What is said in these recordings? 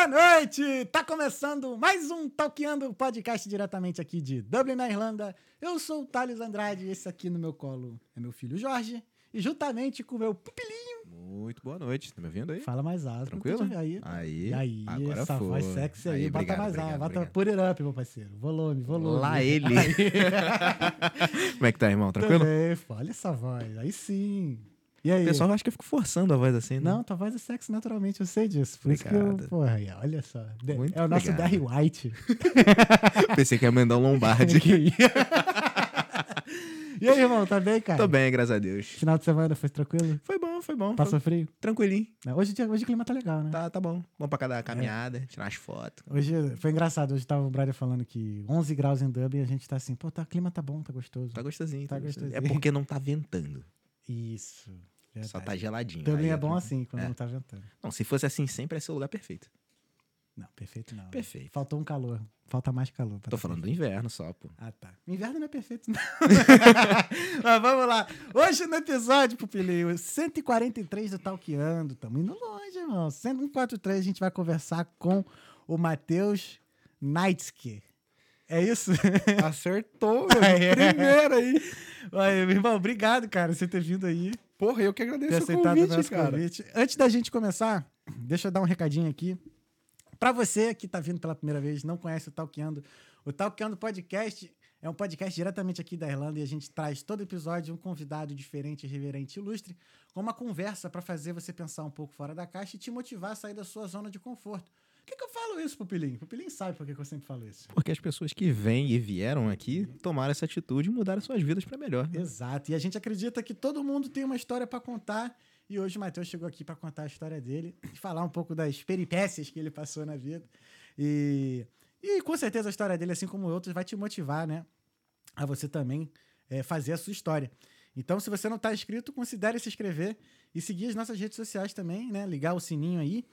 Boa noite! Tá começando mais um Talkeando podcast diretamente aqui de Dublin, na Irlanda. Eu sou o Thales Andrade e esse aqui no meu colo é meu filho Jorge. E juntamente com o meu pupilinho. Muito boa noite, tá me ouvindo aí? Fala mais alto. Tranquilo? Aí. Aí, aí, agora essa foi. voz sexy aí. Aí, bota obrigado, mais alto. Bota obrigado. put it up, meu parceiro. Volume, volume. Lá ele. Como é que tá, irmão? Tranquilo? Também, olha essa voz. Aí sim. E aí? O pessoal acha que eu fico forçando a voz assim, né? Não, tua voz é sexy naturalmente, eu sei disso. Por isso que eu, porra, olha só. Muito é o nosso. Barry White. Pensei que ia mandar um Lombardi. e aí, irmão, tá bem, cara? Tô bem, graças a Deus. Final de semana foi tranquilo? Foi bom, foi bom. Passou Foi frio? tranquilinho. Hoje, hoje o clima tá legal, né? Tá, tá bom. Vamos pra cada caminhada, tirar umas fotos. Hoje foi engraçado. Hoje tava o Brother falando que 11 graus em Dublin e a gente tá assim, pô, tá, o clima tá bom, tá gostoso. Tá gostosinho. Tá Tá gostosinho. É gostosinho. porque não tá ventando. Isso. Só verdade. tá geladinho. Dublin Aí é eu- bom assim, quando É. não tá ventando. Não, se fosse assim sempre, ia ser o lugar perfeito. Não, perfeito não. Perfeito. Faltou um calor. Falta mais calor. Tô falando do inverno só, pô. Ah, tá. Inverno não é perfeito, não. Mas vamos lá. Hoje no episódio, Pupilinho, 143 do Talkeando. Tamo indo longe, irmão. 143 a gente vai conversar com o Matheus Naitsky. É isso? Acertou, meu. Aê. Primeiro aí. Aí, meu irmão, obrigado, cara, você ter vindo aí, Porra, eu que ter agradeço o aceitado o convite, nosso cara. convite. Antes da gente começar, deixa eu dar um recadinho aqui. Pra você que tá vindo pela primeira vez, não conhece o Talkeando, o Talkeando Podcast é um podcast diretamente aqui da Irlanda e a gente traz todo episódio um convidado diferente, reverente, ilustre, com uma conversa pra fazer você pensar um pouco fora da caixa e te motivar a sair da sua zona de conforto. Por que, que eu falo isso, Pupilinho? Pupilinho sabe por que, que eu sempre falo isso. Porque as pessoas que vêm e vieram aqui tomaram essa atitude e mudaram suas vidas pra melhor. né? Exato. E a gente acredita que todo mundo tem uma história pra contar. E hoje o Matheus chegou aqui pra contar a história dele e falar um pouco das peripécias que ele passou na vida. E, e com certeza a história dele, assim como outros, vai te motivar, né? A você também é, fazer a sua história. Então, se você não está inscrito, considere se inscrever e seguir as nossas redes sociais também, né? Ligar o sininho aí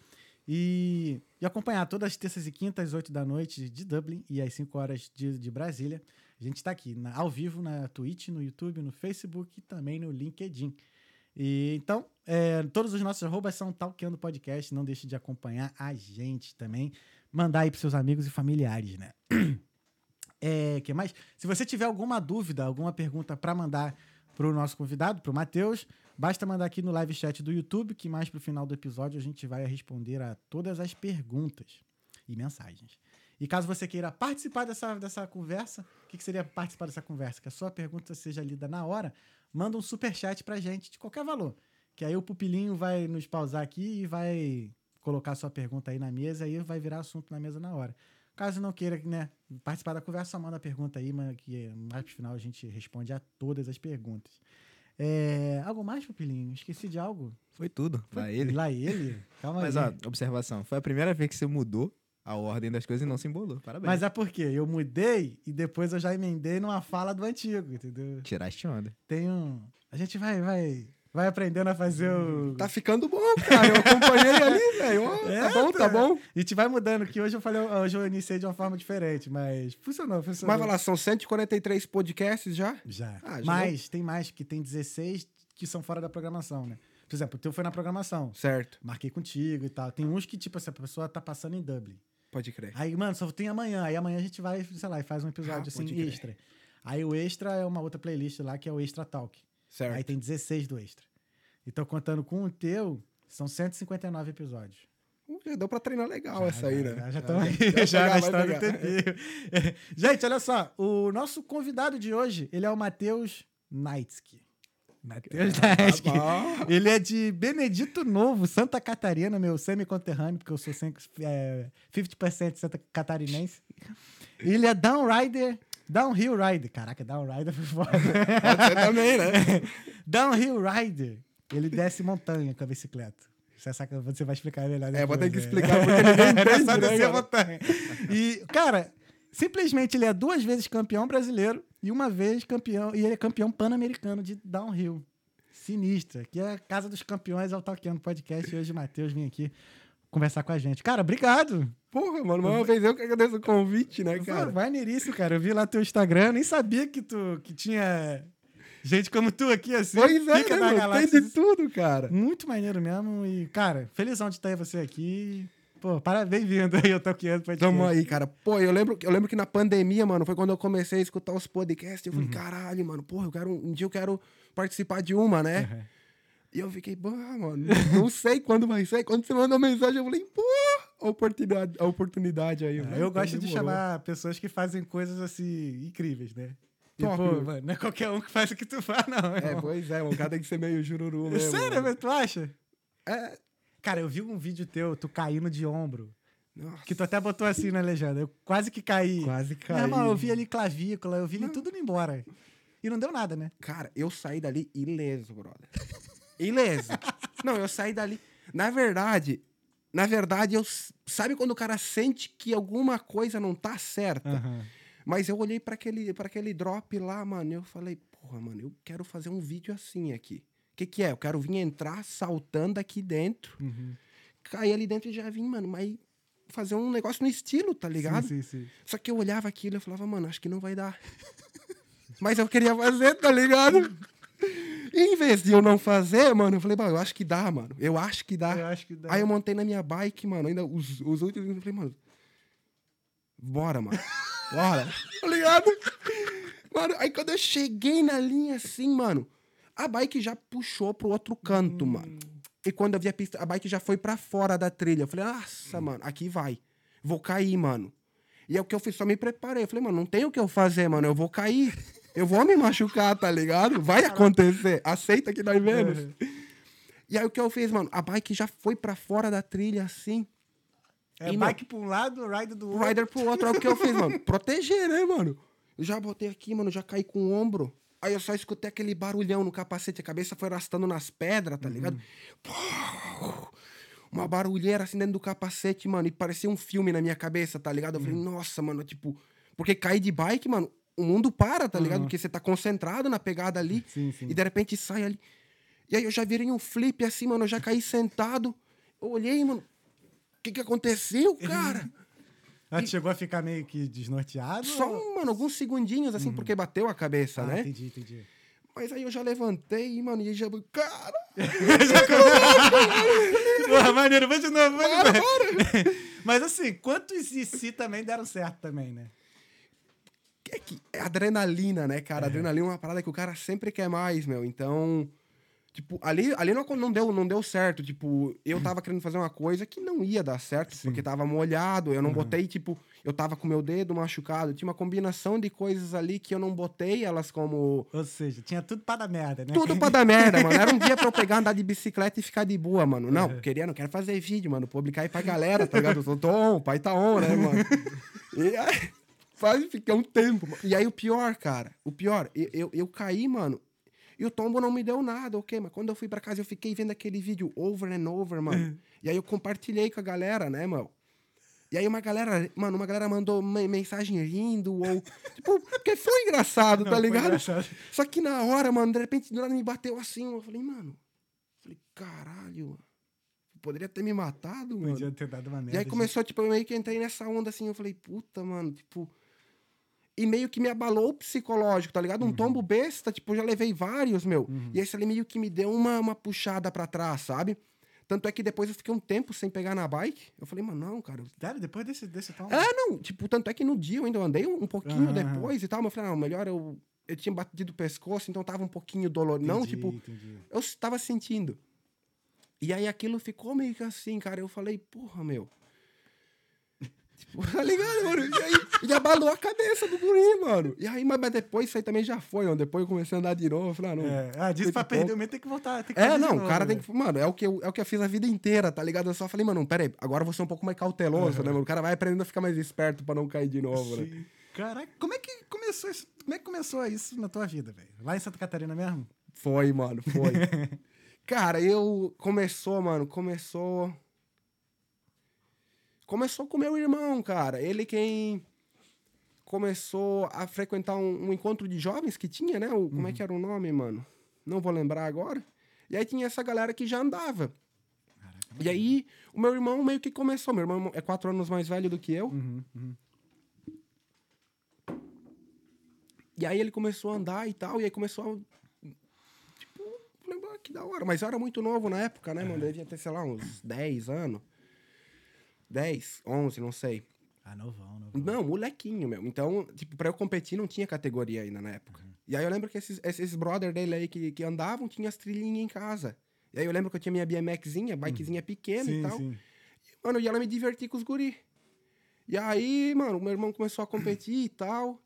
e, e acompanhar todas as terças e quintas, às 8 da noite de Dublin e às 5 horas de, de Brasília. A gente está aqui na- ao vivo na Twitch, no YouTube, no Facebook e também no LinkedIn. E, então, é, todos os nossos arrobas são Talkeando Podcast. Não deixe de acompanhar a gente também. Mandar aí para seus amigos e familiares, né? É, que mais? Se você tiver alguma dúvida, alguma pergunta para mandar para o nosso convidado, para o Matheus, basta mandar aqui no live chat do YouTube, que mais para o final do episódio a gente vai responder a todas as perguntas e mensagens. E caso você queira participar dessa, dessa conversa, o que, que seria participar dessa conversa? Que a sua pergunta seja lida na hora, manda um super chat pra gente de qualquer valor. Que aí o pupilinho vai nos pausar aqui e vai colocar sua pergunta aí na mesa e vai virar assunto na mesa na hora. Caso não queira né, participar da conversa, só manda a pergunta aí, que mais pro final a gente responde a todas as perguntas. É, algo mais, Pupilinho? Esqueci de algo? Foi tudo. Lá ele. Lá ele? Calma Mas, aí. ó, observação. Foi a primeira vez que você mudou a ordem das coisas e não se embolou. Parabéns. Mas é porque eu mudei e depois eu já emendei numa fala do antigo, entendeu? Tiraste onda. Tem um. A gente vai, vai, vai aprendendo a fazer o. Tá ficando bom, cara. Eu acompanhei ali, velho. É, tá bom, tá bom. A gente vai mudando, que hoje eu falei, hoje eu iniciei de uma forma diferente, mas funcionou, funcionou. Mas vai lá, são 143 podcasts já? Já. Ah, já mas tem mais, que tem 16 que são fora da programação, né? Por exemplo, o teu foi na programação. Certo, Marquei contigo e tal. Tem uns que, tipo, essa pessoa tá passando em Dublin. pode crer. Aí, mano, só tem amanhã. Aí amanhã a gente vai, sei lá, e faz um episódio Ah, assim, extra. Aí o extra é uma outra playlist lá, que é o Extra Talk. Certo. Aí tem 16 do extra. Então, contando com o teu, são 159 episódios. Uh, Já deu pra treinar legal essa aí, né? Já, já estamos Ah, aí, já pegar, na história do. Gente, olha só. O nosso convidado de hoje, ele é o Matheus Naitsky. Matheus Naitsky. Tá bom. Ele é de Benedito Novo, Santa Catarina, meu semi-conterrâneo, porque eu sou sempre, é, 50% Santa Catarinense. Ele é downrider, downhill rider. Caraca, downrider foi foda. Ser também, né? downhill rider. Ele desce montanha com a bicicleta. Você, vai explicar melhor É, vou ter que né? explicar porque ninguém Era entende, só né, descer a cara? montanha. E, cara, simplesmente ele é duas vezes campeão brasileiro e uma vez campeão. E ele é campeão pan-americano de downhill. Sinistra. Que é a Casa dos Campeões, é o Talkando Podcast. E hoje o Matheus vem aqui conversar com a gente. Cara, obrigado. Porra, mano, uma vez eu que agradeço o convite, né, Cara, cara? maneiríssimo, cara. Eu vi lá teu Instagram, nem sabia que tu que tinha gente como tu aqui, assim. Pois é, pica né, galáxia. Tem de tudo, cara. Muito maneiro mesmo. E, cara, felizão de ter você aqui. Pô, parabéns vindo aí, eu tô aqui podcast. Tamo aí, cara. Pô, eu lembro, eu lembro que na pandemia, mano, foi quando eu comecei a escutar os podcasts. Eu falei, caralho, mano, porra, eu quero. Um dia eu quero participar de uma, né? Uhum. E eu fiquei, bah, mano, não sei quando vai ser. Quando você mandou mensagem, eu falei, pô, a oportunidade, a oportunidade aí. Ah, né? eu gosto de demorou. chamar pessoas que fazem coisas assim incríveis, né? Top, Tipo, né? mano, não é qualquer um que faz o que tu faz, não. É, irmão. pois é, o cara tem que ser meio jururu mesmo. Sério, mano. mas tu acha? É. Cara, eu vi um vídeo teu, tu caindo de ombro. Nossa, Que tu até botou assim na legenda. Eu quase que caí. quase caí. irmão, eu vi ali clavícula, eu vi ali tudo indo embora. E não deu nada, né? Cara, eu saí dali ileso, brother. Ileso. Não, eu saí dali. Na verdade, na verdade, eu. Sabe quando o cara sente que alguma coisa não tá certa? Mas eu olhei pra aquele, pra aquele drop lá, mano, e eu falei, porra, mano, eu quero fazer um vídeo assim aqui. O que, que é? Eu quero vir entrar saltando aqui dentro, Uhum. cair ali dentro e já vim, mano, mas fazer um negócio no estilo, tá ligado? Sim, sim, sim. Só que eu olhava aquilo e eu falava, mano, acho que não vai dar. Mas eu queria fazer, tá ligado? Em vez de eu não fazer, mano, eu falei, "Bah, eu acho que dá, mano. Eu acho que dá. Eu acho que dá. Aí eu montei na minha bike, mano, ainda os, os últimos, eu falei, mano, bora, mano. Bora. tá ligado? Mano, aí quando eu cheguei na linha assim, mano, a bike já puxou pro outro canto, mano. E quando eu vi a pista, a bike já foi pra fora da trilha. Eu falei, nossa, mano, aqui vai. Vou cair, mano. E é o que eu fiz, só me preparei. Eu falei, mano, não tem o que eu fazer, mano. Eu vou cair. Eu vou me machucar, tá ligado? Vai acontecer. Aceita que nós vemos. Uhum. E aí o que eu fiz, mano? A bike já foi pra fora da trilha, assim. É E, bike pra um lado, rider do outro. rider pro outro. Aí o que eu fiz, mano? Proteger, né, mano? Eu já botei aqui, mano, já caí com o ombro. Aí eu só escutei aquele barulhão no capacete, a cabeça foi arrastando nas pedras, tá ligado? Pô, Uma barulheira assim dentro do capacete, mano, e parecia um filme na minha cabeça, tá ligado? Eu falei, nossa, mano, tipo, porque cair de bike, mano, o mundo para, tá ligado? Uhum. Porque você tá concentrado na pegada ali, Sim, sim. e de repente sai ali. E aí eu já virei um flip assim, mano, eu já caí sentado. Eu olhei, mano, que que aconteceu, cara? Ah, tu chegou a ficar meio que desnorteado? Só, ou- mano, alguns segundinhos, assim, porque bateu a cabeça, Ah, né? entendi, entendi. Mas aí eu já levantei, mano, e já. Cara! Porra, maneiro, vou de novo, vou de novo. Mas assim, quantos e si também deram certo também, né? É, que é adrenalina, né, cara? Adrenalina é uma parada que o cara sempre quer mais, meu. Então. Tipo, ali, ali não, não, deu, não deu certo. Tipo, eu tava querendo fazer uma coisa que não ia dar certo, porque tava molhado. Eu não botei, tipo, eu tava com meu dedo machucado. Tinha uma combinação de coisas ali que eu não botei elas como. Ou seja, tinha tudo pra dar merda, né? Tudo pra dar merda, mano. Era um dia pra eu pegar, andar de bicicleta e ficar de boa, mano. Não, queria, não quero fazer vídeo, mano. Publicar aí pra galera, tá ligado? Eu sou tô on, o pai tá on, né, mano? E aí, faz ficar um tempo. mano. E aí o pior, cara, o pior, eu, eu, eu caí, mano. E o tombo não me deu nada, ok? Mas quando eu fui pra casa, eu fiquei vendo aquele vídeo over and over, mano. e aí eu compartilhei com a galera, né, mano? E aí uma galera, mano, uma galera mandou me- mensagem rindo, ou. Tipo, porque foi engraçado, Não, tá ligado? engraçado. Só que na hora, mano, de repente, do nada me bateu assim. Eu falei, mano. Falei, caralho. Poderia ter me matado, mano. Podia ter dado uma merda. E aí começou, tipo, eu meio que entrei nessa onda assim. Eu falei, puta, mano, tipo. E meio que me abalou o psicológico, tá ligado? Um tombo besta, tipo, eu já levei vários, meu. E esse ali meio que me deu uma, uma puxada pra trás, sabe? Tanto é que depois eu fiquei um tempo sem pegar na bike. Eu falei, mano, não, cara. Sério, depois desse, desse tom. É, não, tipo, tanto é que no dia eu ainda andei um pouquinho Aham, depois e tal, mas eu falei, não, melhor eu. Eu tinha batido o pescoço, então tava um pouquinho dolorido. Não, tipo, entendi. eu estava sentindo. E aí aquilo ficou meio que assim, cara. Eu falei, porra, meu. Tipo, tá ligado, mano? E aí e abalou a cabeça do guri, mano. E aí, mas, mas depois isso aí também já foi, mano. Depois eu comecei a andar de novo. Falei, ah, não. É, ah, disse pra de perder o medo tem que voltar. Tem que É, não, o cara tem né? que. Mano, é o, que eu, é o que eu fiz a vida inteira, tá ligado? Eu só falei, mano, peraí, agora eu vou ser um pouco mais cauteloso, né, mano? O cara vai aprendendo a ficar mais esperto pra não cair de novo, né? Sim. Caraca, como é que começou isso? Como é que começou isso na tua vida, velho? Lá em Santa Catarina mesmo? Foi, mano, foi. Cara, eu. Começou, mano, começou. Começou com meu irmão, cara. Ele quem começou a frequentar um, um encontro de jovens que tinha, né? O, Como é que era o nome, mano? Não vou lembrar agora. E aí tinha essa galera que já andava. E aí, o meu irmão meio que começou. Meu irmão é quatro anos mais velho do que eu. Uhum, uhum. E aí ele começou a andar e tal, e aí começou a. Tipo, lembrar que da hora. Mas eu era muito novo na época, né, mano? Eu devia ter, sei lá, uns 10 anos. 10, 11, não sei. Ah, novão, novão. Não, molequinho, meu. Então, tipo, pra eu competir não tinha categoria ainda na época. Uhum. E aí eu lembro que esses, esses brother dele aí que, que andavam tinham as trilhinhas em casa. E aí eu lembro que eu tinha minha BMXzinha, bikezinha pequena e Sim, tal. sim. Mano, e ela me divertir com os guri. E aí, mano, meu irmão começou a competir e tal.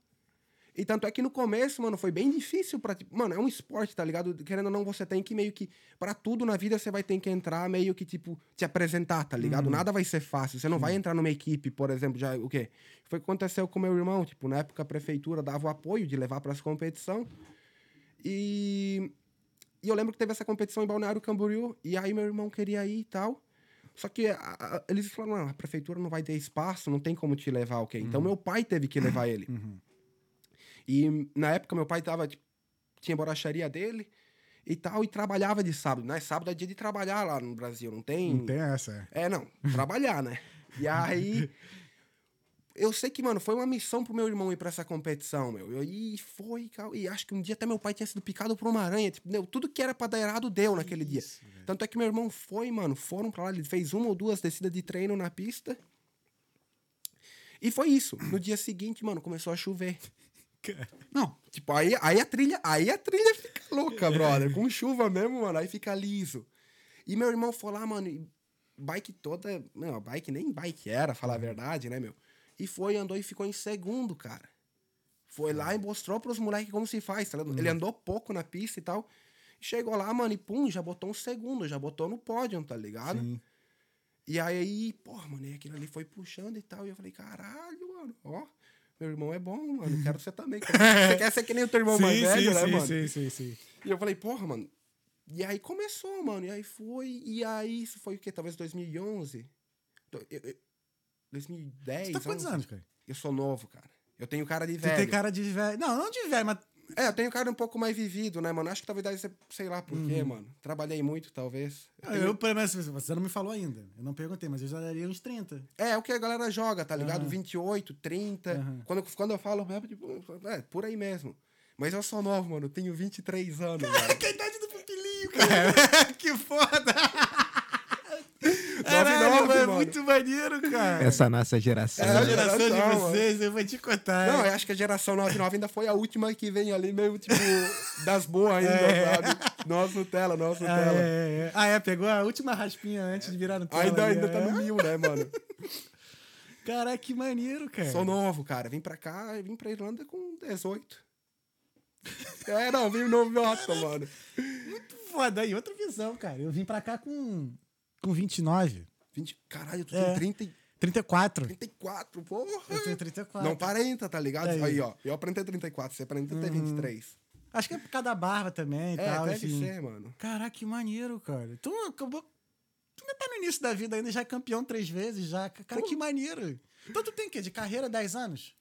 E tanto é que no começo, mano, foi bem difícil pra. tipo, Mano, é um esporte, tá ligado? Querendo ou não, você tem que meio que. Pra tudo na vida, você vai ter que entrar meio que, tipo, te apresentar, tá ligado? Nada vai ser fácil. Você não vai entrar numa equipe, por exemplo, já. O quê? Foi o que aconteceu com meu irmão. Tipo, na época a prefeitura dava o apoio de levar pras competição. E. E eu lembro que teve essa competição em Balneário Camboriú. E aí meu irmão queria ir e tal. Só que a- a- eles falaram, não, a prefeitura não vai ter espaço, não tem como te levar, ok? Então meu pai teve que levar ele. Uhum. E na época meu pai tava, tipo, tinha borracharia dele e tal, e trabalhava de sábado, né? Sábado é dia de trabalhar lá no Brasil, não tem... Não tem essa. É, não, trabalhar, né? E aí... Eu sei que, mano, foi uma missão pro meu irmão ir pra essa competição, meu. Eu- E foi, cara, e acho que um dia até meu pai tinha sido picado por uma aranha. Tipo, tudo que era pra dar errado deu naquele dia. Isso, velho. Tanto é que meu irmão foi, mano, foram pra lá, ele fez uma ou duas descidas de treino na pista. E foi isso. No dia seguinte, mano, começou a chover. Não, tipo, aí, aí a trilha, aí a trilha fica louca, brother. Com chuva mesmo, mano, aí fica liso. E meu irmão foi lá, mano, bike toda. Não, bike nem bike era, falar a verdade, né, meu? E foi, andou e ficou em segundo, cara. Foi lá e mostrou pros moleques como se faz, tá ligado? Ele andou pouco na pista e tal. Chegou lá, mano, e pum, já botou um segundo, já botou no pódio, tá ligado? Sim. E aí, porra, mano, e aquilo ali foi puxando e tal. E eu falei, caralho, mano, ó, meu irmão é bom, mano, quero ser também. Você quer ser que nem o teu irmão mais sim, velho, sim, né, sim, mano? sim, sim, sim. E eu falei, porra, mano. E aí começou, mano. E aí foi. E aí isso foi o quê? Talvez 2011? Do- eu- eu- 2010? Você tá quantos 11? anos, cara? Eu sou novo, cara. Eu tenho cara de Você velho. tem cara de velho. Não, não de velho, mas. É, eu tenho cara um pouco mais vivido, né, mano? Acho que talvez ser, sei lá por quê, mano. Trabalhei muito, talvez. Eu Eu, tenho- eu, pelo menos, você não me falou ainda. Eu não perguntei, mas eu já daria uns 30. É, é o que a galera joga, tá ligado? Aham. 28, 30. Aham. Quando, eu- quando eu falo mesmo, tipo, é, por aí mesmo. Mas eu sou novo, mano. Eu tenho 23 anos. Que a idade do pupilinho, cara. que foda. Caralho, nove, mano, mano. Muito maneiro, cara. Essa nossa geração. É, Essa a geração de geração, vocês, eu vou te contar. Não, eu acho que a geração 99 ainda foi a última que vem ali meio, tipo, das boas ainda, É. sabe? Nós Nutella, nós Ah, Nutella. é, é. ah, é, pegou a última raspinha antes de virar no tela. Ainda, ali, ainda é. tá no mil, né, mano? Caraca, que maneiro, cara. Sou novo, cara. Vim pra cá, vim pra Irlanda com 18. É, não, vim novato, mano. Foda aí, outra visão, cara. Eu vim pra cá com, com 29. 20, caralho, tu É. tem 30, e 34. 34, porra. Eu tenho 34. Não aparenta, tá ligado? Aí. Aí, ó. Eu aparentei 34, você aparenta ter 23. Acho que é por causa da barba também e É, tal. deve enfim. ser, mano. Caraca, que maneiro, cara. Tu acabou. Tu ainda tá no início da vida ainda, já é campeão três vezes, já. Cara, Pô. que maneiro. Então tu tem o quê? De carreira 10 anos?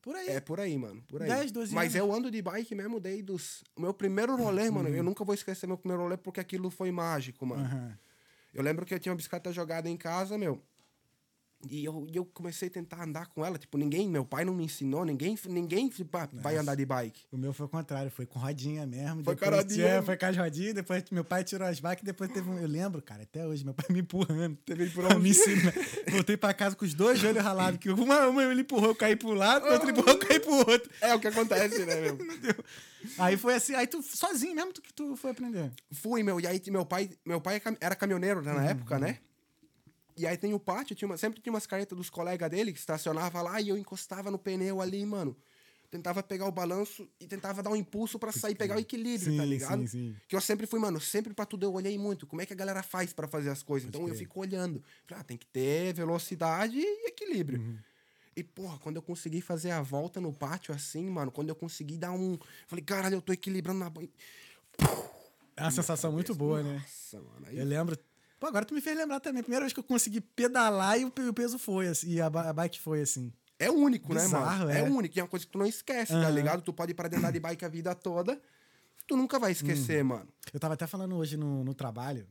Por aí. É por aí, mano. Por aí. 10, 12 Mas anos. eu ando de bike mesmo desde os. O meu primeiro rolê, mano, eu nunca vou esquecer meu primeiro rolê porque aquilo foi mágico, mano. Aham. Eu lembro que eu tinha uma bicicleta jogada em casa, meu. E eu, eu comecei a tentar andar com ela. Tipo, ninguém, meu pai não me ensinou, ninguém, ninguém tipo, ah, vai andar de bike. O meu foi o contrário, foi com rodinha mesmo. Foi com a rodinha. É, foi com as rodinhas, depois meu pai tirou as bikes, depois teve um. Eu lembro, cara, até hoje, meu pai me empurrando. Teve Pra me ensinar. Voltei pra casa com os dois joelhos ralados, que uma, uma ele empurrou, eu caí pro lado, o outro empurrou, eu caí pro outro. É o que acontece, né, meu? Aí foi assim, aí tu sozinho mesmo tu, que tu foi aprender. Fui, meu. E aí meu pai, meu pai é era caminhoneiro né, na época, né? E aí tem o pátio, tinha uma- sempre tinha umas caretas dos colegas dele que estacionava lá e eu encostava no pneu ali, mano. Tentava pegar o balanço e tentava dar um impulso pra sair, pegar o equilíbrio, tá Sim, ligado? sim, sim. Que eu sempre fui, mano, sempre pra tudo eu olhei muito. Como é que a galera faz pra fazer as coisas? Então eu fico olhando. Falei, ah, tem que ter velocidade e equilíbrio. Uhum. E, porra, quando eu consegui fazer a volta no pátio assim, mano, quando eu consegui dar um. Falei, caralho, eu tô equilibrando na. banha. É uma sensação muito boa, né? Nossa, mano. Aí Eu lembro. Pô, agora tu me fez lembrar também. Primeira vez que eu consegui pedalar e o pe- o peso foi assim. E a, bike foi assim. É único, né, Bizarro, mano? é. É. único. E é uma coisa que tu não esquece, tá Aham. ligado? Tu pode ir pra dentro de bike a vida toda. Tu nunca vai esquecer, Hum. mano. Eu tava até falando hoje no, no trabalho.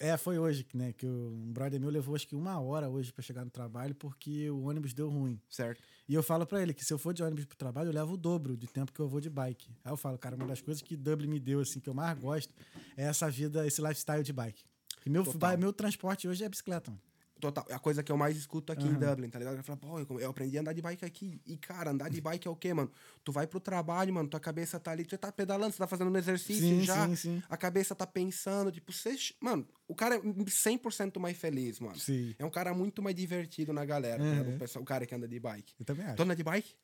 É, foi hoje, né? Que o- um brother meu levou acho que uma hora hoje pra chegar no trabalho porque o ônibus deu ruim. Certo? E eu falo pra ele que se eu for de ônibus pro trabalho, eu levo o dobro de tempo que eu vou de bike. Aí eu falo, cara, uma das coisas que Dublin me deu, assim, que eu mais gosto, é essa vida, esse lifestyle de bike. E meu, Total. meu transporte hoje é bicicleta, mano. total, é a coisa que eu mais escuto aqui em Aham. Dublin, tá ligado? Eu falo, pô, eu, aprendi a andar de bike aqui. E, cara, andar de bike é o quê, mano? Tu vai pro trabalho, mano, tua cabeça tá ali, tu tá pedalando, você tá fazendo um exercício Sim, já. sim, sim. A cabeça tá pensando, tipo, você. Mano, o cara é 100% mais feliz, mano. Sim. É um cara muito mais divertido na galera, Uhum. ligado? o, pessoal, o cara que anda de bike. Eu também acho. Tu anda de bike?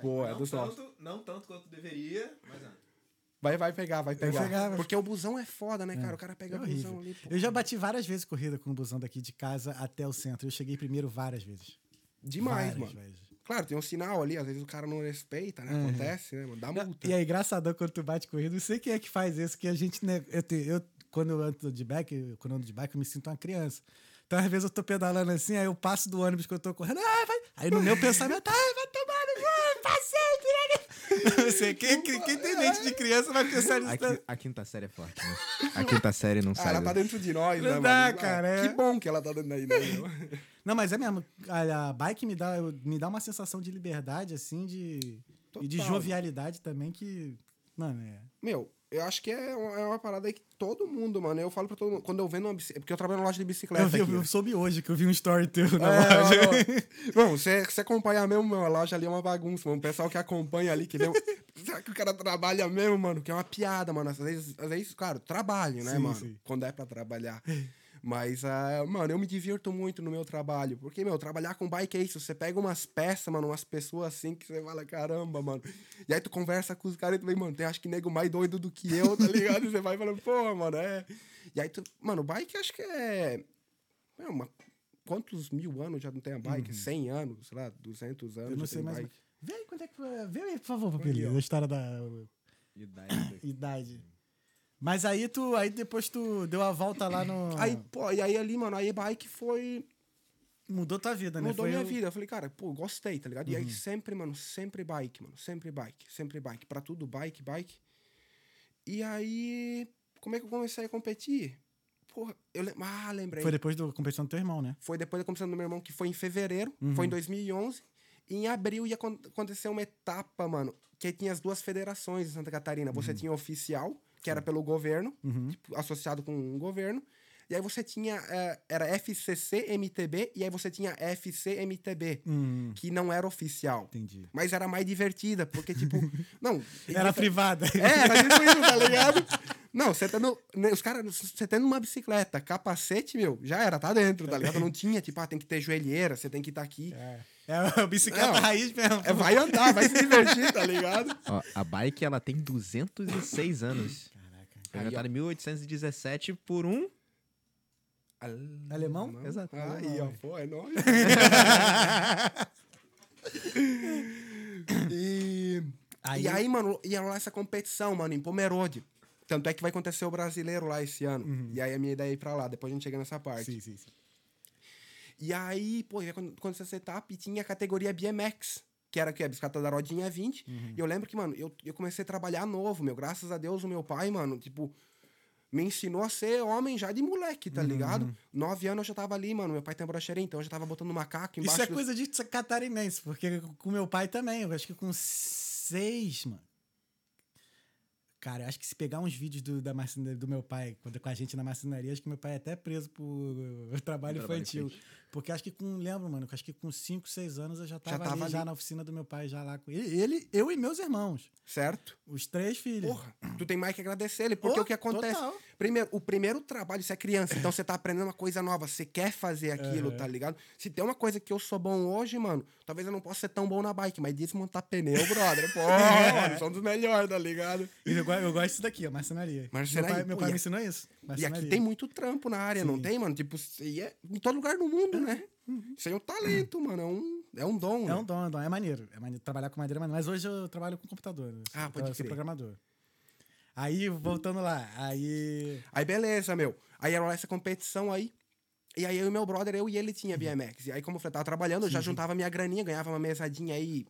Boa, é nossos. tanto, não tanto quanto deveria, mas ah, Vai, vai pegar, vai pegar. Porque o busão é foda, né, cara? O cara pega É o busão ali. pô. Eu já bati várias vezes corrida com o busão daqui de casa até o centro. Eu cheguei primeiro várias vezes. Demais, Várias mano. vezes. Claro, tem um sinal ali, às vezes o cara não respeita, né? Uhum. Acontece, né, mano? Dá multa. E é engraçadão quando tu bate corrida. Não sei quem é que faz isso, que a gente. Né, eu, te- eu, quando eu ando de bike, quando eu ando de bike, eu me sinto uma criança. Então, às vezes, eu tô pedalando assim, aí eu passo do ônibus que eu tô correndo. Ah, vai. Aí no meu pensamento, ai, vai tomar passei. Não sei, quem, quem, quem tem mente de criança vai pensar nisso. a, qui- a quinta série é forte, né? A quinta série não Ah, sai. ela tá dentro de nós, Não né, dá, mano? cara, Ah, é. Que bom que ela tá dentro daí, né? Não, mas é mesmo. A, a bike me dá, me dá uma sensação de liberdade, assim, de. E de Total. jovialidade também, que. Mano, é. Meu, eu acho que é uma, é uma parada aí que todo mundo, mano. Eu falo pra todo mundo. Quando eu vendo uma bicicleta. Porque eu trabalho na loja de bicicleta. Eu, vi, aqui, eu soube hoje que eu vi um story teu na É, loja. Bom, você, acompanha mesmo, meu, a loja ali é uma bagunça, mano. O pessoal que acompanha ali, que vê. Será que o cara trabalha mesmo, mano? Que é uma piada, mano. Às vezes, às vezes claro, trabalho, né, Sim, mano? sim. Quando é pra trabalhar. Mas, ah, mano, eu me divirto muito no meu trabalho. Porque, meu, trabalhar com bike é isso. Você pega umas peças, mano, umas pessoas assim que você fala, caramba, mano. E aí tu conversa com os caras e tu vê, mano, tem acho que nego mais doido do que eu, tá ligado? E você vai falando, pô, mano, é. E aí tu. Mano, bike acho que é. É uma. Quantos mil anos já não tem a bike? 100 anos, sei lá, 200 anos. Uhum. Eu não já sei tem mais. bike. Vê aí quando é que. Vê aí, por favor, Papelinho, a história da Idade. idade. Mas aí tu. Aí depois tu deu a volta lá no. Aí, pô, e aí ali, mano, aí bike foi. mudou tua vida, né? Mudou Foi minha o- vida. Eu falei, cara, pô, gostei, tá ligado? E Uhum. aí sempre, mano, sempre bike, mano. Sempre bike, sempre bike. Pra tudo, bike, bike. E aí, como é que eu comecei a competir? Porra, eu lem- Ah, lembrei. Foi depois da competição do teu irmão, né? Foi depois da competição do meu irmão, que foi em fevereiro, Uhum. foi em 2011. E em abril ia acon- acontecer uma etapa, mano, que tinha as duas federações em Santa Catarina. Uhum. Você tinha oficial, que era pelo governo, tipo, associado com o governo. E aí você tinha, eh, era FCC MTB, e aí você tinha FC MTB, Hum, que não era oficial. entendi. Mas era mais divertida, porque, tipo, não... Era privada. É, era tipo isso, tá ligado? Não, você tendo. né, Os caras, você tendo uma bicicleta, capacete, meu, já era, tá dentro, tá ligado? Não tinha, tipo, ah, tem que ter joelheira, você tem que estar aqui. É, é a bicicleta Não. raiz mesmo. É, vai andar, vai se divertir, tá ligado? Ó, a bike, ela tem 206 anos. Caraca. Foi Aí, inventada em 1817 por um... Alemão? Exato. Aí, ó, pô, é nóis. e, Aí- e aí, mano, ia lá essa competição, mano, em Pomerode. Tanto é que vai acontecer o brasileiro lá esse ano. E aí a minha ideia é ir pra lá, depois a gente chega nessa parte. Sim, sim, sim. E aí, pô, quando etapa e tinha a categoria BMX, que era que a bicicleta da rodinha 20. Uhum. E eu lembro que, mano, eu, eu comecei a trabalhar novo, meu. Graças a Deus, o meu pai, mano, tipo, me ensinou a ser homem já de moleque, Uhum. tá ligado? Nove anos eu já tava ali, mano. Meu pai tem brocheria, então eu já tava botando macaco embaixo. Isso é do- coisa de catarinense, porque com meu pai também, eu acho que com seis, mano. Cara, eu acho que se pegar uns vídeos do, da marcenaria, do meu pai quando, com a gente na marcenaria, acho que meu pai é até preso por trabalho Trabalho infantil. infantil. Porque acho que com, lembro, mano, acho que com 5, 6 anos eu já tava, tava ali, ali. já na oficina do meu pai, já lá com ele. ele. Eu e meus irmãos, Certo? os três filhos. Porra, tu tem mais que agradecer ele, porque Oh, o que acontece? total. Primeiro, o primeiro trabalho, você é criança, então você tá aprendendo uma coisa nova, você quer fazer aquilo, Aham. tá ligado? Se tem uma coisa que eu sou bom hoje, mano, talvez eu não possa ser tão bom na bike, mas desmontar pneu, brother, pô, mano, são dos melhores, tá ligado? Eu, eu gosto disso daqui, ó, marcenaria. Marcenaria, Meu pai, meu pai me ensinou isso. E aqui tem muito trampo na área, não Sim. tem, mano? Tipo, é em todo lugar do mundo, né? Isso aí é um talento, mano, é um, é um dom, É né? um dom, é um dom. É maneiro. É maneiro. Trabalhar com madeira é maneiro. Mas hoje eu trabalho com computador. Eu Ah, sou- pode eu sou crer. programador. Aí, voltando lá. Aí. Aí beleza, meu. Aí era essa competição aí. E aí eu e meu brother, eu e ele tinha BMX. E aí, como eu falei, tava trabalhando, eu já juntava minha graninha, ganhava uma mesadinha aí,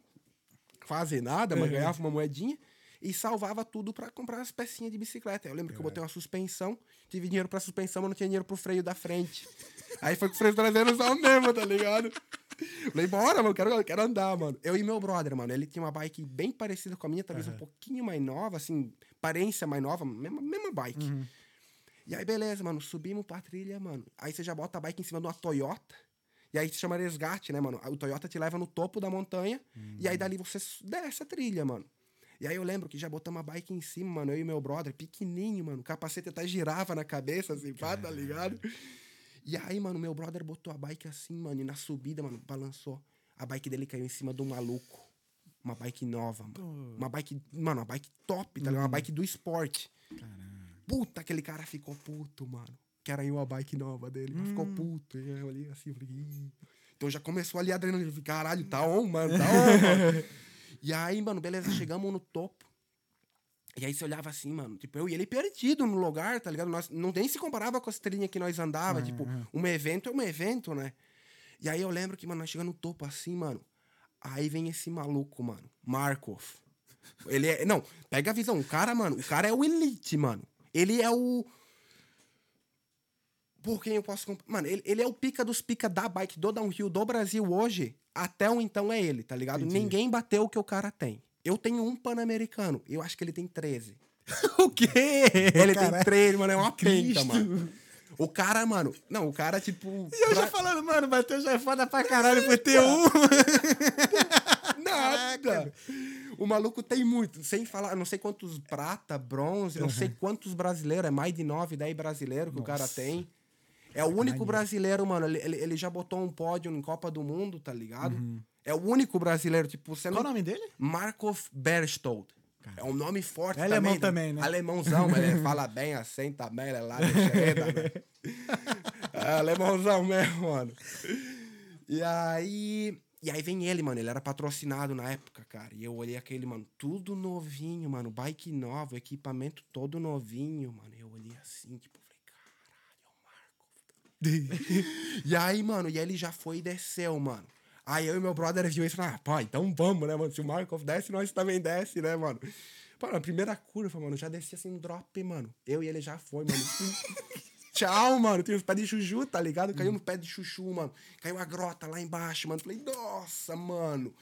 quase nada, mas Uhum. ganhava uma moedinha. E salvava tudo pra comprar as pecinhas de bicicleta. Eu lembro que eu botei uma suspensão, tive dinheiro pra suspensão, mas não tinha dinheiro pro freio da frente. aí foi com o freio traseiro só mesmo, tá ligado? Falei, bora, mano, quero, quero andar, mano. Eu e meu brother, mano, ele tinha uma bike bem parecida com a minha, talvez um pouquinho mais nova, assim, aparência mais nova, mesma, mesma bike. E aí, beleza, mano, subimos pra trilha, mano. Aí você já bota a bike em cima de uma Toyota. E aí se chama resgate, né, mano? O Toyota te leva no topo da montanha e aí dali você desce a trilha, mano. E aí eu lembro que já botamos a bike em cima, mano, eu e meu brother, pequenininho, mano. O capacete até girava na cabeça, assim, pá, tá ligado? E aí, mano, meu brother botou a bike assim, mano, e na subida, mano, balançou. A bike dele caiu em cima de um maluco. Uma bike nova, mano. Uma bike, mano, uma bike top, tá ligado? Uma bike do esporte. Puta, aquele cara ficou puto, mano. Que era aí uma bike nova dele. Mas Ficou puto. E eu olhei assim, eu falei, "Ih". Então já começou ali a adrenalina. Caralho, tá on, mano, tá on, mano. E aí, mano, beleza, chegamos no topo. E aí você olhava assim, mano, tipo, eu e ele perdido no lugar, tá ligado? Nós não nem se comparava com as trilhas que nós andava, tipo, um evento é um evento, né? E aí eu lembro que, mano, nós chegamos no topo assim, mano. Aí vem esse maluco, mano, Markov. Ele é, não, pega a visão, o cara, mano, o cara é o elite, mano. Ele é o por quem eu posso comp- Mano, ele, ele é o pica dos pica da bike do downhill do Brasil hoje. Até o então é ele, tá ligado? Entendi. Ninguém bateu o que o cara tem. Eu tenho um pan-americano. Eu acho que ele tem 13. o quê? Ele tem Caralho. 13, mano. É uma penta, mano. O cara, mano. Não, o cara, tipo. E eu já pra- falando, mano, o Matheus já é foda pra caralho por ter um. Nada. O maluco tem muito. Sem falar, não sei quantos prata, bronze, não sei quantos brasileiros. É mais de 9, 10 brasileiros que o cara Nossa. tem. É o único brasileiro, mano. Ele, ele, ele já botou um pódio em Copa do Mundo, tá ligado? É o único brasileiro. Tipo, você Qual o não. nome dele? Markov Berchtold. É um nome forte É alemão também. também, né? Alemãozão, mas ele fala bem assim também, ele é lá de Xereda, né? É alemãozão mesmo, mano. E aí... E aí vem ele, mano. Ele era patrocinado na época, cara. E eu olhei aquele, mano, tudo novinho, mano. Bike novo, equipamento todo novinho, mano. Eu olhei assim, tipo, falei, caralho, é o Marco. E aí, mano, e ele já foi e desceu, mano. Aí eu e meu brother viu isso e falou, ah, pô, então vamos, né, mano? Se o Markov desce, nós também desce, né, mano? Pô, na primeira curva, mano, já desci assim, drop, mano. Eu e ele já foi, mano. Tchau, mano. Tem os pés de chuchu, tá ligado? Caiu no pé de chuchu, mano. Caiu a grota lá embaixo, mano. Falei, nossa, mano.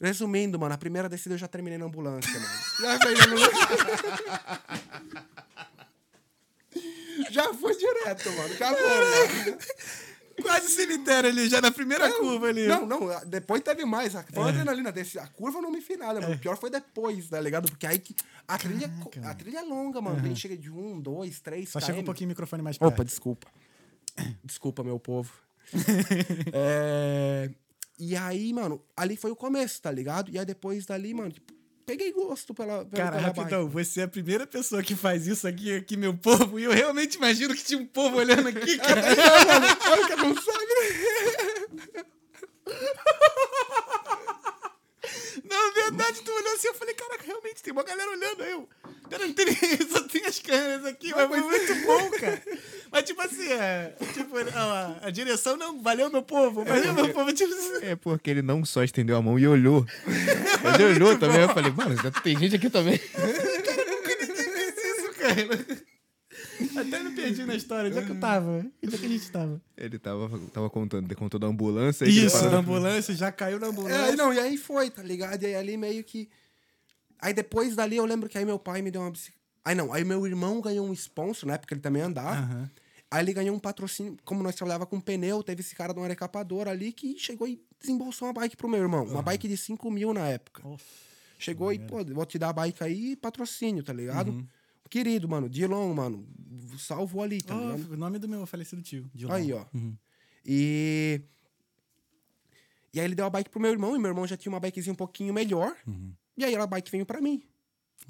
Resumindo, mano, a primeira descida eu já terminei na ambulância, mano. Já na ambulância. Já foi direto, mano. Acabou, mano. Quase cemitério ali, já na primeira curva ali. Não, não, depois teve mais. A- Foi adrenalina desse. A curva eu não me fiz nada, mano. O pior foi depois, tá ligado? Porque aí que. A trilha, co- a trilha é longa, mano. A gente chega de um, dois, três. Só km. chega um pouquinho o microfone mais perto. Opa, desculpa. Desculpa, meu povo. É, E aí, mano, ali foi o começo, tá ligado? E aí depois dali, mano, tipo, peguei gosto pela. pela Cara, rapidão, você é a primeira pessoa que faz isso aqui, aqui, meu povo, e eu realmente imagino que tinha um povo olhando aqui, cara. Olha que eu não sabe. Verdade, tu olhou assim, eu falei, caraca, realmente tem uma galera olhando aí. Eu, Pera, não tem ninguém, só tem as câmeras aqui, mas foi muito bom, cara. Mas tipo assim, é, tipo, a, a direção não, valeu meu povo, valeu meu povo, tipo assim. É porque ele não só estendeu a mão e olhou. Ele olhou também. Eu falei, mano, tem gente aqui também. isso, cara. Até me perdi na história, onde é que eu tava? Onde é que a gente tava? Ele tava, tava contando, ele contou da ambulância. Isso, na ambulância, já caiu na É, ambulância. aí não, e aí foi, tá ligado? E aí ali meio que. Aí depois dali eu lembro que aí meu pai me deu uma bicicleta. Aí não, aí meu irmão ganhou um sponsor, né? Porque ele também andava. Aham. Aí ele ganhou um patrocínio, como nós trabalhava com pneu, teve esse cara de uma recapadora ali que chegou e desembolsou uma bike pro meu irmão. Uma bike de 5 mil na época. Nossa, Chegou e, pô, vou te dar a bike aí, patrocínio, tá ligado? Uhum. Querido, mano, Dilon, mano, salvo ali, tá ligado? Oh, o nome do meu falecido tio. Dilon. Aí, ó. Uhum. E. E aí ele deu a bike pro meu irmão, e meu irmão já tinha uma bikezinha um pouquinho melhor. Uhum. E aí a bike veio pra mim.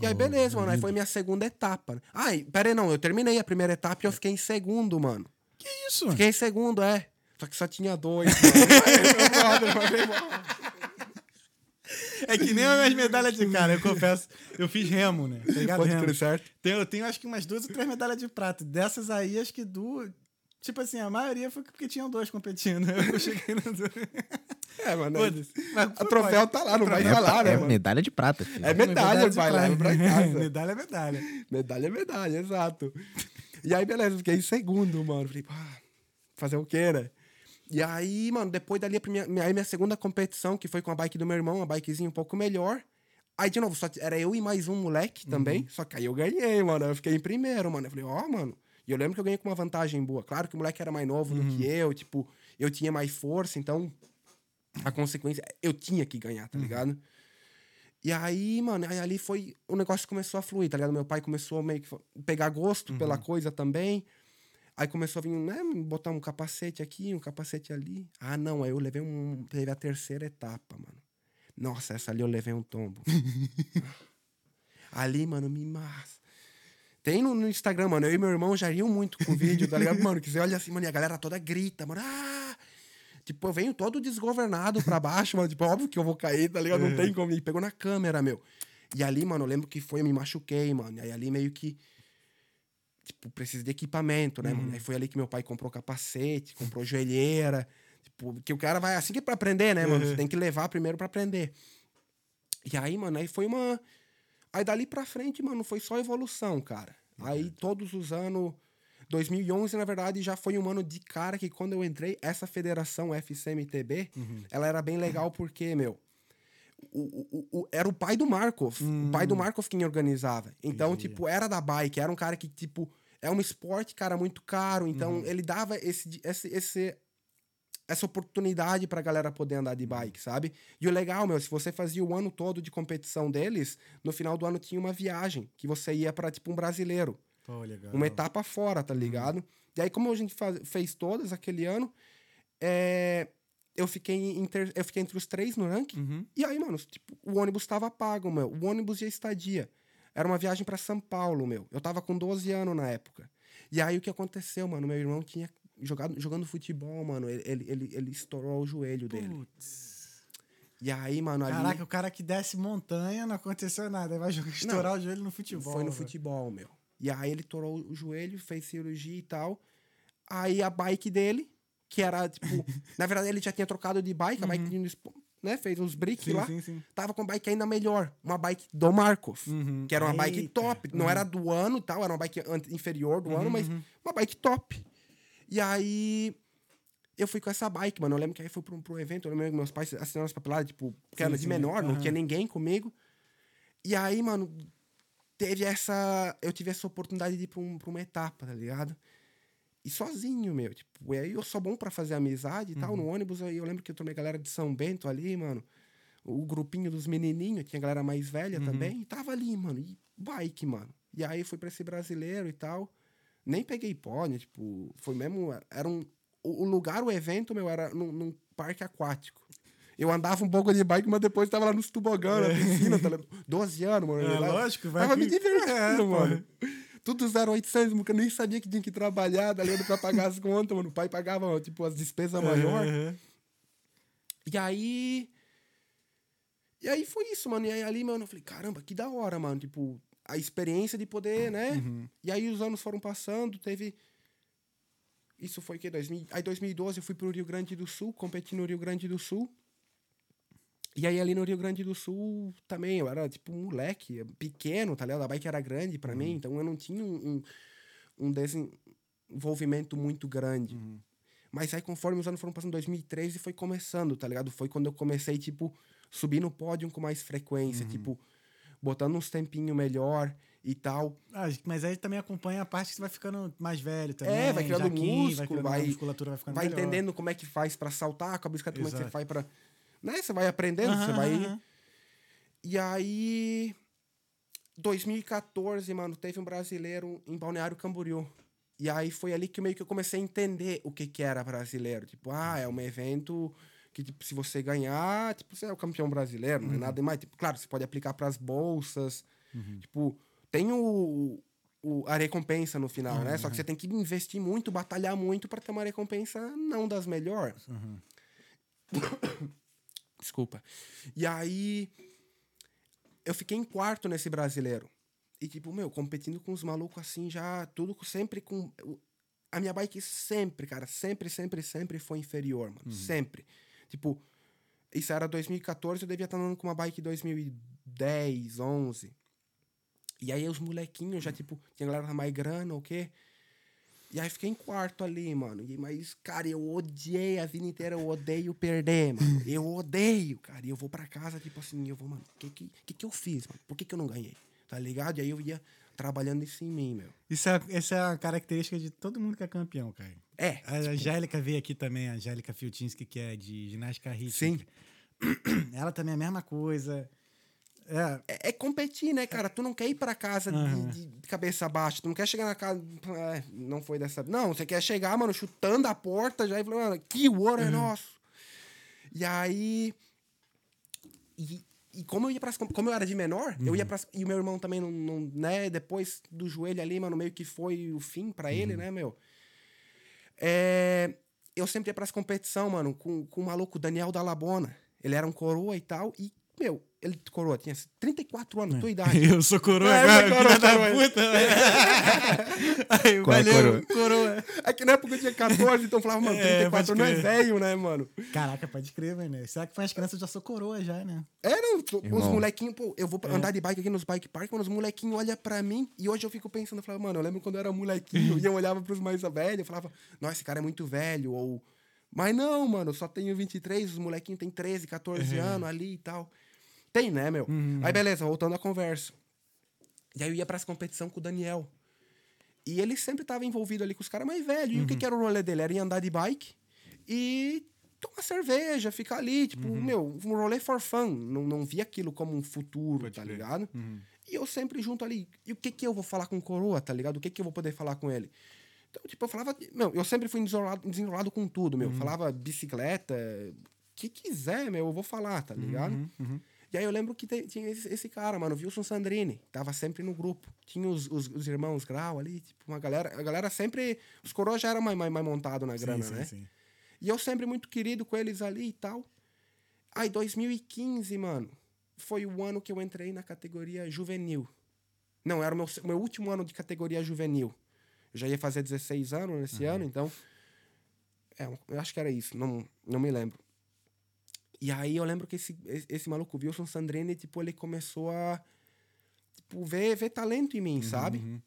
E Oh, aí, beleza, mano. Aí foi minha segunda etapa. né? Ai, pera aí, não. Eu terminei a primeira etapa e eu fiquei em segundo, mano. Que isso? Fiquei em segundo, é. Só que só tinha dois, mano. Aí, meu brother, mandei embora. É que nem as minhas medalhas de cara, eu confesso. Eu fiz remo, né? Tá ligado? Pode Remo. certo? Tenho, eu tenho acho que umas duas ou três medalhas de prata. Dessas aí, acho que duas. Tipo assim, a maioria foi porque tinham dois competindo. Eu cheguei no dois. É, mano. Foda-se. Mas O troféu tá lá, não vai É, falar, né, é mano? medalha de prata, filho. É medalha, pai, prata. leva pra casa. medalha é medalha. Medalha é medalha, exato. E aí, beleza, fiquei em segundo, mano. Falei, pá, fazer o quê, né? E aí, mano, depois dali, a minha, aí minha segunda competição, que foi com a bike do meu irmão, uma bikezinha um pouco melhor. Aí, de novo, só era eu e mais um moleque também. Só que aí eu ganhei, mano. Eu fiquei em primeiro, mano. Eu falei, ó, mano. E eu lembro que eu ganhei com uma vantagem boa. Claro que o moleque era mais novo do que eu, tipo. eu tinha mais força, então a consequência, eu tinha que ganhar, tá ligado? E aí, mano, aí ali foi. O negócio começou a fluir, tá ligado? Meu pai começou meio que pegar gosto pela coisa também. Aí começou a vir, né? Botar um capacete aqui, um capacete ali. Ah, não, aí eu levei um. Teve a terceira etapa, mano. Nossa, essa ali eu levei um tombo. ali, mano, me massa. Tem no, no Instagram, mano. Eu e meu irmão já riam muito com o vídeo, tá ligado, mano? Que você olha assim, mano, e a galera toda grita, mano. Ah! Tipo, eu venho todo desgovernado pra baixo, mano. Tipo, óbvio que eu vou cair, tá ligado? Não tem como. E pegou na câmera, meu. E ali, mano, eu lembro que foi, eu me machuquei, mano. Aí ali meio que. Tipo, preciso de equipamento, né, mano? Aí foi ali que meu pai comprou capacete, comprou joelheira. Tipo, que o cara vai assim que é pra aprender, né, mano? Você tem que levar primeiro pra aprender. E aí, mano, aí foi uma. Aí dali pra frente, mano, foi só evolução, cara. Aí todos os anos. 2011, na verdade, já foi um ano de cara que quando eu entrei, essa federação FCMTB, ela era bem legal porque, meu, o, o- o- era o pai do Markov. O pai do Markov quem organizava. Então, Entendi. tipo, era da bike. Era um cara que, tipo, é um esporte, cara, muito caro. Então, ele dava esse, esse, esse, essa oportunidade pra galera poder andar de bike, sabe? E o legal, meu, se você fazia o ano todo de competição deles, no final do ano tinha uma viagem que você ia pra, tipo, um brasileiro. Legal. Uma etapa fora, tá ligado? E aí, como a gente faz- fez todas aquele ano, é, eu, fiquei em ter- eu fiquei entre os três no ranking. Uhum. E aí, mano, tipo, o ônibus tava pago, meu. O ônibus e a estadia. Era uma viagem pra São Paulo, meu. Eu tava com 12 anos na época. E aí, o que aconteceu, mano? Meu irmão tinha jogado, jogando futebol, mano. Ele, ele, ele, ele estourou o joelho dele. Putz. E aí, mano, ali... Caraca, o cara que desce montanha não aconteceu nada. Aí vai jogar, estourar o joelho no futebol. Foi no velho. futebol, meu. E aí ele torou o joelho, fez cirurgia e tal. Aí a bike dele, que era, tipo... na verdade, ele já tinha trocado de bike, a bike espo- né? Fez uns bricks Sim, lá. sim, sim. Tava com bike ainda melhor. Uma bike do Markov. Uhum. Que era uma bike Eita. top. Não era do ano tal, era uma bike inferior do ano, mas uma bike top. E aí... Eu fui com essa bike, mano. Eu lembro que aí fui pro, pro evento, eu lembro que meus pais assinaram as papeladas, tipo, que era de menor, não tinha ninguém comigo. E aí, mano, teve essa. Eu tive essa oportunidade de ir pra, um- pra uma etapa, tá ligado? E sozinho, meu. Tipo, e aí eu sou bom pra fazer amizade e tal. No ônibus, aí eu lembro que eu tomei galera de São Bento ali, mano. O grupinho dos menininhos, tinha galera mais velha também. E tava ali, mano. E bike, mano. E aí fui pra esse brasileiro e tal. Nem peguei pódio, tipo, foi mesmo. Era um. O lugar, o evento, meu, era num, num parque aquático. Eu andava um pouco de bike, mas depois tava lá nos tobogã, na piscina, tá ligado? 12 anos, mano. É, lá- lógico, vai Tava que- me divertindo, É, pô. Mano. Tudo 0800, porque eu nem sabia que tinha que trabalhar, tá ligado? Pra pagar as contas, mano. O pai pagava, tipo, as despesas maiores. Uhum. E aí. E aí foi isso, mano. E aí ali, mano, eu falei, caramba, que da hora, mano. Tipo, a experiência de poder, né? Uhum. E aí os anos foram passando, teve. Isso foi o quê? 2000... Aí 2012 eu fui pro Rio Grande do Sul, competi no Rio Grande do Sul. E aí ali no Rio Grande do Sul também, eu era tipo um moleque, pequeno, tá ligado? A bike era grande pra mim, então eu não tinha um, um, um desenvolvimento muito grande. Mas aí conforme os anos foram passando, 2013 foi começando, tá ligado? Foi quando eu comecei, tipo, subir no pódio com mais frequência, tipo, botando uns tempinho melhor e tal. Ah, mas aí também acompanha a parte que você vai ficando mais velho também. É, vai criando jaquinho, músculo, criando vai- musculatura vai vai entendendo como é que faz pra saltar, com a bicicleta, como é que você faz pra. Né? Você vai aprendendo, você Aham, vai. aham. E aí. 2014, mano, teve um brasileiro em Balneário Camboriú. E aí foi ali que meio que eu comecei a entender o que que era brasileiro. Tipo, ah, é um evento que, tipo, se você ganhar, tipo, você é o campeão brasileiro, não é nada mais. Tipo, claro, você pode aplicar pras bolsas. Tipo, tem o, o- a recompensa no final, né? Só que você tem que investir muito, batalhar muito para ter uma recompensa não das melhores. Desculpa. E aí eu fiquei em quarto nesse brasileiro. E tipo, meu, competindo com os malucos assim, já tudo sempre com a minha bike sempre, cara, sempre, sempre, sempre foi inferior, mano, sempre. Tipo, isso era 2014, eu devia estar andando com uma bike 2010, 11. E aí os molequinhos já, tipo, tinha galera mais grana, o quê? E aí fiquei em quarto ali, mano. E, mas, cara, eu odiei a vida inteira, eu odeio perder, mano. Eu odeio, cara. E eu vou pra casa, tipo assim, eu vou, mano, o que, que, que que eu fiz, mano? Por que, que eu não ganhei? Tá ligado? E aí eu ia trabalhando isso em mim, meu. Isso é, essa é a característica de todo mundo que é campeão, cara. É. A Angélica veio aqui também, a Angélica Filtinski, que é de ginástica rítmica. Sim. Ela também é a mesma coisa. É, É, é competir, né, cara? Tu não quer ir pra casa de- Aham. de, de cabeça baixa. Tu não quer chegar na casa. "É, não foi dessa. Não, você quer chegar, mano, chutando a porta já e falando, mano, que ouro é nosso. E aí. E, e como eu ia pras, como eu era de menor, eu ia pras, E o meu irmão também não, não. né? Depois do joelho ali, mano, meio que foi o fim pra ele, né, meu? É, eu sempre ia pras competição, mano, com, com o maluco Daniel Dalabona. Ele era um coroa e tal. E, meu, ele, coroa, tinha 34 anos, tua idade. eu sou coroa É, agora, eu sou coroa filha da puta. Aí, Qual é valeu, coroa? coroa. É que na época eu tinha 14, então eu falava, mano, É, 34 pode não é velho, né, mano? Caraca, pode crer, mano. Será que foi as crianças já sou coroa já, né? É, não, tu- os molequinhos, pô, eu vou pra- andar de bike aqui nos bike park, mano, os molequinhos olham pra mim e hoje eu fico pensando, eu falava, mano, eu lembro quando eu era molequinho e eu olhava pros mais velhos, eu falava, nossa, esse cara é muito velho, ou... Mas não, mano, eu só tenho 23, os molequinhos têm 13, 14 anos ali e tal. Tem, né, meu? Aí, beleza, voltando à conversa. E aí eu ia pras competição com o Daniel. E ele sempre tava envolvido ali com os caras mais velhos. E o que, que era o rolê dele? Era ir andar de bike e tomar cerveja, ficar ali, tipo, meu, um rolê for fun. Não, não via aquilo como um futuro, tá ligado? E eu sempre junto ali. E o que que eu vou falar com o Coroa, tá ligado? O que que eu vou poder falar com ele? Então, tipo, eu falava. Meu, eu sempre fui desenrolado, desenrolado com tudo, meu. Falava bicicleta, o que quiser, meu, eu vou falar, tá ligado? E aí eu lembro que te- tinha esse, esse cara, mano, Wilson Sandrini, tava sempre no grupo. Tinha os, os, os irmãos Grau ali, tipo, uma galera. A galera sempre. Os coroas já eram mais, mais, mais montados na grana, sim, né? sim. E eu sempre muito querido com eles ali e tal. Aí, 2015, mano, foi o ano que eu entrei na categoria juvenil. Não, era o meu, meu último ano de categoria juvenil. Eu já ia fazer 16 anos nesse ano, então. É, eu acho que era isso, não, não me lembro. E aí eu lembro que esse, esse, maluco, o Wilson Sandrini, tipo, ele começou a tipo, ver, ver talento em mim, sabe?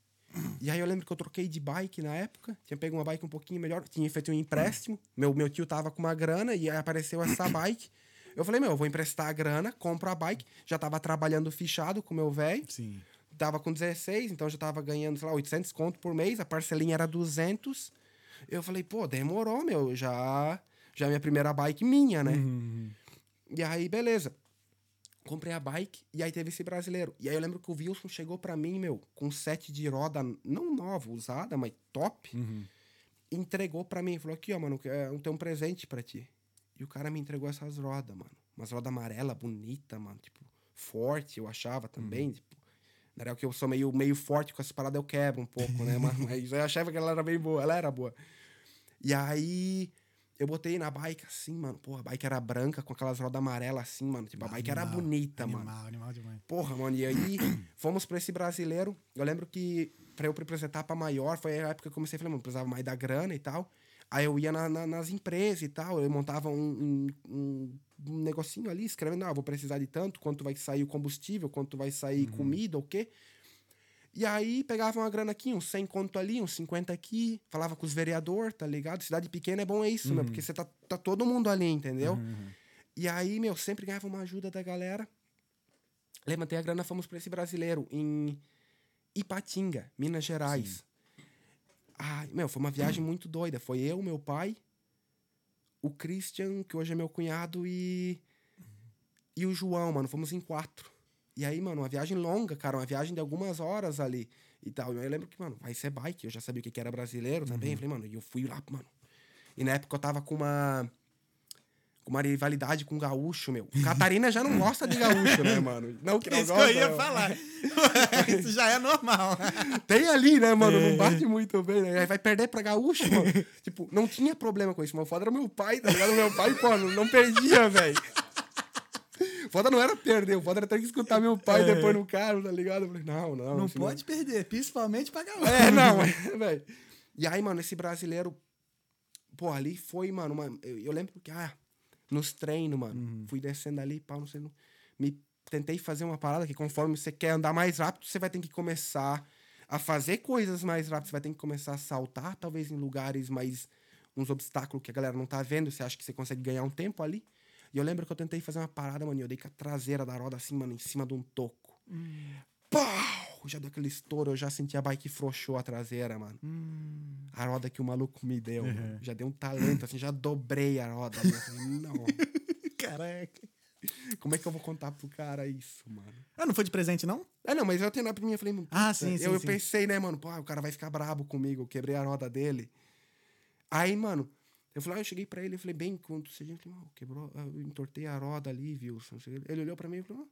E aí eu lembro que eu troquei de bike na época. Tinha pego uma bike um pouquinho melhor. Tinha feito um empréstimo. Meu, meu tio tava com uma grana e aí apareceu essa bike. Eu falei, meu, eu vou emprestar a grana, compro a bike. Já tava trabalhando fichado com o meu velho. Sim. Tava com 16, então já tava ganhando, sei lá, 800 conto por mês. A parcelinha era 200. Eu falei, pô, demorou, meu. Já, já é minha primeira bike minha, né? E aí, beleza. Comprei a bike e aí teve esse brasileiro. E aí eu lembro que o Wilson chegou pra mim, meu, com um set de roda, não nova, usada, mas top. Entregou pra mim. Falou: aqui, ó, mano, é, tem um presente pra ti. E o cara me entregou essas rodas, mano. Umas rodas amarelas, bonita, mano. Tipo, forte, eu achava também. Tipo, na real que eu sou meio, meio forte com essas paradas, eu quebro um pouco, né? Mas, mas eu achava que ela era bem boa. Ela era boa. E aí, eu botei na bike assim, mano. Porra, a bike era branca com aquelas rodas amarelas assim, mano. Tipo, a bike era Animal, bonita, animal, mano. Animal demais. Porra, mano. E aí, fomos pra esse brasileiro. Eu lembro que pra eu ir pra essa etapa maior, foi a época que eu comecei a falar, mano, precisava mais da grana e tal. Aí eu ia na- na- nas empresas e tal. Eu montava um, um, um- um negocinho ali, escrevendo, ah, vou precisar de tanto, quanto vai sair o combustível, quanto vai sair comida, o quê. E aí pegava uma grana aqui, uns 100 conto ali, uns 50 aqui, falava com os vereadores, tá ligado? Cidade pequena é bom é isso, meu, porque você tá, tá todo mundo ali, entendeu? E aí, meu, sempre ganhava uma ajuda da galera. Levantei a grana, fomos pra esse brasileiro em Ipatinga, Minas Gerais. Ai, meu, foi uma viagem muito doida. Foi eu, meu pai, o Christian, que hoje é meu cunhado, e. E o João, mano. Fomos em quatro. E aí, mano, uma viagem longa, cara, uma viagem de algumas horas ali e tal. Eu lembro que, mano, vai ser bike. Eu já sabia o que que era brasileiro também. Eu falei, mano, e eu fui lá, mano. E na época eu tava com uma. Com uma rivalidade com o gaúcho, meu. Catarina já não gosta de gaúcho, né, mano? Não que não Isso que gosta. eu ia falar. Isso já é normal. Tem ali, né, mano? É. Não bate muito bem, né? Aí vai perder pra gaúcho, mano. tipo, não tinha problema com isso, o foda era meu pai, tá ligado? Meu pai, pô, não perdia, velho. Foda não era perder, o foda era ter que escutar meu pai depois no carro, tá ligado? Eu falei, não, não. É. Não pode perder, principalmente pra galera. É, não, é, velho. E aí, mano, esse brasileiro, pô, ali foi, mano, uma, eu, eu lembro que, ah, nos treinos, mano, Uhum. fui descendo ali, pau, não sei, não, me tentei fazer uma parada que conforme você quer andar mais rápido, você vai ter que começar a fazer coisas mais rápido, você vai ter que começar a saltar, talvez em lugares mais, uns obstáculos que a galera não tá vendo, você acha que você consegue ganhar um tempo ali. E eu lembro que eu tentei fazer uma parada, mano, e eu dei com a traseira da roda assim, mano, em cima de um toco. Pau! já deu aquele estouro, eu já senti a bike frouxou a traseira, mano. Hum. A roda que o maluco me deu, Uhum. mano. já deu um talento, assim, já dobrei a roda. Eu falei, não, Caraca. como é que eu vou contar pro cara isso, mano? Ah, não foi de presente, não? Ah, não, mas eu tenho na eu falei, Ah, sim, sim, eu, eu sim. pensei, né, mano, pô, o cara vai ficar brabo comigo, eu quebrei a roda dele. Aí, mano, eu falei, ah, eu cheguei pra ele, eu falei, bem, quando você falei, "Mano, quebrou, eu entortei a roda ali, Wilson. Ele olhou pra mim e falou, "Ah,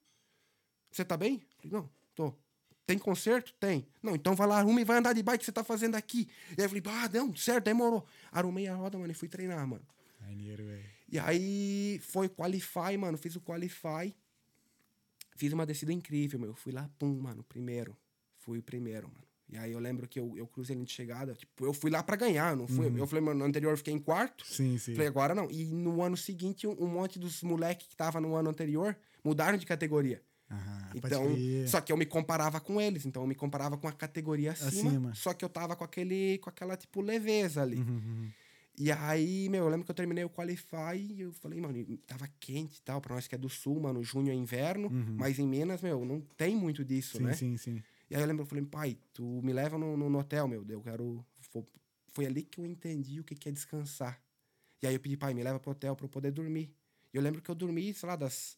você tá bem? Eu falei, não, tô. Tem conserto? Tem. Não, então vai lá, arruma e vai andar de bike que você tá fazendo aqui. E aí eu falei, ah, não, certo, demorou. Arrumei a roda, mano, e fui treinar, mano. Maneiro, velho. E aí foi qualify, mano. Fiz o qualify. Fiz uma descida incrível, meu. Fui lá, pum, mano, primeiro. Fui o primeiro, mano. E aí eu lembro que eu, eu cruzei ele de chegada. Tipo, eu fui lá pra ganhar, não fui. Eu falei, mano, no anterior eu fiquei em quarto. Sim, sim. Falei, agora não. E no ano seguinte, um, um monte dos moleques que tava no ano anterior mudaram de categoria. Pode Então, só que eu me comparava com eles, então eu me comparava com a categoria acima, Acima. só que eu tava com aquele com aquela tipo leveza ali. Uhum, uhum. E aí, meu, eu lembro que eu terminei o Qualify e eu falei, mano, tava quente e tal, pra nós que é do sul, mano, junho é inverno, mas em Minas, meu, não tem muito disso, Uhum. Sim, né? sim, sim. E aí eu lembro, eu falei, pai, tu me leva no, no, hotel, meu, eu quero... fo- Foi ali que eu entendi o que que é descansar. E aí eu pedi, pai, me leva pro hotel pra eu poder dormir. E eu lembro que eu dormi, sei lá, das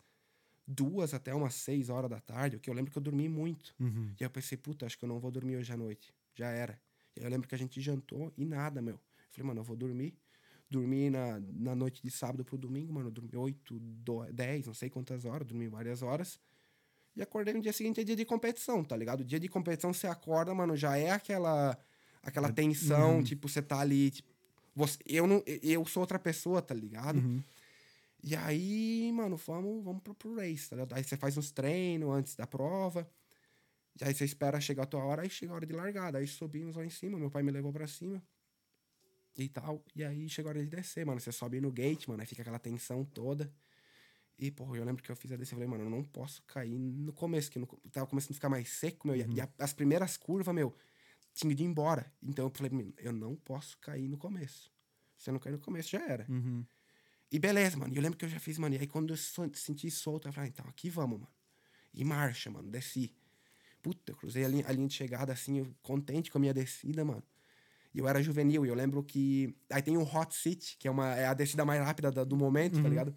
duas até umas seis horas da tarde, que eu lembro que eu dormi muito. Uhum. E aí eu pensei, puta, acho que eu não vou dormir hoje à noite. Já era. E aí eu lembro que a gente jantou e nada, meu. Eu falei, mano, eu vou dormir. Dormi na, na noite de sábado pro domingo, mano. eu Dormi 8, 10, não sei quantas horas, dormi várias horas. E acordei no dia seguinte, é dia de competição, tá ligado? Dia de competição você acorda, mano, já é aquela aquela tensão, tipo, você tá ali, tipo, você, eu não eu sou outra pessoa, tá ligado? Uhum. E aí, mano, vamos, vamos pro, pro race, tá ligado? Aí você faz uns treinos antes da prova. E aí você espera chegar a tua hora, aí chega a hora de largada. Aí subimos lá em cima, meu pai me levou pra cima. E tal. E aí chega a hora de descer, mano. Você sobe no gate, mano, aí fica aquela tensão toda. E, porra, eu lembro que eu fiz a descer, eu falei, mano, eu não posso cair no começo, que no, tava começando a ficar mais seco, meu. e a- E, a- as primeiras curvas, meu, tinha de ir embora. Então eu falei, "Menino, eu não posso cair no começo. Se eu não cair no começo, já era. Uhum. E beleza, mano. E eu lembro que eu já fiz, mano. E aí quando eu senti solto, eu falei, ah, então aqui vamos, mano. E marcha, mano. Desci. Puta, eu cruzei a linha, a linha de chegada, assim, eu contente com a minha descida, mano. E eu era juvenil, e eu lembro que. Aí tem o Hot City, que é, uma, é a descida mais rápida da- do momento, tá ligado?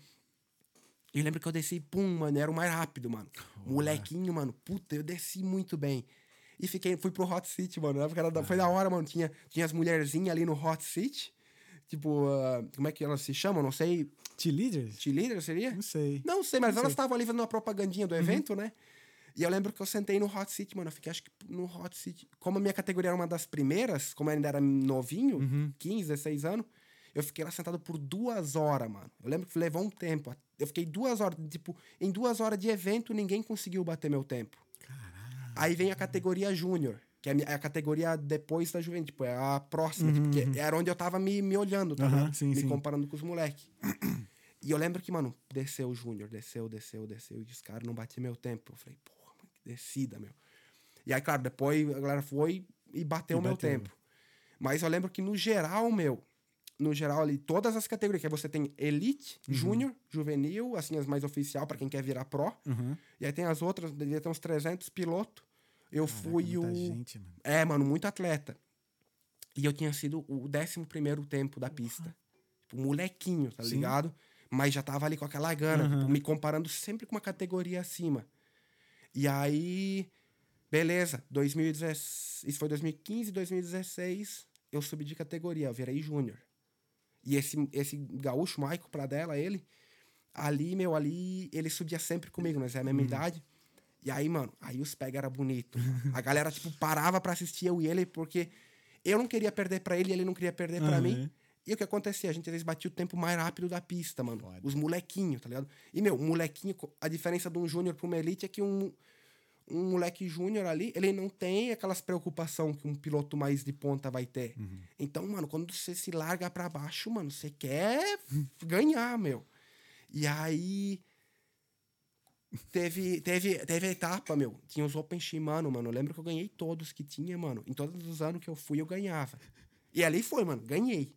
E eu lembro que eu desci, pum, mano, era o mais rápido, mano. Molequinho, mano, puta, eu desci muito bem. E fiquei, fui pro Hot City, mano. na época Foi da hora, mano. Tinha, tinha as mulherzinhas ali no Hot City. Tipo, ah, como é que elas se chamam? Não sei. T-Leaders? Cheerleader seria? Não sei. Não sei, mas Não elas estavam ali fazendo uma propagandinha do evento, né? E eu lembro que eu sentei no Hot City, mano. Eu fiquei, acho que no Hot City. Como a minha categoria era uma das primeiras, como eu ainda era novinho, 15, 16 anos, eu fiquei lá sentado por duas horas, mano. Eu lembro que levou um tempo. Eu fiquei duas horas, tipo, em duas horas de evento, ninguém conseguiu bater meu tempo. Aí vem a categoria júnior, que é a é a categoria depois da juventude, tipo, é a próxima, tipo, que era onde eu tava me, me olhando, tá ligado? sim, me sim. comparando com os moleques. E eu lembro que, mano, desceu o Júnior, desceu, desceu, desceu, e os caras não batiam meu tempo. Eu falei, porra, mano, que descida, meu. E aí, claro, depois a galera foi e bateu o meu bateu. tempo. Mas eu lembro que no geral, meu, no geral ali, todas as categorias, que aí você tem Elite, Júnior, Juvenil, assim, as mais oficial pra quem quer virar Pro. Uhum. E aí tem as outras, devia ter uns 300 pilotos. Eu Caraca, fui muita o. gente, mano. É, mano, muito atleta. E eu tinha sido o 11 primeiro tempo da pista. Tipo, molequinho, tá Sim. ligado? Mas já tava ali com aquela gana, tipo, me comparando sempre com uma categoria acima. E aí, beleza, 2016, isso foi 2015, 2016, eu subi de categoria, eu virei júnior. E esse, esse gaúcho, Maico Pradella, ele, ali, meu, ali, ele subia sempre comigo, nós é a mesma idade. E aí, mano, aí os pega era bonito. A galera, tipo, parava pra assistir eu e ele, porque eu não queria perder pra ele e ele não queria perder pra Aham. mim. E o que acontecia? A gente às vezes batia o tempo mais rápido da pista, mano. Foda. Os molequinhos, tá ligado? E, meu, molequinho, a diferença de um júnior pra uma elite é que um, um moleque júnior ali, ele não tem aquelas preocupação que um piloto mais de ponta vai ter. Então, mano, quando você se larga pra baixo, mano, você quer ganhar, meu. E aí. Teve, teve, teve a etapa, meu. Tinha os Open Shimano, mano. Eu lembro que eu ganhei todos que tinha, mano. Em todos os anos que eu fui, eu ganhava. E ali foi, mano. Ganhei.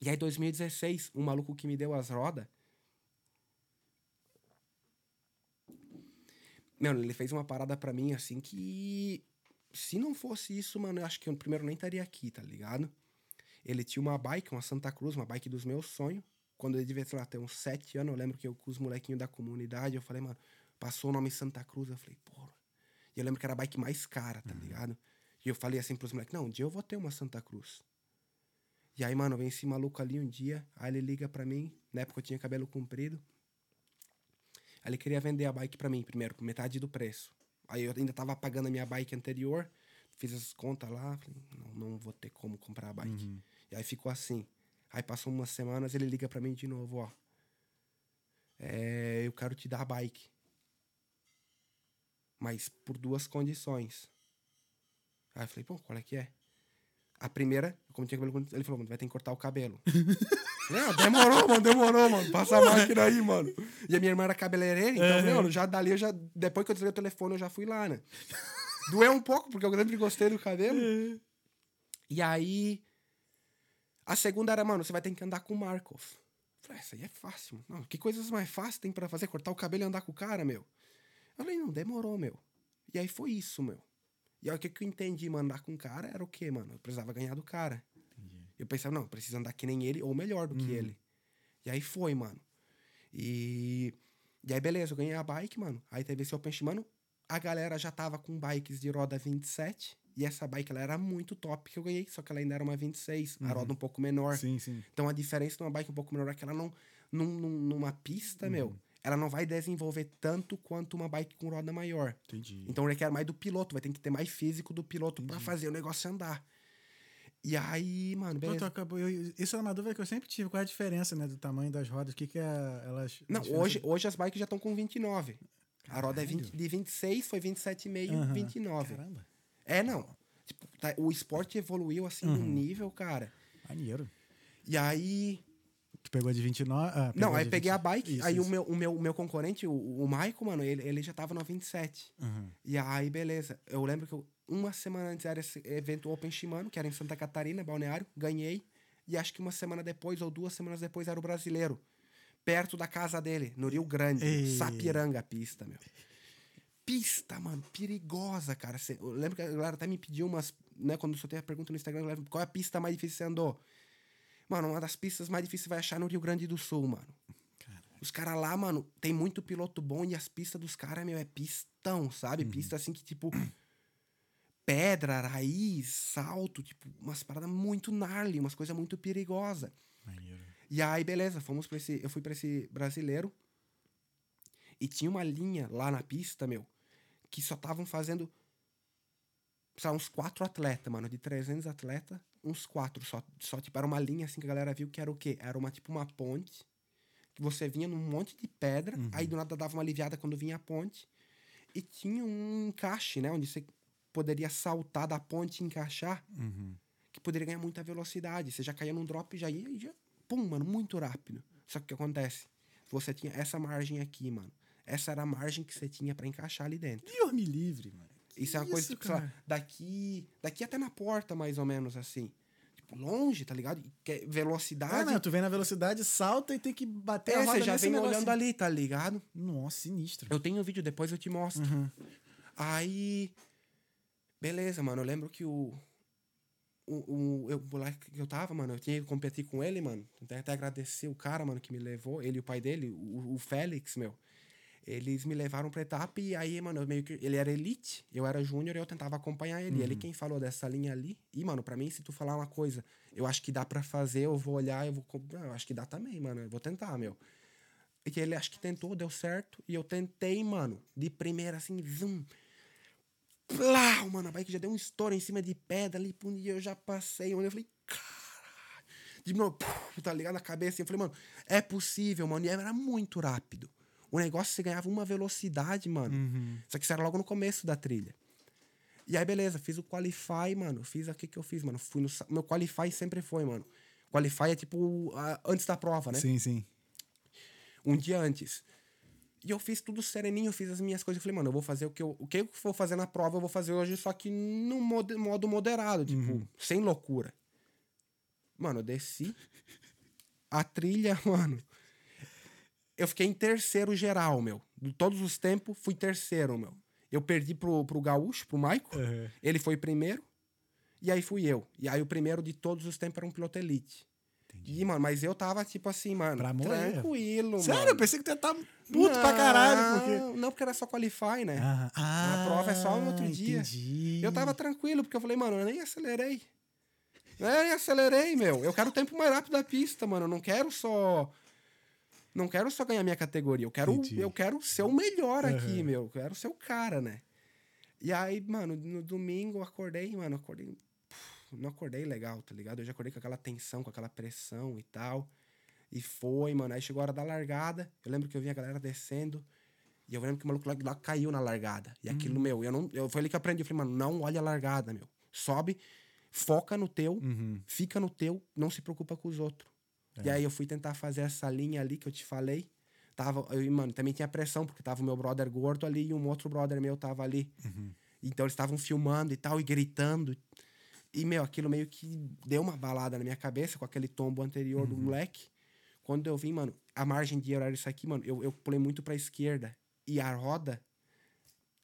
E aí, 2016, um maluco que me deu as rodas. Mano, ele fez uma parada pra mim assim que. Se não fosse isso, mano, eu acho que eu primeiro nem estaria aqui, tá ligado? Ele tinha uma bike, uma Santa Cruz, uma bike dos meus sonhos. Quando ele devia, sei lá, ter uns sete anos, eu lembro que eu com os molequinhos da comunidade, eu falei, mano, passou o nome Santa Cruz. Eu falei, porra. E eu lembro que era a bike mais cara, tá ligado? E eu falei assim pros moleques, não, um dia eu vou ter uma Santa Cruz. E aí, mano, vem esse maluco ali um dia, aí ele liga pra mim, na época eu tinha cabelo comprido. Aí ele queria vender a bike pra mim, primeiro, por metade do preço. Aí eu ainda tava pagando a minha bike anterior, fiz as contas lá, falei, não, não vou ter como comprar a bike. E aí ficou assim. Aí passou umas semanas, ele liga pra mim de novo, ó. É, eu quero te dar a bike. Mas por duas condições. Aí eu falei, pô, qual é que é? A primeira, como tinha cabelo, ele falou, mano, vai ter que cortar o cabelo. Falei, "Ah, demorou, mano, demorou, mano. Passa a máquina aí, mano. E a minha irmã era cabeleireira, então, mano, já dali eu já. Depois que eu desliguei o telefone, eu já fui lá, né? Doeu um pouco, porque eu sempre gostei do cabelo. E aí. A segunda era, mano, você vai ter que andar com o Markov. Falei, essa aí é fácil, mano. Não, que coisas mais fáceis tem pra fazer? Cortar o cabelo e andar com o cara, meu? Eu falei, não, demorou, meu. E aí foi isso, meu. E aí o que, que eu entendi, mano, andar com o cara era o quê, mano? Eu precisava ganhar do cara. Eu pensava, não, eu preciso andar que nem ele ou melhor do que ele. E aí foi, mano. E. E aí, beleza, eu ganhei a bike, mano. Aí teve esse Open mano. A galera já tava com bikes de roda 27. E essa bike, ela era muito top que eu ganhei. Só que ela ainda era uma 26. A roda um pouco menor. Sim, sim. Então a diferença de uma bike um pouco menor é que ela não. Num, num- numa pista, meu, ela não vai desenvolver tanto quanto uma bike com roda maior. Entendi. Então requer mais do piloto, vai ter que ter mais físico do piloto pra fazer o negócio andar. E aí, mano, Pronto, beleza. acabou. Eu- isso é uma dúvida que eu sempre tive. Qual é a diferença, né, do tamanho das rodas? O que que é elas... Não, hoje, hoje as bikes já estão com 29. A roda é Caralho. 20, de 26, foi 27,5, Aham. 29. Caramba, É, não. Tipo, tá- o esporte evoluiu assim num nível, cara. maneiro. E aí. Tu pegou de 29... Ah, Não, aí peguei 20 a bike, Isso, aí isso. O, meu, o, meu, o meu concorrente, o, o Maico, mano, ele, ele já tava no 27. Uhum. E aí, beleza. Eu lembro que eu, uma semana antes era esse evento Open Shimano, que era em Santa Catarina, Balneário, ganhei. E acho que uma semana depois, ou duas semanas depois, era o brasileiro. Perto da casa dele, no Rio Grande, Ei. Sapiranga, a pista, meu. Pista, mano, perigosa, cara. Eu lembro que a galera até me pediu umas, né, quando eu soltei a pergunta no Instagram, qual é a pista mais difícil que você andou? Mano, uma das pistas mais difíceis você vai achar no Rio Grande do Sul, mano. Os caras lá, mano, tem muito piloto bom e as pistas dos caras, meu, é pistão, sabe? Pista assim que, tipo, pedra, raiz, salto, tipo, umas paradas muito gnarly, umas coisas muito perigosas. E aí, beleza, fomos pra esse. Eu fui pra esse brasileiro. E tinha uma linha lá na pista, meu, que só estavam fazendo. Uns quatro atletas, mano. De 300 atletas, uns quatro só. Só, tipo, era uma linha assim que a galera viu que era o quê? Era uma, tipo, uma ponte. Que você vinha num monte de pedra. Aí do nada dava uma aliviada quando vinha a ponte. E tinha um encaixe, né? Onde você poderia saltar da ponte e encaixar Uhum. que poderia ganhar muita velocidade. Você já caía num drop e já ia e já. Pum, mano, muito rápido. Só que o que acontece? Você tinha essa margem aqui, mano. Essa era a margem que você tinha pra encaixar ali dentro. Deus me livre, mano. Isso é uma coisa, tipo, sei lá, daqui, daqui até na porta, mais ou menos, assim. Tipo, longe, tá ligado? Que é Ah, velocidade. não, tu vem na velocidade, salta e tem que bater é, a roda você já vem negócio. olhando ali, tá ligado? Nossa, sinistro. Eu tenho um vídeo, depois eu te mostro. Uhum. Aí. Beleza, mano. Eu lembro que o. O, o, eu, o moleque que eu tava, mano, eu tinha que competir com ele, mano. Até, até agradecer o cara, mano, que me levou, ele e o pai dele, o, o Félix, meu. Eles me levaram pra etapa e aí, mano, eu meio que. Ele era elite, eu era júnior e eu tentava acompanhar ele. Ele quem falou dessa linha ali. E, mano, pra mim, se tu falar uma coisa, eu acho que dá pra fazer, eu vou olhar, eu vou. Não, eu acho que dá também, mano. Eu vou tentar, meu. E que ele acho que tentou, deu certo. E eu tentei, mano, de primeira, assim, zoom. Plau, mano, a bike já deu um estouro em cima de pedra ali, e eu já passei, mano. Eu falei, caralho. De novo, tá ligado na cabeça. Eu falei, mano, é possível, mano. E era muito rápido. O negócio você ganhava uma velocidade, mano. Só que isso era logo no começo da trilha. E aí, beleza, fiz o Qualify, mano. Fiz o que que eu fiz, mano. Fui no. Meu Qualify sempre foi, mano. Qualify é tipo a- antes da prova, né? Sim, sim. um dia antes. E eu fiz tudo sereninho, eu fiz as minhas coisas. Eu falei, mano, eu vou fazer o que eu, o que eu for fazer na prova, eu vou fazer hoje, só que no modo, modo moderado, tipo, sem loucura. Mano, eu desci. A trilha, mano. Eu fiquei em terceiro geral, meu. De todos os tempos, fui terceiro, meu. Eu perdi pro, pro Gaúcho, pro Maico. Uhum. Ele foi primeiro. E aí fui eu. E aí o primeiro de todos os tempos era um piloto elite. E, mano, mas eu tava, tipo assim, mano, Pra tranquilo, Sério, eu pensei que tu ia estar puto pra caralho. Porque... Não, Não, porque era só qualify, né? Ah, ah, A prova é só no outro dia. Entendi. Eu tava tranquilo, porque eu falei, mano, eu nem acelerei. Eu nem acelerei, meu. Eu quero o tempo mais rápido da pista, mano. Eu não quero só. Não quero só ganhar minha categoria. Eu quero, Entendi. eu quero ser o melhor aqui, Aham. meu. Eu quero ser o cara, né? E aí, mano, no domingo eu acordei, mano, acordei. Não acordei legal, tá ligado? Eu já acordei com aquela tensão, com aquela pressão e tal. E foi, mano. Aí chegou a hora da largada. Eu lembro que eu vi a galera descendo. E eu lembro que o maluco lá, lá caiu na largada. E aquilo, meu, eu não. Eu, foi ali que eu aprendi. Eu falei, mano, não olha a largada, meu. Sobe, foca no teu, Uhum. fica no teu, não se preocupa com os outros. E aí eu fui tentar fazer essa linha ali que eu te falei. Tava, eu, mano, também tinha pressão, porque tava o meu brother gordo ali e um outro brother meu tava ali. Então eles estavam filmando e tal, e gritando. E, meu, aquilo meio que deu uma balada na minha cabeça com aquele tombo anterior do moleque. Quando eu vi, mano, a margem de erro era isso aqui, mano, eu, eu pulei muito pra esquerda. E a roda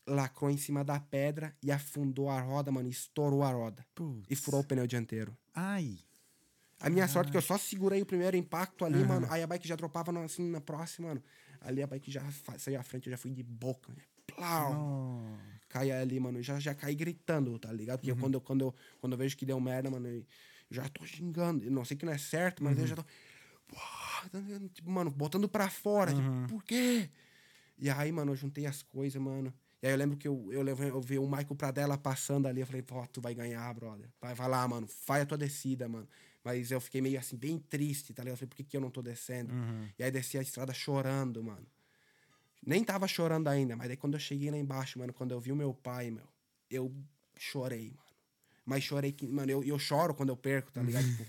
lacrou em cima da pedra e afundou a roda, mano, e estourou a roda. E furou o pneu dianteiro. Ai. A minha sorte é que eu só segurei o primeiro impacto ali, mano. Aí a bike já dropava no- assim na próxima, mano. Ali a bike já saiu à frente, eu já fui de boca. Né? Plau! Oh. Cai ali, mano. Já, já caí gritando, tá ligado? Porque quando, eu, quando, eu, quando eu vejo que deu merda, mano, eu já tô xingando. Eu não sei que não é certo, mas eu já tô. Tipo, mano, botando pra fora. Tipo, por quê? E aí, mano, eu juntei as coisas, mano. E aí eu lembro que eu, eu, levei, eu vi o Michael Pradella passando ali. Eu falei, ó, tu vai ganhar, brother. Vai, vai lá, mano. Faz a tua descida, mano. Mas eu fiquei meio assim, bem triste, tá ligado? Eu falei, por que, que eu não tô descendo? E aí desci a estrada chorando, mano. Nem tava chorando ainda, mas aí quando eu cheguei lá embaixo, mano, quando eu vi o meu pai, meu, eu chorei, mano. Mas chorei que, mano, eu, eu choro quando eu perco, tá ligado? Tipo,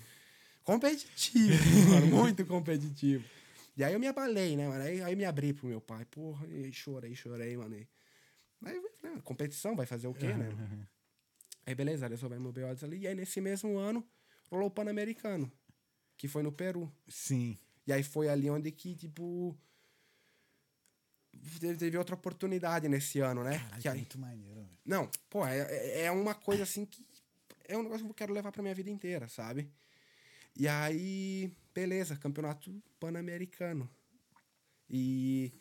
competitivo, mano, muito competitivo. E aí eu me abalei, né, mano? Aí, aí eu me abri pro meu pai, porra, e chorei, chorei, mano. E... Aí, né, competição, vai fazer o quê, né? Aí beleza, resolvemos o BOs ali. E aí nesse mesmo ano, o Pan-Americano, que foi no Peru. Sim. E aí foi ali onde que, tipo. Teve, outra oportunidade nesse ano, né? Caralho, que aí, muito maneiro. não, pô, é, é- é uma coisa assim que. É um negócio que eu quero levar pra minha vida inteira, sabe? E aí, beleza, campeonato pan-americano. E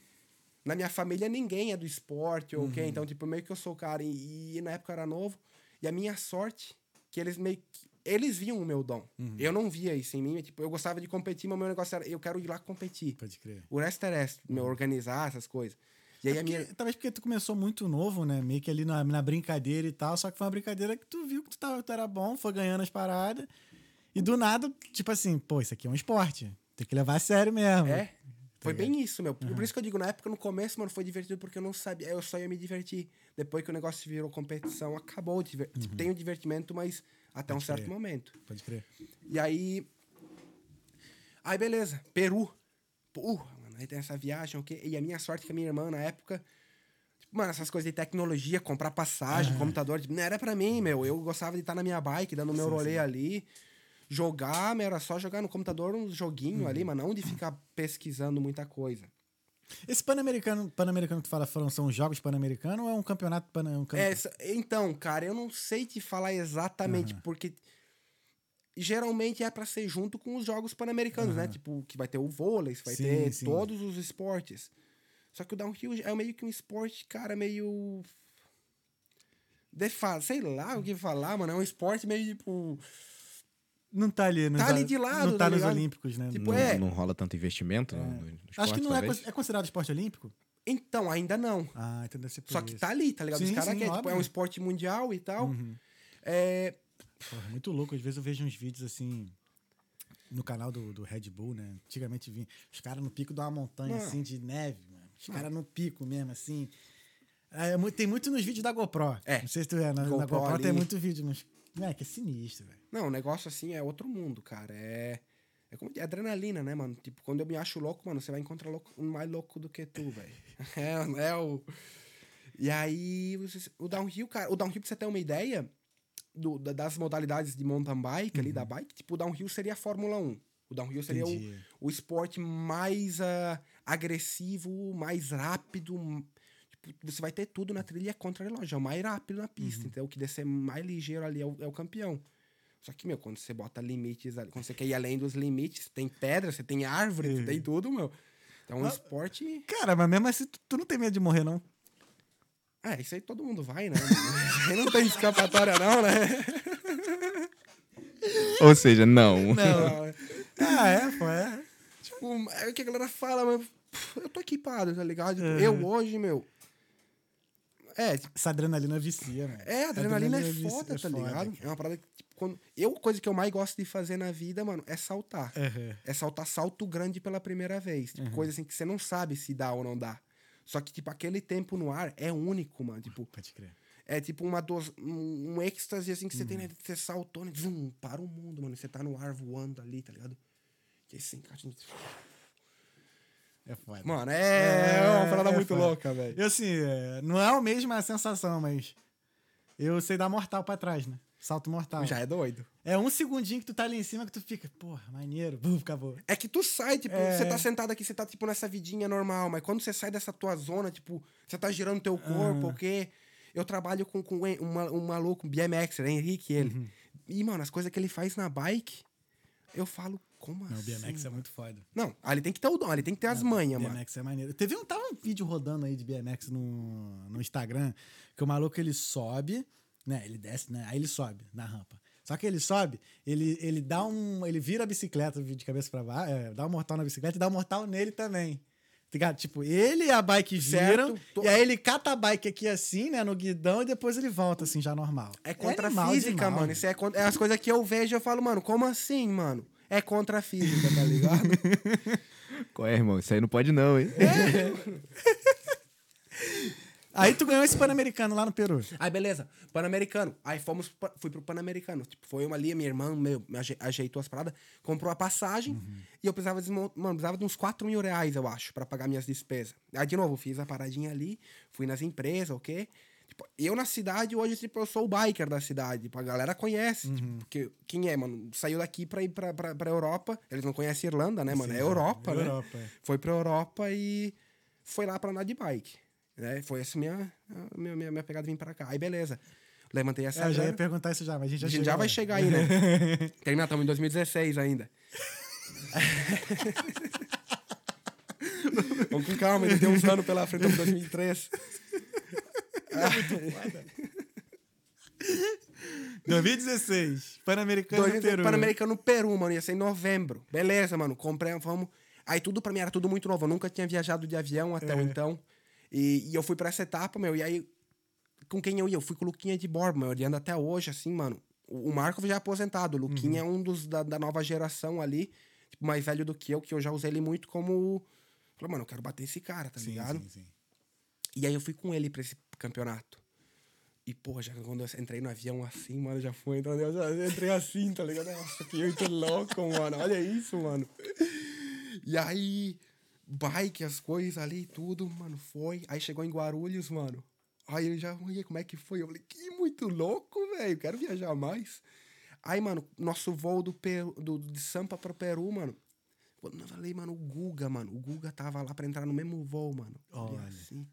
na minha família ninguém é do esporte, ou o quê? Então, tipo, meio que eu sou o cara. E, e na época eu era novo. E a minha sorte, que eles meio que. Eles viam o meu dom. Eu não via isso em mim. Tipo, eu gostava de competir, mas o meu negócio era. Eu quero ir lá competir. Pode crer. O resto era meu, organizar essas coisas. E aí a Porque- minha. Talvez porque tu começou muito novo, né? Meio que ali na, na brincadeira e tal. Só que foi uma brincadeira que tu viu que tu, tava, tu era bom, foi ganhando as paradas. E do nada, tipo assim, pô, isso aqui é um esporte. Tem que levar a sério mesmo. É. Foi bem isso, meu. Por isso que eu digo, na época, no começo, mano, foi divertido porque eu não sabia. Eu só ia me divertir. Depois que o negócio virou competição, acabou. Tipo, tem o divertimento, mas até um Pode certo crer. momento. Pode crer. E aí. Aí, beleza. Peru. Porra, mano. Aí tem essa viagem, o quê? E a minha sorte é que a minha irmã, na época. tipo, Mano, essas coisas de tecnologia, comprar passagem, computador, tipo, não era pra mim, meu. Eu gostava de estar na minha bike, dando meu rolê ali. Jogar, meu, era só jogar no computador uns joguinhos ali, mas não de ficar pesquisando muita coisa. Esse Pan-Americano pan que tu fala, foram, são jogos Pan-Americanos ou é um campeonato pan um campe- É, então, cara, eu não sei te falar exatamente, porque geralmente é pra ser junto com os jogos pan-americanos, né? Tipo, que vai ter o vôlei, vai Sim, ter sim. todos os esportes. Só que o downhill é meio que um esporte, cara, meio. Defa... Sei lá o que falar, mano. É um esporte meio tipo. Não tá ali, nos, Tá ali de lado, Não tá, tá nos ligado? Olímpicos, né? Tipo, não, é. não rola tanto investimento no, no esporte, Acho que não é, é considerado esporte olímpico? Então, ainda não. Ah, então deve ser por Só que isso. tá ali, tá ligado? Os Sim, caras sim, querem, tipo, é um esporte mundial e tal. Uhum. É, Porra, muito louco. Às vezes eu vejo uns vídeos assim no canal do, do Red Bull, né? Antigamente vinha os caras no pico de uma montanha Não. assim de neve, mano. Os caras no pico mesmo, assim. É, tem muito nos vídeos da GoPro. É. Não sei se tu é. Na, na GoPro GoPro tem muito vídeo, mas. É, que é sinistro, velho. Não, o negócio assim é outro mundo, cara. É. É como é adrenalina, né, mano? Tipo, quando eu me acho louco, mano, você vai encontrar louco, um mais louco do que tu, velho. É, é o. E aí, você- o downhill, cara, o downhill, pra você ter uma ideia do- da- das modalidades de mountain bike ali, da bike, tipo, o downhill seria a Fórmula 1. O downhill seria o, o esporte mais ah, agressivo, mais rápido. Você vai ter tudo na trilha contra relógio. É o mais rápido na pista. Então, o que descer mais ligeiro ali é o, é o campeão. Só que, meu, quando você bota limites ali, quando você quer ir além dos limites, tem pedra, você tem árvore, você tem tudo, meu. Então, é um Ah, esporte. Cara, mas mesmo assim, tu, tu não tem medo de morrer, não? É, isso aí todo mundo vai, né? Não tem escapatória, não, né? Ou seja, não. Não. ah, é, pô, é. Tipo, é o que a galera fala, mas eu tô equipado, tá ligado? Uhum. Eu hoje, meu. É, tipo, Essa adrenalina vicia, velho. é, a adrenalina, é vicia, foda, tá foda, ligado? cara. É uma parada que, tipo, quando. Eu, a coisa que eu mais gosto de fazer na vida, mano, é saltar. Uhum. É saltar salto grande pela primeira vez. Tipo, coisa assim que você não sabe se dá ou não dá. Só que, tipo, aquele tempo no ar é único, mano. Tipo, Pode crer. é tipo uma dos, um, um êxtase assim que você tem, né? Você saltou, né? Zum, para o mundo, mano. Você tá no ar voando ali, tá ligado? Que aí você encaixa. É foda. Mano, é, uma parada é muito foda. louca, velho. E assim, é, não é a mesma sensação, mas eu sei dar mortal pra trás, né? Salto mortal. Já é doido. É um segundinho que tu tá ali em cima que tu fica, porra, maneiro, bum, acabou. É que tu sai, tipo, É. você tá sentado aqui, você tá, tipo, nessa vidinha normal, mas quando você sai dessa tua zona, tipo, você tá girando teu corpo, Ah. o quê? Eu trabalho com, com um, um maluco, um BMX, né? Henrique, ele. Uhum. E, mano, as coisas que ele faz na bike, eu falo, como Não, o assim? BMX é muito foda. Não, ali tem que ter o dom, ali tem que ter as manhas, mano. BMX é maneiro. Teve um, tava um vídeo rodando aí de BMX no, no Instagram, que o maluco ele sobe, né? Ele desce, né? Aí ele sobe na rampa. Só que ele sobe, ele, ele dá um. Ele vira a bicicleta de cabeça pra baixo, é, dá um mortal na bicicleta e dá um mortal nele também. Tá ligado? Tipo, ele e a bike viram. Tô- e aí ele cata a bike aqui assim, né, no guidão, e depois ele volta assim, já normal. É contra a animal física, demais, mano. Isso é, é as coisas que eu vejo eu falo, mano, como assim, mano? É contra a física, tá ligado? Qual é, irmão? Isso aí não pode não, hein? Aí tu ganhou esse Pan-Americano lá no Peru. Aí, beleza. Pan-Americano. Aí fomos, fui pro Pan-Americano. Tipo, foi uma ali, minha irmã, meu, me aje- ajeitou as paradas, comprou a passagem e eu precisava, mano, precisava de uns 4 mil reais, eu acho, pra pagar minhas despesas. Aí, de novo, fiz a paradinha ali, fui nas empresas, ok? Tipo, eu na cidade, hoje, tipo, eu sou o biker da cidade. Tipo, a galera conhece. Tipo, porque quem é, mano? Saiu daqui pra ir pra, pra, pra Europa. Eles não conhecem Irlanda, né, mano? É Europa, né? Europa, é. Foi pra Europa e foi lá pra andar de bike. Né? Foi essa minha, minha, minha, minha pegada de vir pra cá. Aí, beleza. Levantei essa É, eu já ia perguntar isso já, mas a gente já A gente já vai chegar aí, né? Terminar, estamos em 2016 ainda. Vamos com calma, ainda tem uns anos pela frente, estamos em 2003. 2016, Pan-Americano no Peru. Pan-Americano no Peru, mano. Ia ser em novembro. Beleza, mano. Comprei, vamos. Aí tudo pra mim era tudo muito novo. Eu nunca tinha viajado de avião até É. então. E, e eu fui pra essa etapa, meu. E aí, com quem eu ia? Eu fui com o Luquinha de Borba, meu. Ele anda até hoje, assim, mano. O, o Marco já é aposentado. O Luquinha Uhum. é um dos da, da nova geração ali, tipo, mais velho do que eu, que eu já usei ele muito como. Falei, mano, eu quero bater esse cara, tá Sim, ligado? sim, sim. E aí eu fui com ele pra esse campeonato. E, porra, já quando eu entrei no avião assim, mano, já foi entrando, eu já entrei assim, tá ligado? Nossa, que muito louco, mano. Olha isso, mano. E aí, bike, as coisas ali, tudo, mano, foi. Aí chegou em Guarulhos, mano. Aí eu já, olha como é que foi. Eu falei, que muito louco, velho. Quero viajar mais. Aí, mano, nosso voo do Peru, do, de Sampa pro Peru, mano. Quando eu falei, mano, o Guga, mano. O Guga tava lá pra entrar no mesmo voo, mano. Olha. assim.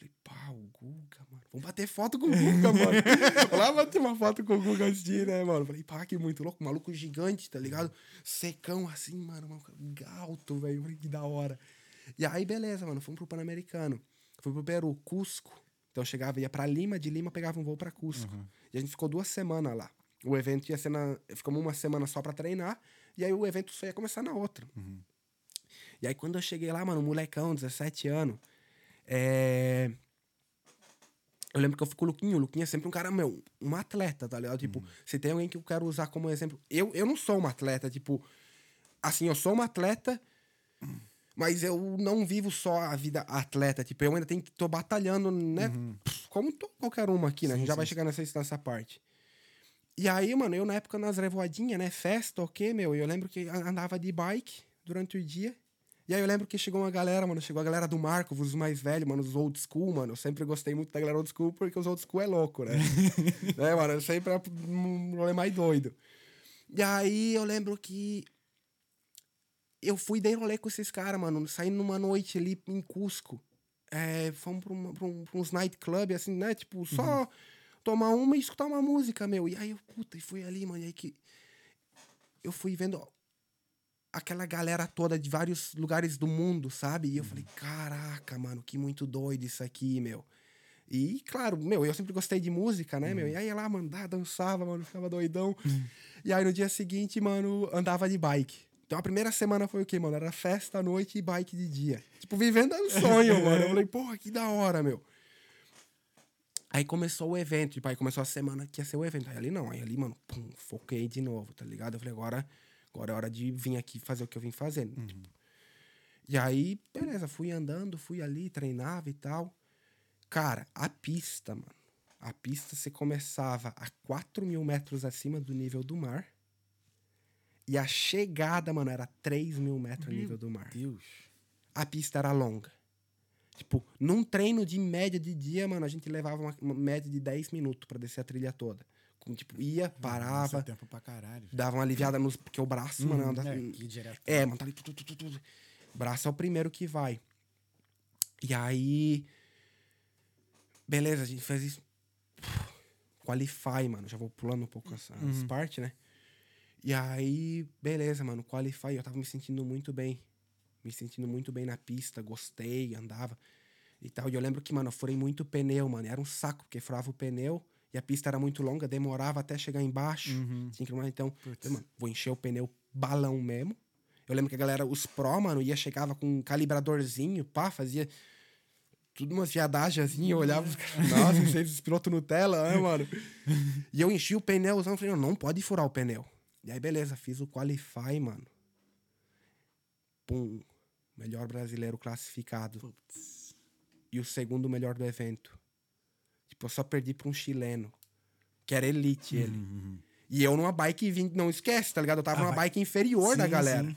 Falei, pá, o Guga, mano. Vamos bater foto com o Guga, mano. Vou lá bater uma foto com o Guga ir, né, mano? Falei, pá, que muito louco. Maluco gigante, tá ligado? Secão assim, mano. mano, Alto, velho. Que da hora. E aí, beleza, mano. Fomos pro Pan-Americano. Fui pro Peru, Cusco. Então eu chegava, ia pra Lima, de Lima pegava um voo pra Cusco. E a gente ficou duas semanas lá. O evento ia ser na. Ficamos uma semana só pra treinar. E aí o evento só ia começar na outra. E aí quando eu cheguei lá, mano, molecão, 17 anos. É... Eu lembro que eu fui com o Luquinho. O Luquinho é sempre um cara, meu, um atleta, tá ligado? Tipo, se tem alguém que eu quero usar como exemplo. Eu, eu não sou um atleta, tipo. Assim, eu sou um atleta, mas eu não vivo só a vida atleta. Tipo, eu ainda tenho que. tô batalhando, né? Como to- qualquer uma aqui, né? a gente já vai chegar nessa, nessa parte. E aí, mano, eu na época nas revoadinhas, né? Festa, ok, meu. Eu lembro que andava de bike durante o dia. E aí eu lembro que chegou uma galera, mano. Chegou a galera do Marco, os mais velhos, mano, os old school, mano. Eu sempre gostei muito da galera old school porque os old school é louco, né? né, mano? Eu sempre é um rolê mais doido. E aí eu lembro que eu fui dei rolê com esses caras, mano. Saindo numa noite ali em Cusco. É, fomos pra, uma, pra, um, pra uns nightclub, assim, né? Tipo, só tomar uma e escutar uma música, meu. E aí eu, puta, e fui ali, mano. E aí que. Eu fui vendo aquela galera toda de vários lugares do mundo, sabe? E eu falei, caraca, mano, que muito doido isso aqui, meu. E, claro, meu, eu sempre gostei de música, né, meu? E aí ia lá, mandar, dançava, mano, ficava doidão. E aí no dia seguinte, mano, andava de bike. Então a primeira semana foi o quê, mano? Era festa à noite e bike de dia. Tipo, vivendo um sonho, mano. Eu falei, porra, que da hora, meu. Aí começou o evento, tipo, aí começou a semana que ia ser o evento. Aí ali não, aí ali, mano, pum, foquei de novo, tá ligado? Eu falei, agora, agora é hora de vir aqui fazer o que eu vim fazendo. Tipo. E aí, beleza, fui andando, fui ali, treinava e tal. Cara, a pista, mano. A pista você começava a 4 mil metros acima do nível do mar. E a chegada, mano, era 3 mil metros a nível do mar. Deus. A pista era longa. Tipo, num treino de média de dia, mano, a gente levava uma, uma média de 10 minutos pra descer a trilha toda. Com, tipo, ia, Nossa, parava, tempo pra caralho. dava uma aliviada nos. Porque o braço, mano, anda. é, aqui direto. É, mano, tá ali. Tu, tu, tu, tu. Braço é o primeiro que vai. E aí. Beleza, a gente fez isso. Qualify, mano. Já vou pulando um pouco essa, essa parte, né? E aí, beleza, mano. Qualify, eu tava me sentindo muito bem. Me sentindo muito bem na pista, gostei, andava e tal. E eu lembro que, mano, eu furei muito pneu, mano. Era um saco, porque furava o pneu e a pista era muito longa, demorava até chegar embaixo. Que, então, eu, mano, vou encher o pneu balão mesmo. Eu lembro que a galera, os pró, mano, ia, chegava com um calibradorzinho, pá, fazia tudo umas viadagens assim, eu olhava os caras, nossa, vocês piloto Nutella, né, mano? E eu enchi o pneuzão, falei, não, não pode furar o pneu. E aí, beleza, fiz o Qualify, mano. Pum, melhor brasileiro classificado. Putz. E o segundo melhor do evento. Tipo, eu só perdi pra um chileno, que era elite ele. E eu numa bike 20, não esquece, tá ligado? Eu tava Ah, numa bike inferior da Sim, galera. sim.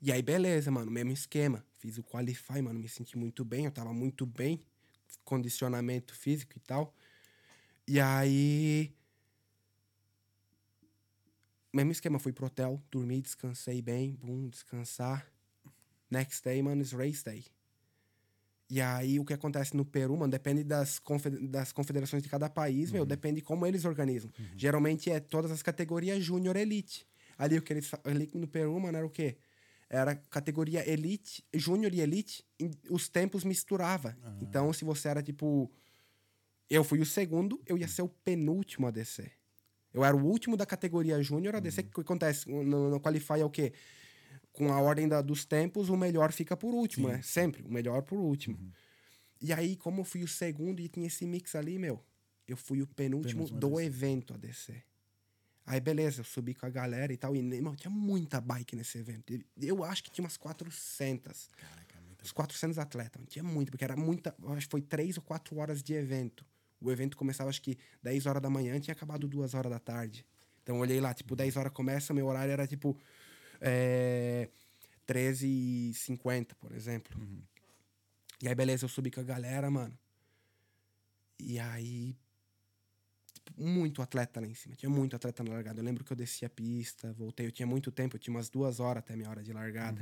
E aí, beleza, mano, mesmo esquema. Fiz o Qualify, mano, me senti muito bem, eu tava muito bem, condicionamento físico e tal. E aí. Mesmo esquema, fui pro hotel, dormi, descansei bem, bum, descansar. Next day, mano, is race day. E aí, o que acontece no Peru, mano, depende das, confe- das confederações de cada país, meu, depende como eles organizam. Geralmente é todas as categorias Júnior Elite. Ali, o que eles ali no Peru, mano, era o quê? Era categoria Elite, Júnior e Elite, em- os tempos misturava. Então, se você era tipo. Eu fui o segundo, eu ia ser o penúltimo a descer. Eu era o último da categoria Júnior a descer. O que acontece no, no Qualify é o quê? Com a ordem da- dos tempos, o melhor fica por último, né? Sempre, o melhor por último. E aí, como eu fui o segundo e tinha esse mix ali, meu, eu fui o penúltimo Penúltimo do evento a descer. Aí, beleza, eu subi com a galera e tal. E, meu, tinha muita bike nesse evento. Eu acho que tinha umas 400. Caraca, muito Uns 400 atletas. mano. Tinha muito, porque era muita. Acho que foi três ou quatro horas de evento. O evento começava, acho que 10 horas da manhã, tinha acabado duas horas da tarde. Então eu olhei lá, tipo, 10 horas começa, meu horário era tipo. É, 13h50, por exemplo. E aí, beleza, eu subi com a galera, mano. E aí. muito atleta lá em cima. Tinha muito atleta na largada. Eu lembro que eu desci a pista, voltei. Eu tinha muito tempo, eu tinha umas duas horas até minha hora de largada.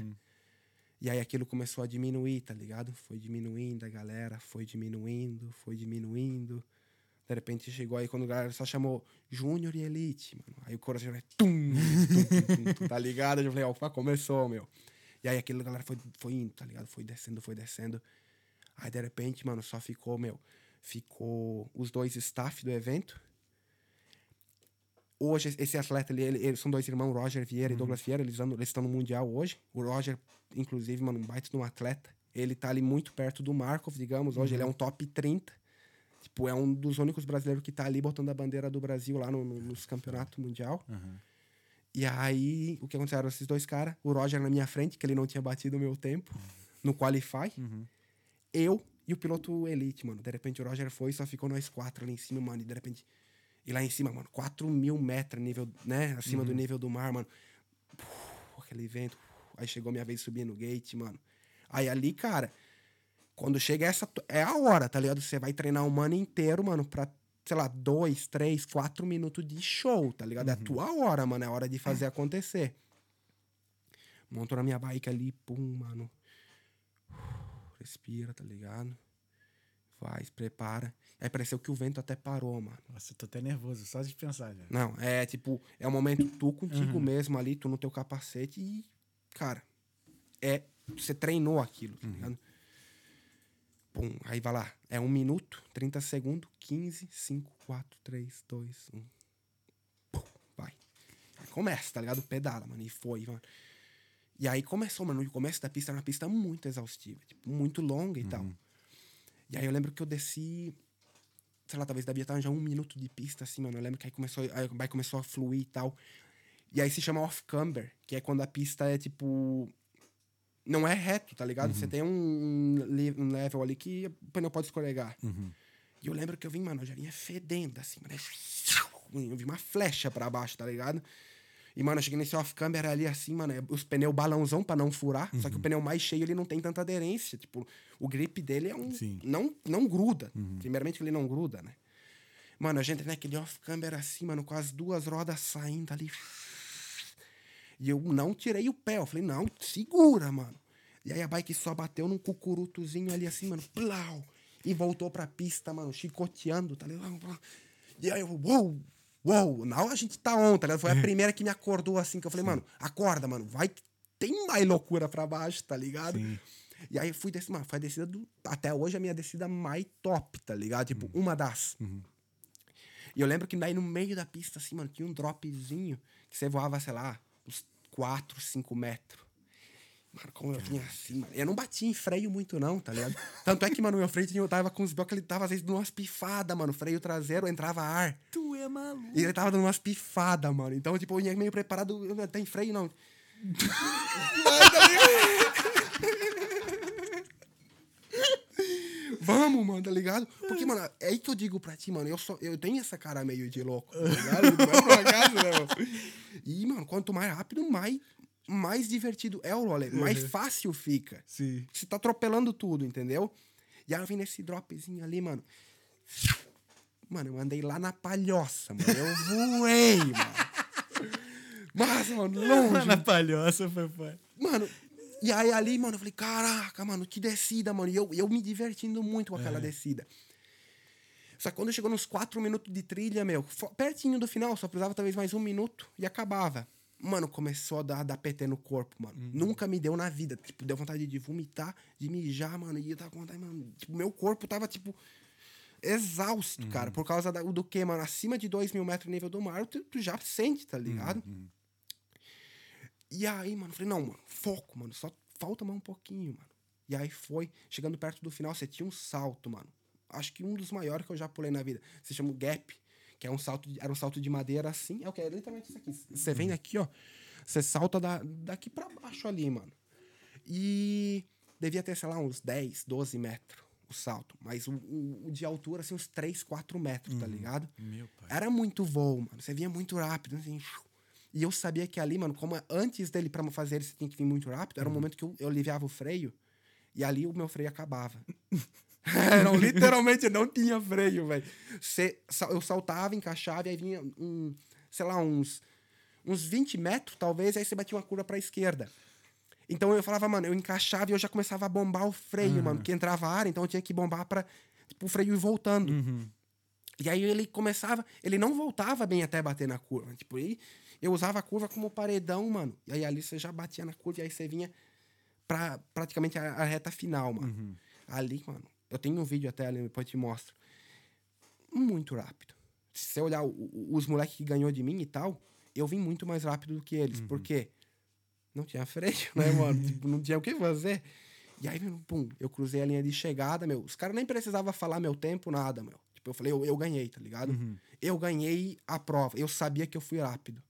E aí aquilo começou a diminuir, tá ligado? Foi diminuindo a galera, foi diminuindo, foi diminuindo. De repente chegou aí quando a galera só chamou Júnior e Elite, mano. Aí o coração vai tum, tum, tum, tum, tá ligado? Eu falei, ó, começou, meu. E aí aquilo a galera foi, foi indo, tá ligado? Foi descendo, foi descendo. Aí de repente, mano, só ficou, meu, ficou os dois staff do evento. Hoje, esse atleta ali, ele- eles são dois irmãos, Roger Vieira e Douglas Vieira, eles, andam, eles estão no Mundial hoje. O Roger, inclusive, mano, um baita de um atleta. Ele tá ali muito perto do Markov, digamos, hoje. Ele é um top 30. Tipo, é um dos únicos brasileiros que tá ali botando a bandeira do Brasil lá no, no- nos campeonatos mundial. E aí, o que aconteceu? Esses dois caras. O Roger na minha frente, que ele não tinha batido o meu tempo no Qualify. Eu e o piloto Elite, mano. De repente o Roger foi e só ficou nós quatro ali em cima, mano. E de repente. E lá em cima, mano, 4 mil metros nível, né? Acima do nível do mar, mano. Uf, aquele vento. Aí chegou minha vez subir no gate, mano. Aí ali, cara, quando chega essa. É a hora, tá ligado? Você vai treinar um ano inteiro, mano, pra, sei lá, dois, três, quatro minutos de show, tá ligado? É a tua hora, mano. É a hora de fazer acontecer. Monto na minha bike ali, pum, mano. Respira, tá ligado? Se prepara. Aí pareceu que o vento até parou, mano. Nossa, eu tô até nervoso, só de pensar já. Não, é tipo, é o momento tu contigo mesmo ali, tu no teu capacete e, cara, é. Você treinou aquilo, tá ligado? Pum, aí vai lá. É um minuto, 30 segundos, 15, 5, 4, 3, 2, 1. Pum, vai. Aí começa, tá ligado? Pedala, mano. E foi, mano. E aí começou, mano. O começo da pista era uma pista muito exaustiva, tipo, muito longa e tal. E aí eu lembro que eu desci, sei lá, talvez devia estar já um minuto de pista, assim, mano. Eu lembro que aí começou, aí começou a fluir e tal. E aí se chama off-camber, que é quando a pista é tipo. Não é reto, tá ligado? Você tem um, um le- level ali que o pneu pode escorregar. E eu lembro que eu vim, mano, eu já vinha fedendo, assim, mano. Eu vi uma flecha pra baixo, tá ligado? E, mano, eu cheguei nesse off-camber ali assim, mano, é os pneus balãozão pra não furar. Só que o pneu mais cheio, ele não tem tanta aderência. Tipo, o grip dele é um. Sim. Não, não gruda. Primeiramente, ele não gruda, né? Mano, a gente naquele off-camber assim, mano, com as duas rodas saindo ali. E eu não tirei o pé. Eu falei, não, segura, mano. E aí a bike só bateu num cucurutozinho ali assim, mano. Plau! E voltou pra pista, mano, chicoteando, tá ligado? E aí eu, uou, uou. Não, a gente tá on, tá ligado? Foi a primeira que me acordou assim, que eu falei, mano, acorda, mano, vai que tem mais loucura pra baixo, tá ligado? Sim. E aí fui descer, mano, foi a descida do. Até hoje a minha descida mais top, tá ligado? Tipo, uma das. E eu lembro que daí no meio da pista, assim, mano, tinha um dropzinho que você voava, sei lá, 4, 5 metros. Mano, como eu vinha assim, mano. Eu não bati em freio muito, não, tá ligado? Tanto é que, mano, meu freio eu tava com os blocos, ele tava às vezes dando umas pifadas, mano. Freio traseiro, entrava ar. Tu é maluco. E ele tava dando umas pifadas, mano. Então, tipo, eu ia meio preparado. eu Não tem freio, não. Vai, tá ligado? Vamos, mano, tá ligado? Porque, mano, é aí que eu digo pra ti, mano. Eu, só, eu tenho essa cara meio de louco, tá ligado? Não é por acaso, né, mano? E, mano, quanto mais rápido, mais, mais divertido é o rolê. Mais fácil fica. Sim. Você tá atropelando tudo, entendeu? E aí eu vim nesse dropzinho ali, mano. Mano, eu andei lá na palhoça, mano. Eu voei, mano. Mas, mano, longe. Na palhoça foi foda. Mano, e aí ali, mano, eu falei, caraca, mano, que descida, mano. E eu, eu me divertindo muito com aquela descida. Só que quando chegou nos quatro minutos de trilha, meu, pertinho do final, só precisava talvez mais um minuto e acabava. Mano, começou a dar, dar PT no corpo, mano. Nunca me deu na vida. Tipo, deu vontade de vomitar, de mijar, mano. E eu tava com vontade, mano. Tipo, meu corpo tava, tipo, exausto, cara. Por causa da- do que, mano? Acima de dois mil metros nível do mar, tu, tu já sente, tá ligado? E aí, mano, eu falei, não, mano, foco, mano, só falta mais um pouquinho, mano. E aí foi, chegando perto do final, você tinha um salto, mano. Acho que um dos maiores que eu já pulei na vida. Se chama o Gap, que é um salto, de- era um salto de madeira assim. É o que? É literalmente isso aqui. Você vem aqui, ó. Você salta da, daqui pra baixo ali, mano. E devia ter, sei lá, uns 10, 12 metros o salto. Mas o, o- o de altura, assim, uns 3, 4 metros, tá ligado? Meu pai. Era muito voo, mano. Você vinha muito rápido, assim. E eu sabia que ali, mano, como antes dele pra fazer você tinha que vir muito rápido, era o momento que eu, eu aliviava o freio e ali o meu freio acabava. não, literalmente não tinha freio, velho. Eu saltava, encaixava e aí vinha um, sei lá, uns, uns 20 metros, talvez, e aí você batia uma curva pra esquerda. Então eu falava, mano, eu encaixava e eu já começava a bombar o freio, mano, que entrava ar, então eu tinha que bombar pra tipo, o freio ir voltando. E aí ele começava, ele não voltava bem até bater na curva. Tipo, aí eu usava a curva como paredão, mano. E aí ali você já batia na curva e aí você vinha pra praticamente a, a reta final, mano. Ali, mano, eu tenho um vídeo até ali, depois te mostro. Muito rápido. Se você olhar o- o- os moleques que ganhou de mim e tal, eu vim muito mais rápido do que eles. Por quê? Não tinha freio, né, mano? tipo, não tinha o que fazer. E aí, pum, eu cruzei a linha de chegada, meu. Os caras nem precisavam falar meu tempo, nada, meu. Tipo, eu falei, eu, eu ganhei, tá ligado? Eu ganhei a prova. Eu sabia que eu fui rápido.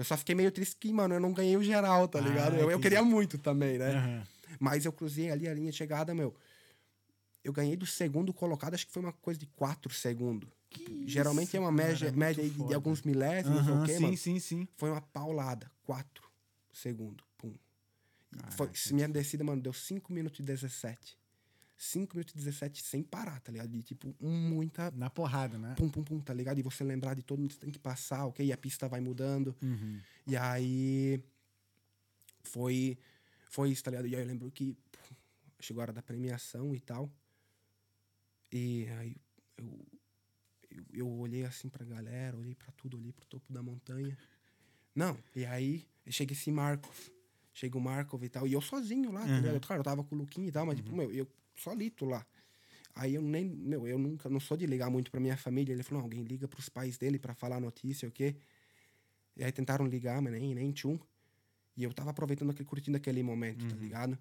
Eu só fiquei meio triste que, mano, eu não ganhei o geral, tá Ah, ligado? Eu, eu queria muito também, né? Aham. Mas eu cruzei ali a linha de chegada, meu. Eu ganhei do segundo colocado, acho que foi uma coisa de 4 segundos. Geralmente é uma cara, média, muito média aí de, de alguns milésimos, não sei o quê, sim, mano. sim, sim. Foi uma paulada. 4 segundos. Pum. E foi, minha descida, mano, deu 5 minutos e 17. 5 minutos e 17 sem parar, tá ligado? De tipo, muita. Na porrada, né? Pum, pum, pum, tá ligado? E você lembrar de todo mundo que tem que passar, ok? E a pista vai mudando. Uhum. E aí. Foi, foi isso, tá ligado? E aí eu lembro que chegou a hora da premiação e tal. E aí eu, eu, eu olhei assim pra galera, olhei pra tudo, olhei pro topo da montanha. Não, e aí chega esse Markov. Chega o Markov e tal. E eu sozinho lá, tá ligado? Claro, eu tava com o Luquinho e tal, mas, tipo, meu, eu solito lá. Aí eu nem, meu, eu nunca, não sou de ligar muito pra minha família. Ele falou, alguém liga pros pais dele pra falar a notícia, o quê? E aí tentaram ligar, mas nem, nem tchum. E eu tava aproveitando aquele, curtindo aquele momento, tá ligado?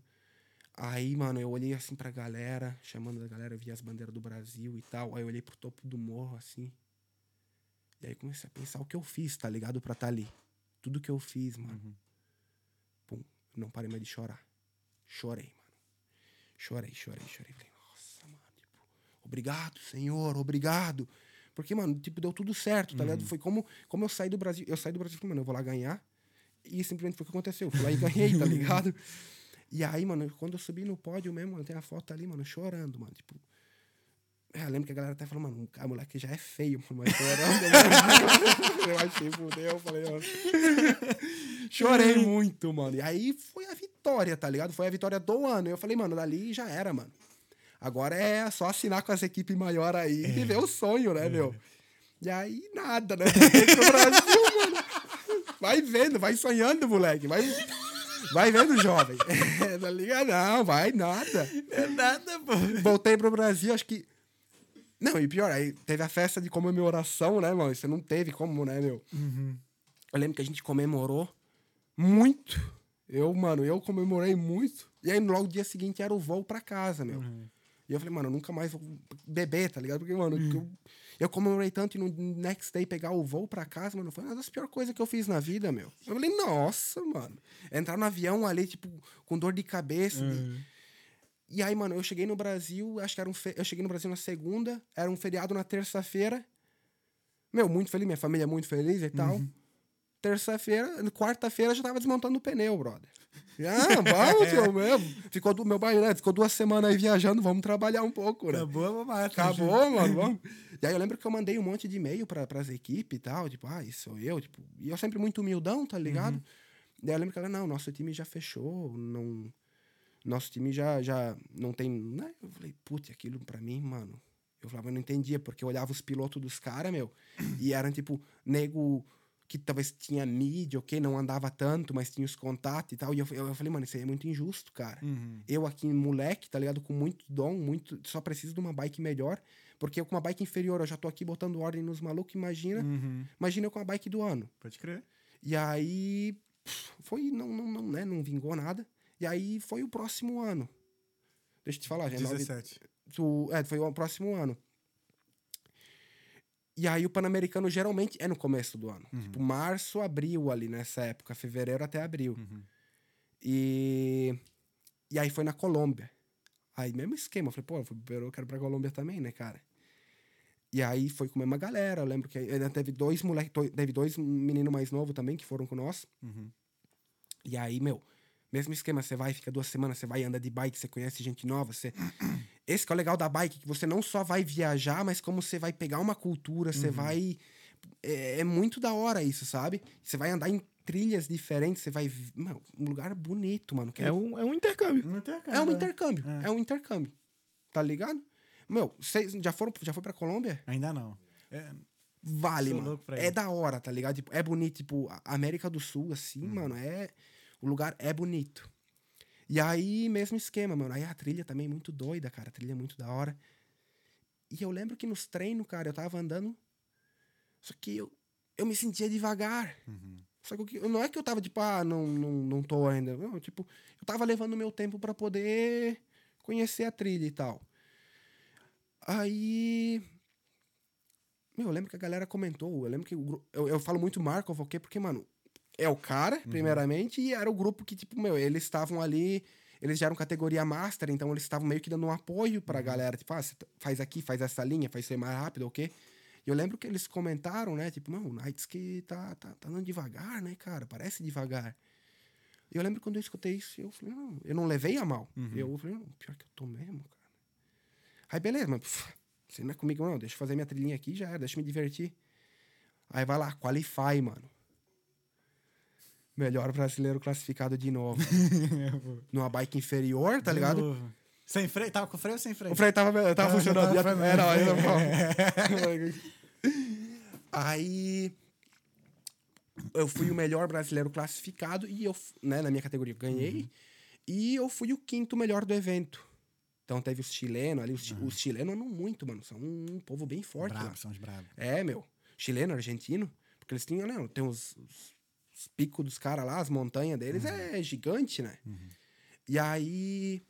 Aí, mano, eu olhei assim pra galera, chamando a galera, eu vi as bandeiras do Brasil e tal. Aí eu olhei pro topo do morro, assim. E aí comecei a pensar o que eu fiz, tá ligado? Pra estar tá ali. Tudo que eu fiz, mano. Pum, não parei mais de chorar. Chorei. Chorei, chorei, chorei. Falei, nossa, mano, tipo, obrigado, Senhor, obrigado. Porque, mano, tipo, deu tudo certo, tá ligado? Foi como, como eu saí do Brasil. Eu saí do Brasil e falei, mano, eu vou lá ganhar. E simplesmente foi o que aconteceu. Eu fui lá e ganhei, tá ligado? E aí, mano, quando eu subi no pódio mesmo, mano, tem a foto ali, mano, chorando, mano. Tipo. É, eu lembro que a galera até falou, mano, o moleque já é feio, mano, mas chorando, eu achei, fudeu, eu falei, ó. Chorei muito, mano. E aí foi a vitória, tá ligado? Foi a vitória do ano. Eu falei, mano, dali já era, mano. Agora é só assinar com as equipes maiores aí e viver o sonho, né, meu? E aí, nada, né? Brasil, mano. Vai vendo, vai sonhando, moleque. Vai, vai vendo, jovem. É, tá ligado? Não, vai nada. É nada, pô. Voltei pro Brasil, acho que. Não, e pior, aí teve a festa de comemoração, né, mano? Você não teve como, né, meu? Eu lembro que a gente comemorou muito. Eu, mano, eu comemorei muito. E aí, logo no dia seguinte, era o voo pra casa, meu. E eu falei, mano, eu nunca mais vou beber, tá ligado? Porque, mano, eu, eu comemorei tanto e no next day pegar o voo pra casa, mano, foi uma das piores coisas que eu fiz na vida, meu. Eu falei, nossa, mano. Entrar no avião ali, tipo, com dor de cabeça. E aí, mano, eu cheguei no Brasil, acho que era um. Fe... Eu cheguei no Brasil na segunda, era um feriado na terça-feira. Meu, muito feliz, minha família é muito feliz e tal. Terça-feira, quarta-feira já tava desmontando o pneu, brother. Ah, vamos, tio, mesmo. Ficou do meu pai, né? Ficou duas semanas aí viajando, vamos trabalhar um pouco, né? Acabou a mamata. Acabou, mano, vamos. E aí eu lembro que eu mandei um monte de e-mail pra, pras equipes e tal, tipo, ah, isso sou eu, tipo, e eu sempre muito humildão, tá ligado? Daí eu lembro que ela, não, nosso time já fechou, não. Nosso time já, já não tem. Né? Eu falei, putz, aquilo pra mim, mano. Eu falava, eu não entendia, porque eu olhava os pilotos dos caras, meu, e eram tipo, nego que talvez tinha mídia, ok, não andava tanto, mas tinha os contatos e tal. E eu, eu, eu falei, mano, isso aí é muito injusto, cara. Eu aqui, moleque, tá ligado? Com muito dom, muito. Só preciso de uma bike melhor. Porque eu com uma bike inferior, eu já tô aqui botando ordem nos malucos, imagina. Uhum. Imagina eu com a bike do ano. Pode crer. E aí. Foi, não, não, não, né? Não vingou nada. E aí foi o próximo ano. Deixa eu te falar, já é nove- 17. tu- é, foi o próximo ano. E aí o Pan-Americano geralmente é no começo do ano. Tipo, março, abril ali nessa época, fevereiro até abril. E, e aí foi na Colômbia. Aí mesmo esquema, eu falei, pô, eu quero pra Colômbia também, né, cara? E aí foi com a mesma galera, eu lembro que ainda teve dois moleques, teve dois meninos mais novos também que foram com nós. E aí, meu, mesmo esquema, você vai, fica duas semanas, você vai anda de bike, você conhece gente nova, você... Esse que é o legal da bike, que você não só vai viajar, mas como você vai pegar uma cultura, você vai... É, é muito da hora isso, sabe? Você vai andar em trilhas diferentes, você vai... Mano, um lugar bonito, mano. que É um, é um intercâmbio. A cara. é um intercâmbio, é. um intercâmbio. Tá ligado? Meu, vocês já foram, já foi pra Colômbia? Ainda não. É, Vale, Sou mano. É da hora, tá ligado? Tipo, é bonito, tipo, a América do Sul, assim, Uhum. mano, é. O lugar é bonito. E aí, mesmo esquema, mano. Aí a trilha também é muito doida, cara. A trilha é muito da hora. E eu lembro que nos treinos, cara, eu tava andando. Só que eu, eu me sentia devagar. Uhum. Só que eu- não é que eu tava, tipo, ah, não, não, não tô ainda. Não, tipo, eu tava levando meu tempo pra poder conhecer a trilha e tal. Aí. Meu, eu lembro que a galera comentou. Eu lembro que o eu, eu falo muito Markov, ok? Porque, mano, é o cara, primeiramente, e era o grupo que, tipo, meu, eles estavam ali. Eles já eram categoria master, então eles estavam meio que dando um apoio pra galera. Tipo, ah, você t- faz aqui, faz essa linha, faz isso aí mais rápido, ok? E eu lembro que eles comentaram, né? Tipo, não, o Knights que tá, tá, tá andando devagar, né, cara? Parece devagar. E eu lembro quando eu escutei isso, eu falei, não, eu não levei a mal. Eu falei, não, pior que eu tô mesmo, cara. Aí, beleza, mas pff, você não é comigo, não. Deixa eu fazer minha trilhinha aqui já era, deixa eu me divertir. Aí vai lá, qualify, mano. Melhor brasileiro classificado de novo. Numa bike inferior, tá ligado? Novo. Sem freio? Tava com freio ou sem freio? O freio tava, tava Tava- funcionando. tava já- não, ainda funcionando. não. Aí eu fui o melhor brasileiro classificado e eu, né, na minha categoria, ganhei. Uhum. E eu fui o quinto melhor do evento. Então teve os chilenos ali. Os, chi- os chilenos andam muito, mano. São um povo bem forte lá. Brabo, são os bravos. É, meu. Chileno, argentino. Porque eles tinham, né? Tem os, os- os picos dos caras lá, as montanhas deles é gigante, né? E aí.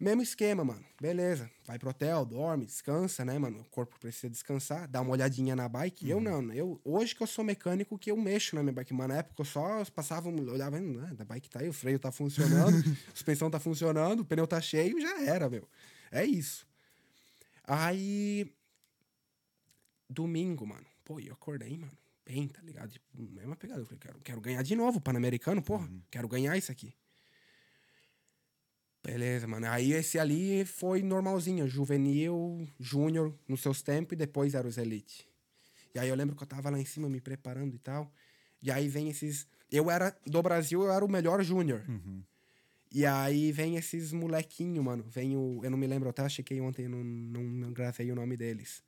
Mesmo esquema, mano. Beleza. Vai pro hotel, dorme, descansa, né, mano? O corpo precisa descansar, dá uma olhadinha na bike. Eu não, né? eu Hoje que eu sou mecânico, que eu mexo na minha bike. Mas na época eu só passava, olhava, ah, a bike tá aí, o freio tá funcionando, a suspensão tá funcionando, o pneu tá cheio, já era, meu. É isso. Aí domingo, mano. Pô, eu acordei, mano. Bem, tá ligado? Tipo, mesma pegada. Eu falei, quero, quero ganhar de novo, Pan-Americano, porra. Quero ganhar isso aqui. Beleza, mano. Aí esse ali foi normalzinho, juvenil, júnior, nos seus tempos, e depois era os elite. E aí eu lembro que eu tava lá em cima me preparando e tal. E aí vem esses. Eu era. Do Brasil, eu era o melhor júnior. E aí vem esses molequinho, mano. Vem o. Eu não me lembro, eu até chequei ontem, não, não, não gravei o nome deles.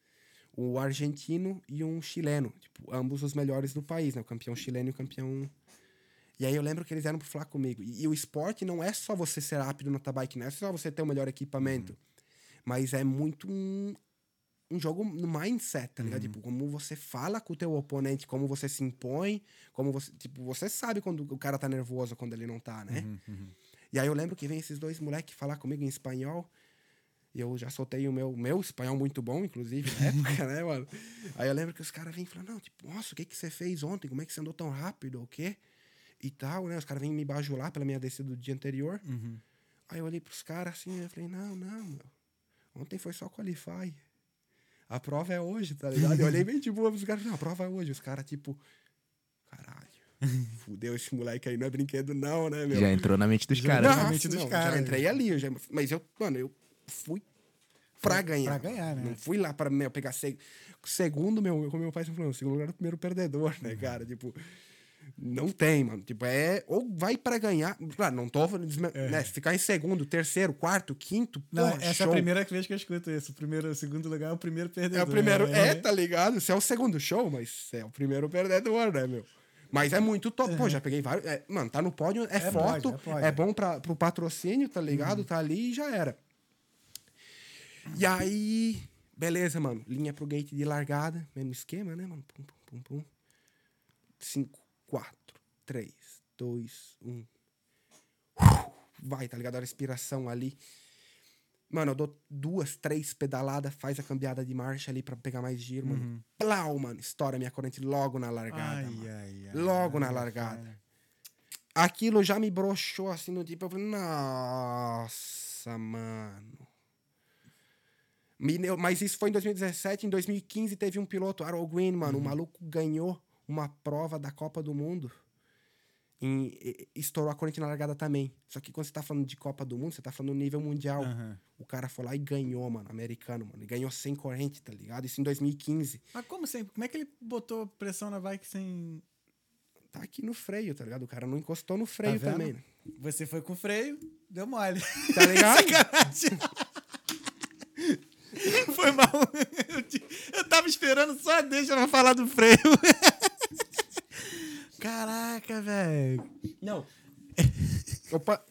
O argentino e um chileno. Tipo, ambos os melhores do país, né? O campeão chileno e o campeão. E aí eu lembro que eles eram pra falar comigo. E, e o esporte não é só você ser rápido no bike, não é só você ter o melhor equipamento. Mas é muito um, um jogo no mindset, tá ligado? Tipo, como você fala com o teu oponente, como você se impõe, como você. Tipo, você sabe quando o cara tá nervoso, quando ele não tá, né? E aí eu lembro que vem esses dois moleques falar comigo em espanhol. E eu já soltei o meu, meu espanhol muito bom, inclusive, na época, né, mano? Aí eu lembro que os caras vêm falando, não, tipo, nossa, o que, que você fez ontem? Como é que você andou tão rápido? O quê? E tal, né? Os caras vêm me bajular pela minha descida do dia anterior. Aí eu olhei pros caras assim, eu falei, não, não, meu. Ontem foi só qualify. A prova é hoje, tá ligado? Eu olhei bem de boa pros caras, não, a prova é hoje. Os caras, tipo, caralho. Fudeu esse moleque aí, não é brinquedo, não, né, meu? Já entrou na mente dos Já caras. entrou né? na mente dos caras. Já entrei ali, eu já- mas eu, mano, eu fui pra ganhar. pra ganhar, né? Não fui lá pra meu, pegar seg... segundo, meu, como meu pai sempre falou, segundo lugar é o primeiro perdedor, né, Uhum. cara? Tipo, não tem, mano. Tipo, é ou vai pra ganhar. Claro, não tô desme- né, ficar em segundo, terceiro, quarto, quinto, É. Não, porra, essa é show. a primeira vez que eu escuto isso. O primeiro, o segundo lugar é o primeiro perdedor. É o primeiro, é, tá ligado? Você é o segundo show, mas é o primeiro perdedor, né, meu? Mas é muito top. Pô, já peguei vários. é, mano, tá no pódio, é, É foto, pódio, é pódio. é bom pra, pro patrocínio, tá ligado? Tá ali e já era. E aí, beleza, mano. Linha pro gate de largada, mesmo esquema, né, mano? Pum, pum, pum, pum. 5, 4, 3, 2, 1. Vai, tá ligado? A respiração ali. Mano, eu dou duas, três pedaladas, faz a cambiada de marcha ali pra pegar mais giro, mano. Plau, mano. Estoura minha corrente logo na largada. Ai, mano. ai, ai. Logo na largada. Aquilo já me broxou assim no tipo. Eu falei, nossa, mano. Mas isso foi em 2017. Em 2015 teve um piloto, Arrow Green, mano. O maluco ganhou uma prova da Copa do Mundo. E, e- estourou a corrente na largada também. Só que quando você tá falando de Copa do Mundo, você tá falando nível mundial. Aham. O cara foi lá e ganhou, mano. Americano, mano. E ganhou sem corrente, tá ligado? Isso em 2015. Mas como, sem, como é que ele botou pressão na bike sem. Tá aqui no freio, tá ligado? O cara não encostou no freio vendo? também, né? Você foi com freio, deu mole. Tá ligado? Foi mal. Eu, tava esperando só a deixa pra falar do freio. Caraca, velho. Não. Opa.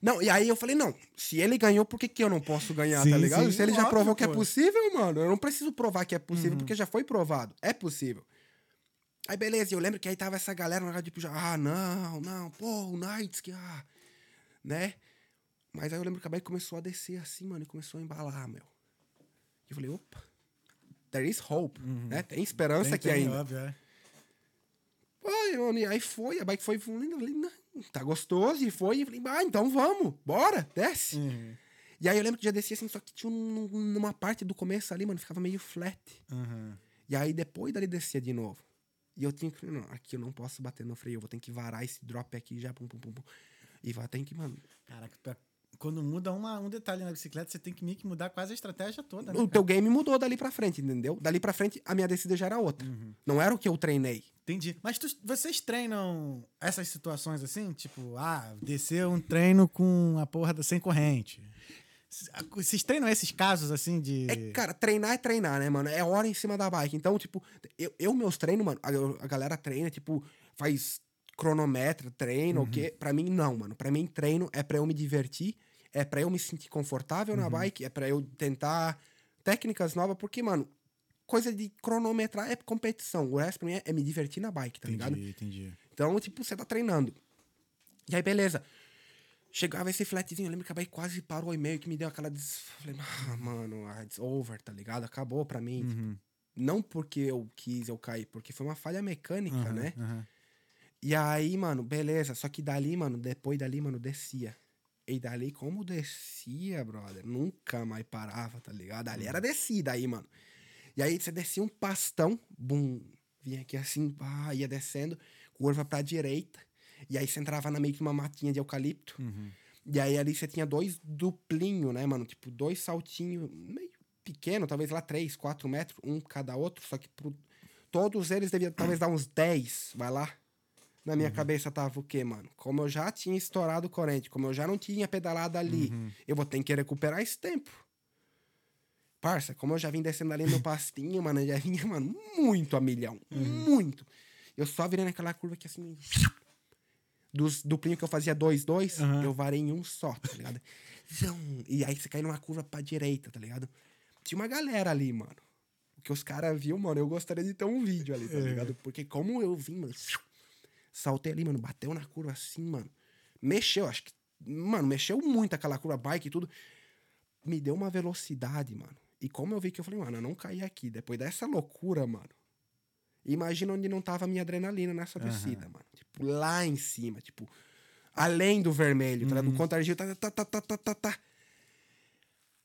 Não, e aí eu falei, não, se ele ganhou, por que, que eu não posso ganhar, Sim, tá ligado? sim, se ele já provou que é possível, mano, eu não preciso provar que é possível, porque já foi provado. É possível. Aí beleza, eu lembro que aí tava essa galera, tipo, já, ah, não, não, pô, o Knights, que, ah, né? Mas aí eu lembro que a bike começou a descer assim, mano, e começou a embalar, meu. E eu falei, opa, there is hope, né? Tem esperança Tem- aqui tem, ainda. óbvio, é. Aí foi, a bike foi fluindo, eu falei, não, tá gostoso, e foi, e falei, ah, então vamos, bora, desce. Uhum. E aí eu lembro que já descia assim, só que tinha um, numa parte do começo ali, mano, ficava meio flat. Uhum. E aí depois dali descia de novo. E eu tinha que, não, aqui eu não posso bater no freio, eu vou ter que varar esse drop aqui já, pum, pum, pum, pum. E vai ter que, mano, Caraca, quando muda uma, um detalhe na bicicleta, você tem que meio que mudar quase a estratégia toda, né? O teu game mudou dali pra frente, entendeu? Dali pra frente, a minha descida já era outra. Uhum. Não era o que eu treinei. Entendi. Mas tu- vocês treinam essas situações assim? Tipo, ah, descer um treino com a porra da sem corrente. Vocês treinam esses casos assim de. É, cara, treinar é treinar, né, mano? É hora em cima da bike. Então, tipo, eu, eu meus treinos, mano, a, a galera treina, tipo, faz cronometra, treina, o quê? Pra mim, não, mano. Pra mim, treino é pra eu me divertir, é pra eu me sentir confortável na bike, é pra eu tentar técnicas novas, porque, mano, coisa de cronometrar é competição. O resto pra mim é, é me divertir na bike, tá ligado? entendi, entendi. Então, tipo, você tá treinando. E aí, beleza. Chegava esse flatzinho, eu lembro que a bike quase parou e meio que me deu aquela. Des... Falei, ah, mano, ah, it's over, tá ligado? Acabou pra mim. Tipo, Uhum. não porque eu quis eu cair, porque foi uma falha mecânica, Aham, né? aham. E aí, mano, beleza. Só que dali, mano, depois dali, mano, descia. E dali, como descia, brother, nunca mais parava, tá ligado? Ali era descida aí, mano. E aí você descia um pastão, bum, vinha aqui assim, pá, ia descendo, curva pra direita. E aí você entrava na meio que uma matinha de eucalipto. Uhum. E aí ali você tinha dois duplinhos, né, mano? Tipo, dois saltinhos meio pequeno, talvez lá três, quatro metros, um cada outro. Só que pro- todos eles deviam talvez dar uns 10, vai lá. Na minha cabeça tava o quê, mano? Como eu já tinha estourado corrente, como eu já não tinha pedalado ali, eu vou ter que recuperar esse tempo. Parça, como eu já vim descendo ali no pastinho, mano, eu já vinha, mano, muito a milhão. Muito. Eu só virei naquela curva que assim. Dos duplinhos que eu fazia dois, dois, eu varei em um só, tá ligado? E aí você cai numa curva pra direita, tá ligado? Tinha uma galera ali, mano. O que os caras viu, mano, eu gostaria de ter um vídeo ali, tá É. ligado? Porque como eu vim, mano, saltei ali, mano, bateu na curva assim, mano. Mexeu, acho que. Mano, mexeu muito aquela curva, bike e tudo. Me deu uma velocidade, mano. E como eu vi que eu falei, mano, eu não caí aqui. Depois dessa loucura, mano. Imagina onde não tava a minha adrenalina nessa descida, mano. Tipo, lá em cima, tipo, além do vermelho, tá ligado? O contra-giro tá, tá, tá, tá, tá, tá, tá.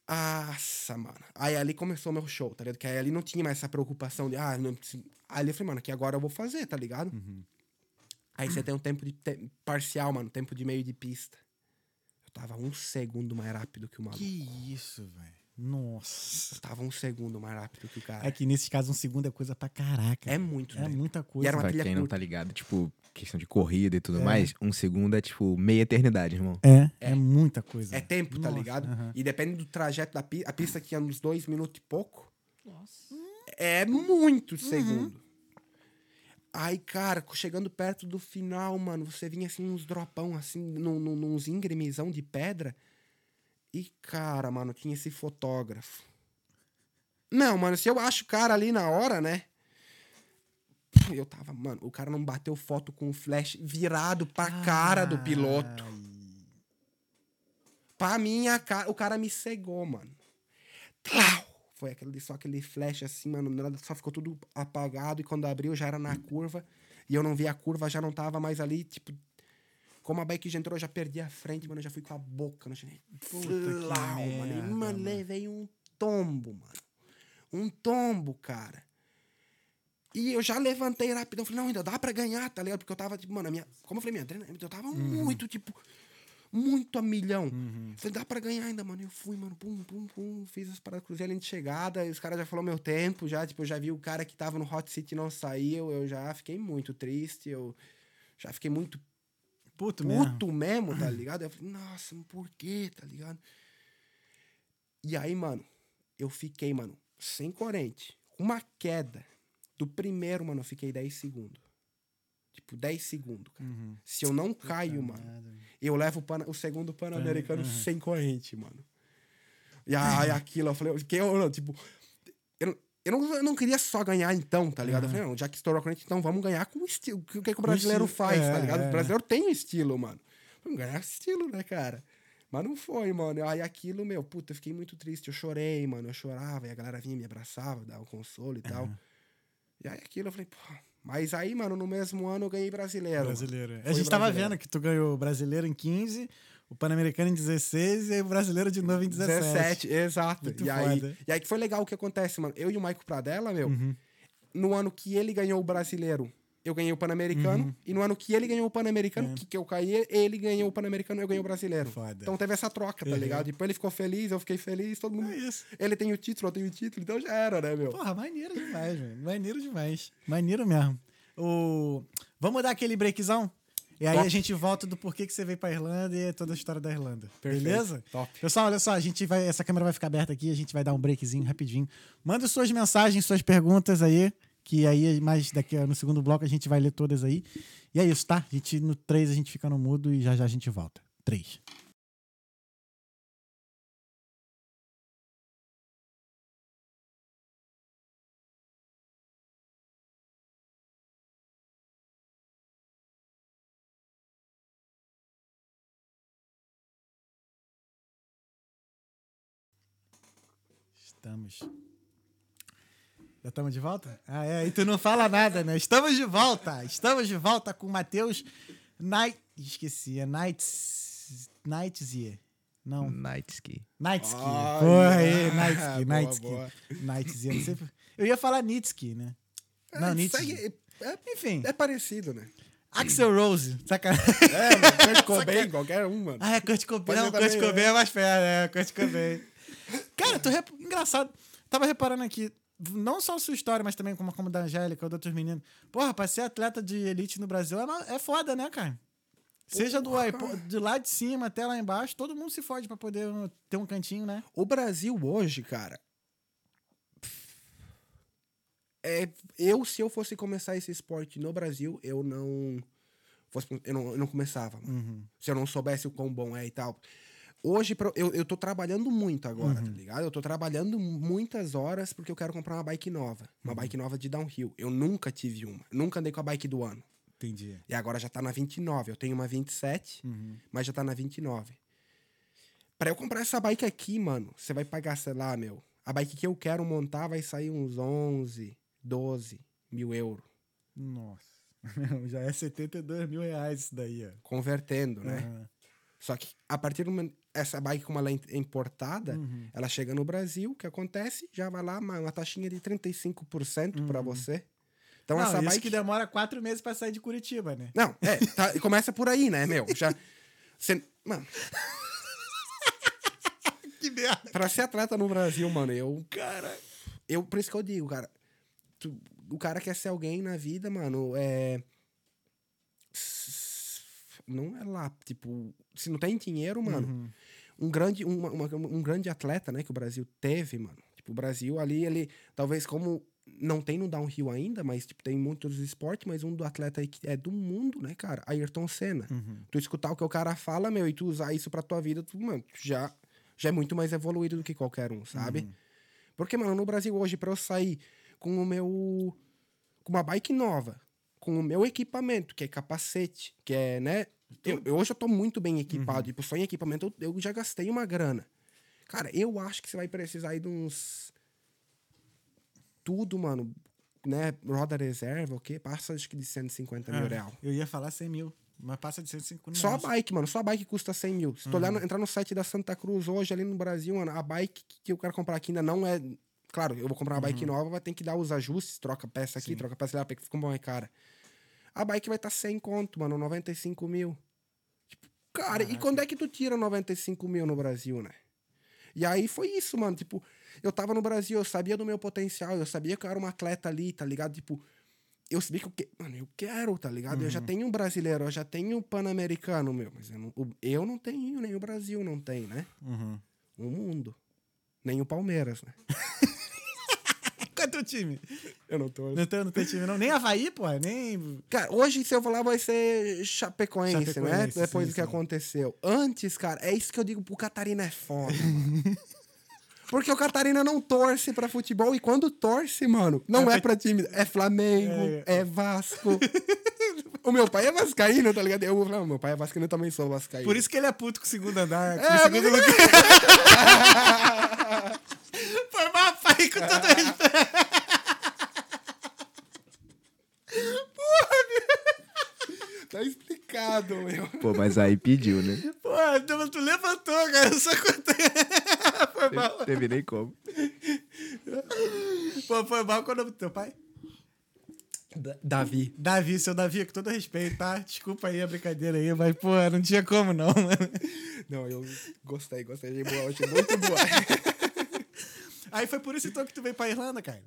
Nossa, mano. Aí ali começou meu show, tá ligado? Que aí ali não tinha mais essa preocupação de, ah, não. Ali eu falei, mano, que agora eu vou fazer, tá ligado? Aí você tem um tempo de te- parcial, mano, tempo de meio de pista. Eu tava um segundo mais rápido que o maluco. Que isso, velho. Nossa. Eu tava um segundo mais rápido que o cara. É que nesses casos um segundo é coisa pra caraca. É muito, É né? muita coisa. E era uma Pra trilha quem não tá ligado, tipo, questão de corrida e tudo mais, um segundo é, tipo, meia eternidade, irmão. É, é, muita coisa. É tempo, tá Nossa, ligado? aham. E depende do trajeto da pista, a pista que é uns dois minutos e pouco, Nossa. é muito segundo. Aí, cara, chegando perto do final, mano, você vinha assim, uns dropão, assim, num, num, nos íngremisão de pedra. E, cara, mano, tinha esse fotógrafo. Não, mano, se eu acho o cara ali na hora, né? Eu tava, mano, o cara não bateu foto com o flash virado pra cara do piloto. Pra minha cara, o cara me cegou, mano. Tlau! Foi aquele, só aquele flash assim, mano. nada, Só ficou tudo apagado. E quando abriu, já era na curva. E eu não vi a curva, já não tava mais ali. Tipo, como a bike já entrou, eu já perdi a frente, mano. Eu já fui com a boca no chinês. Puta que mano. E, merda, mano, mano. levei um tombo, mano. Um tombo, cara. E eu já levantei rapidão. Falei, não, ainda dá pra ganhar, tá ligado? Porque eu tava, tipo, mano, a minha. Como eu falei, minha treina, eu tava muito, tipo. Muito a milhão. Falei, dá pra ganhar ainda, mano. Eu fui, mano, pum, pum, pum. Fiz as paradas, cruzei a linha de chegada. E os caras já falaram meu tempo, já. Tipo, eu já vi o cara que tava no Hot City e não saiu. Eu já fiquei muito triste. Eu já fiquei muito Puto mesmo. puto mesmo, tá ligado? Eu falei, nossa, por quê, tá ligado? E aí, mano, eu fiquei, mano, sem corrente, uma queda. Do primeiro, mano, eu fiquei 10 segundos. Tipo, 10 segundos, cara. Uhum. Se eu não caio, mano, eu levo o, pana- o segundo Pan-Americano Uhum. sem corrente, mano. E aí aquilo, eu falei, que eu, tipo, eu, não- eu, não, eu não queria só ganhar então, tá ligado? Eu falei, não, já que estourou a corrente, então vamos ganhar com estilo. O que, que o brasileiro faz, é, tá ligado? é. O brasileiro tem estilo, mano. Vamos ganhar estilo, né, cara? Mas não foi, mano. Aí aquilo, meu, puta, eu fiquei muito triste. Eu chorei, mano. Eu chorava e a galera vinha me abraçava, dava um consolo e tal. E aí aquilo eu falei, pô. Mas aí, mano, no mesmo ano eu ganhei brasileiro. mano. Brasileiro. A gente tava brasileiro. vendo que tu ganhou o brasileiro em 15, o Pan-Americano em 16 e aí o brasileiro de novo em 17. exato. Muito e, aí, foda. e aí que foi legal o que acontece, mano. Eu e o Maico Pradella, meu, Uhum. no ano que ele ganhou o brasileiro, eu ganhei o Pan-Americano. E no ano que ele ganhou o Pan-Americano, É. que, que eu caí, ele ganhou o Pan-Americano eu ganhei o brasileiro. Foda. Então teve essa troca, tá Uhum. ligado? Depois ele ficou feliz, eu fiquei feliz, todo mundo. É isso. Ele tem o título, eu tenho o título, então já era, né, meu? Porra, maneiro demais, velho. Maneiro demais. Maneiro mesmo. O... Vamos dar aquele breakzão? E aí Top. a gente volta do porquê que você veio pra Irlanda e toda a história da Irlanda. Perfeito. Beleza? Top. Pessoal, olha só, a gente vai. Essa câmera vai ficar aberta aqui, a gente vai dar um breakzinho rapidinho. Manda suas mensagens, suas perguntas aí. Que aí, mais daqui no segundo bloco, a gente vai ler todas aí. E é isso, tá? A gente, no 3 a gente fica no mudo e já já a gente volta. 3. Estamos. Já estamos de volta? Ah, é. E tu não fala nada, né? Estamos de volta. Estamos de volta com o Matheus Night. Esqueci, é Nights. Nightsia. Não. Nightski. Nightski. Olha. Porra aí, Nightski, Nightski. Nightsia. Não sei Eu ia falar Nitsky, né? Não, É, Nitsky. segue- é, Enfim, é parecido, né? Axel Rose. Sacanagem. É, mano, Kurt Cobain, qualquer um, mano. Ah, é Kurt Cobain. Não, Kurt Cobain né? é mais perto, é, Kurt Cobain. Cara, tu rep... engraçado. Tava reparando aqui, não só a sua história, mas também como, como da Angélica ou de outros meninos. Porra, pra ser atleta de elite no Brasil é, é foda, né, cara? Seja do iPo- de lá de cima até lá embaixo, todo mundo se fode pra poder ter um cantinho, né? O Brasil hoje, cara. É, eu, se eu fosse começar esse esporte no Brasil, eu não. Fosse, eu, não eu não começava. mano. Se eu não soubesse o quão bom é e tal. Hoje, eu, eu tô trabalhando muito agora, tá ligado? Eu tô trabalhando muitas horas porque eu quero comprar uma bike nova. Uma bike nova de downhill. Eu nunca tive uma. Nunca andei com a bike do ano. Entendi. E agora já tá na 29. Eu tenho uma 27, mas já tá na 29. Pra eu comprar essa bike aqui, mano, você vai pagar, sei lá, meu. A bike que eu quero montar vai sair uns 11, 12 mil euros. Nossa. Já é 72 mil reais isso daí, ó. Convertendo, né? Aham. Só que a partir do momento. Essa bike, como ela é im- importada, Uhum. ela chega no Brasil, o que acontece? Já vai lá uma, uma taxinha de 35% pra você. Então Uhum. Não, essa isso bike. que demora quatro meses pra sair de Curitiba, né? Não, é, tá- começa por aí, né, meu? Já. Cê, mano, Que merda. pra ser atleta no Brasil, mano, eu. Cara. eu por isso que eu digo, cara. tu- o cara quer ser alguém na vida, mano, é. Não é lá, tipo. Se não tem dinheiro, mano. Uhum. Um grande, uma- uma- um grande atleta, né, que o Brasil teve, mano. Tipo, o Brasil ali, ele. Talvez como. Não tem no downhill ainda, mas tipo, tem muitos esportes, mas um do atleta aí que é do mundo, né, cara? Ayrton Senna. Uhum. Tu escutar o que o cara fala, meu, e tu usar isso pra tua vida, tu, mano, já, já é muito mais evoluído do que qualquer um, sabe? Porque, mano, no Brasil hoje, pra eu sair com o meu. com uma bike nova, com o meu equipamento, que é capacete, que é, né? Eu, eu- hoje eu tô muito bem equipado, tipo, só em equipamento eu, eu já gastei uma grana. Cara, eu acho que você vai precisar aí de uns. Tudo, mano, né? Roda reserva, o quê? Passa acho que de 150 mil Ah, real. Eu ia falar 100 mil, mas passa de 105 mil. Só a bike, mano. Só a bike custa 100 mil. Se tu olhar, no- entrar no site da Santa Cruz hoje, ali no Brasil, mano, a bike que- eu quero comprar aqui ainda não é. Claro, eu vou comprar uma bike nova, vai ter que dar os ajustes, troca peça aqui, troca peça lá, porque fica bom, é cara. A bike vai estar tá 100 conto, mano, 95 mil. Tipo, cara, e quando é que tu tira 95 mil no Brasil, né? E aí foi isso, mano. Tipo, eu tava no Brasil, eu sabia do meu potencial, eu sabia que eu era um atleta ali, tá ligado? Tipo, eu sabia que eu, que... Mano, eu quero, tá ligado? Eu já tenho um brasileiro, eu já tenho um pan-americano, meu. Mas eu não, eu não tenho, nem o Brasil não tem, né? Uhum. O mundo. Nem o Palmeiras, né? Qual é teu time? Eu não tô. Não tem, não tem time, não. Nem Havaí, pô. Nem. Cara, hoje, se eu falar, vai ser Chapecoense, né? Chapecoense, Depois sim, do que sim. aconteceu. Antes, cara, é isso que eu digo, o Catarina é foda. Porque o Catarina não torce pra futebol e quando torce, mano, não é, pra time. É Flamengo, é, Vasco. o meu pai é vascaíno, tá ligado? Eu, não, meu pai é vascaíno, eu também sou vascaíno. Por isso que ele é puto com o segundo andar. Com É, o segundo lugar. Pai, com todo respeito. Tá explicado, meu. Pô, mas aí pediu, né? Pô, tu, tu levantou, cara. Eu só contei. Foi mal. Teve, teve nem como. Pô, foi mal quando teu pai. Da- Davi. Davi, seu Davi, com todo respeito, tá? Desculpa aí a brincadeira aí, mas, pô, não tinha como não, mano. Não, eu gostei, gostei. Achei boa, achei muito boa. Aí foi por isso então que tu veio pra Irlanda, cara.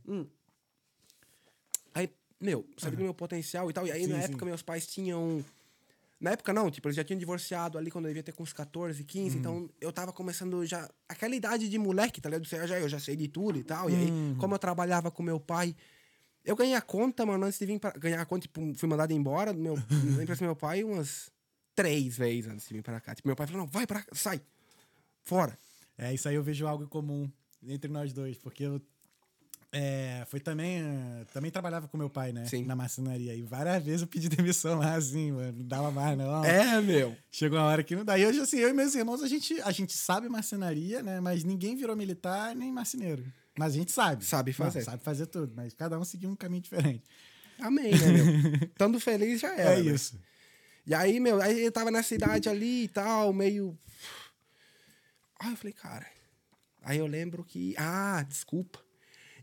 Aí, meu, sabia do meu potencial e tal. E aí, Sim, na sim. época, meus pais tinham. Na época, não, tipo, eles já tinham divorciado ali quando eu devia ter com uns 14, 15. Então, eu tava começando já. Aquela idade de moleque, tá ligado? Eu já, eu já sei de tudo e tal. E aí, como eu trabalhava com meu pai. Eu ganhei a conta, mano, antes de vir pra. Ganhar a conta, tipo, fui mandado embora do meu, do meu pai umas três vezes antes de vir pra cá. Tipo, meu pai falou: não, vai pra cá, sai. Fora. É, isso aí eu vejo algo em comum entre nós dois, porque eu é, foi também, também trabalhava com meu pai, né? Sim. Na marcenaria. E várias vezes eu pedi demissão lá, assim, mano. Não dava mais, não. É, meu. Chegou uma hora que não dá. E hoje, assim, eu e meus irmãos, a gente, a gente sabe marcenaria, né? Mas ninguém virou militar nem marceneiro. Mas a gente sabe. Sabe fazer. Não, sabe fazer tudo, mas cada um seguiu um caminho diferente. Amém, né, meu? Estando feliz já era. É, né? isso. E aí, meu, aí eu tava nessa idade ali e tal, meio. Aí eu falei, cara. Aí eu lembro que. Ah, desculpa.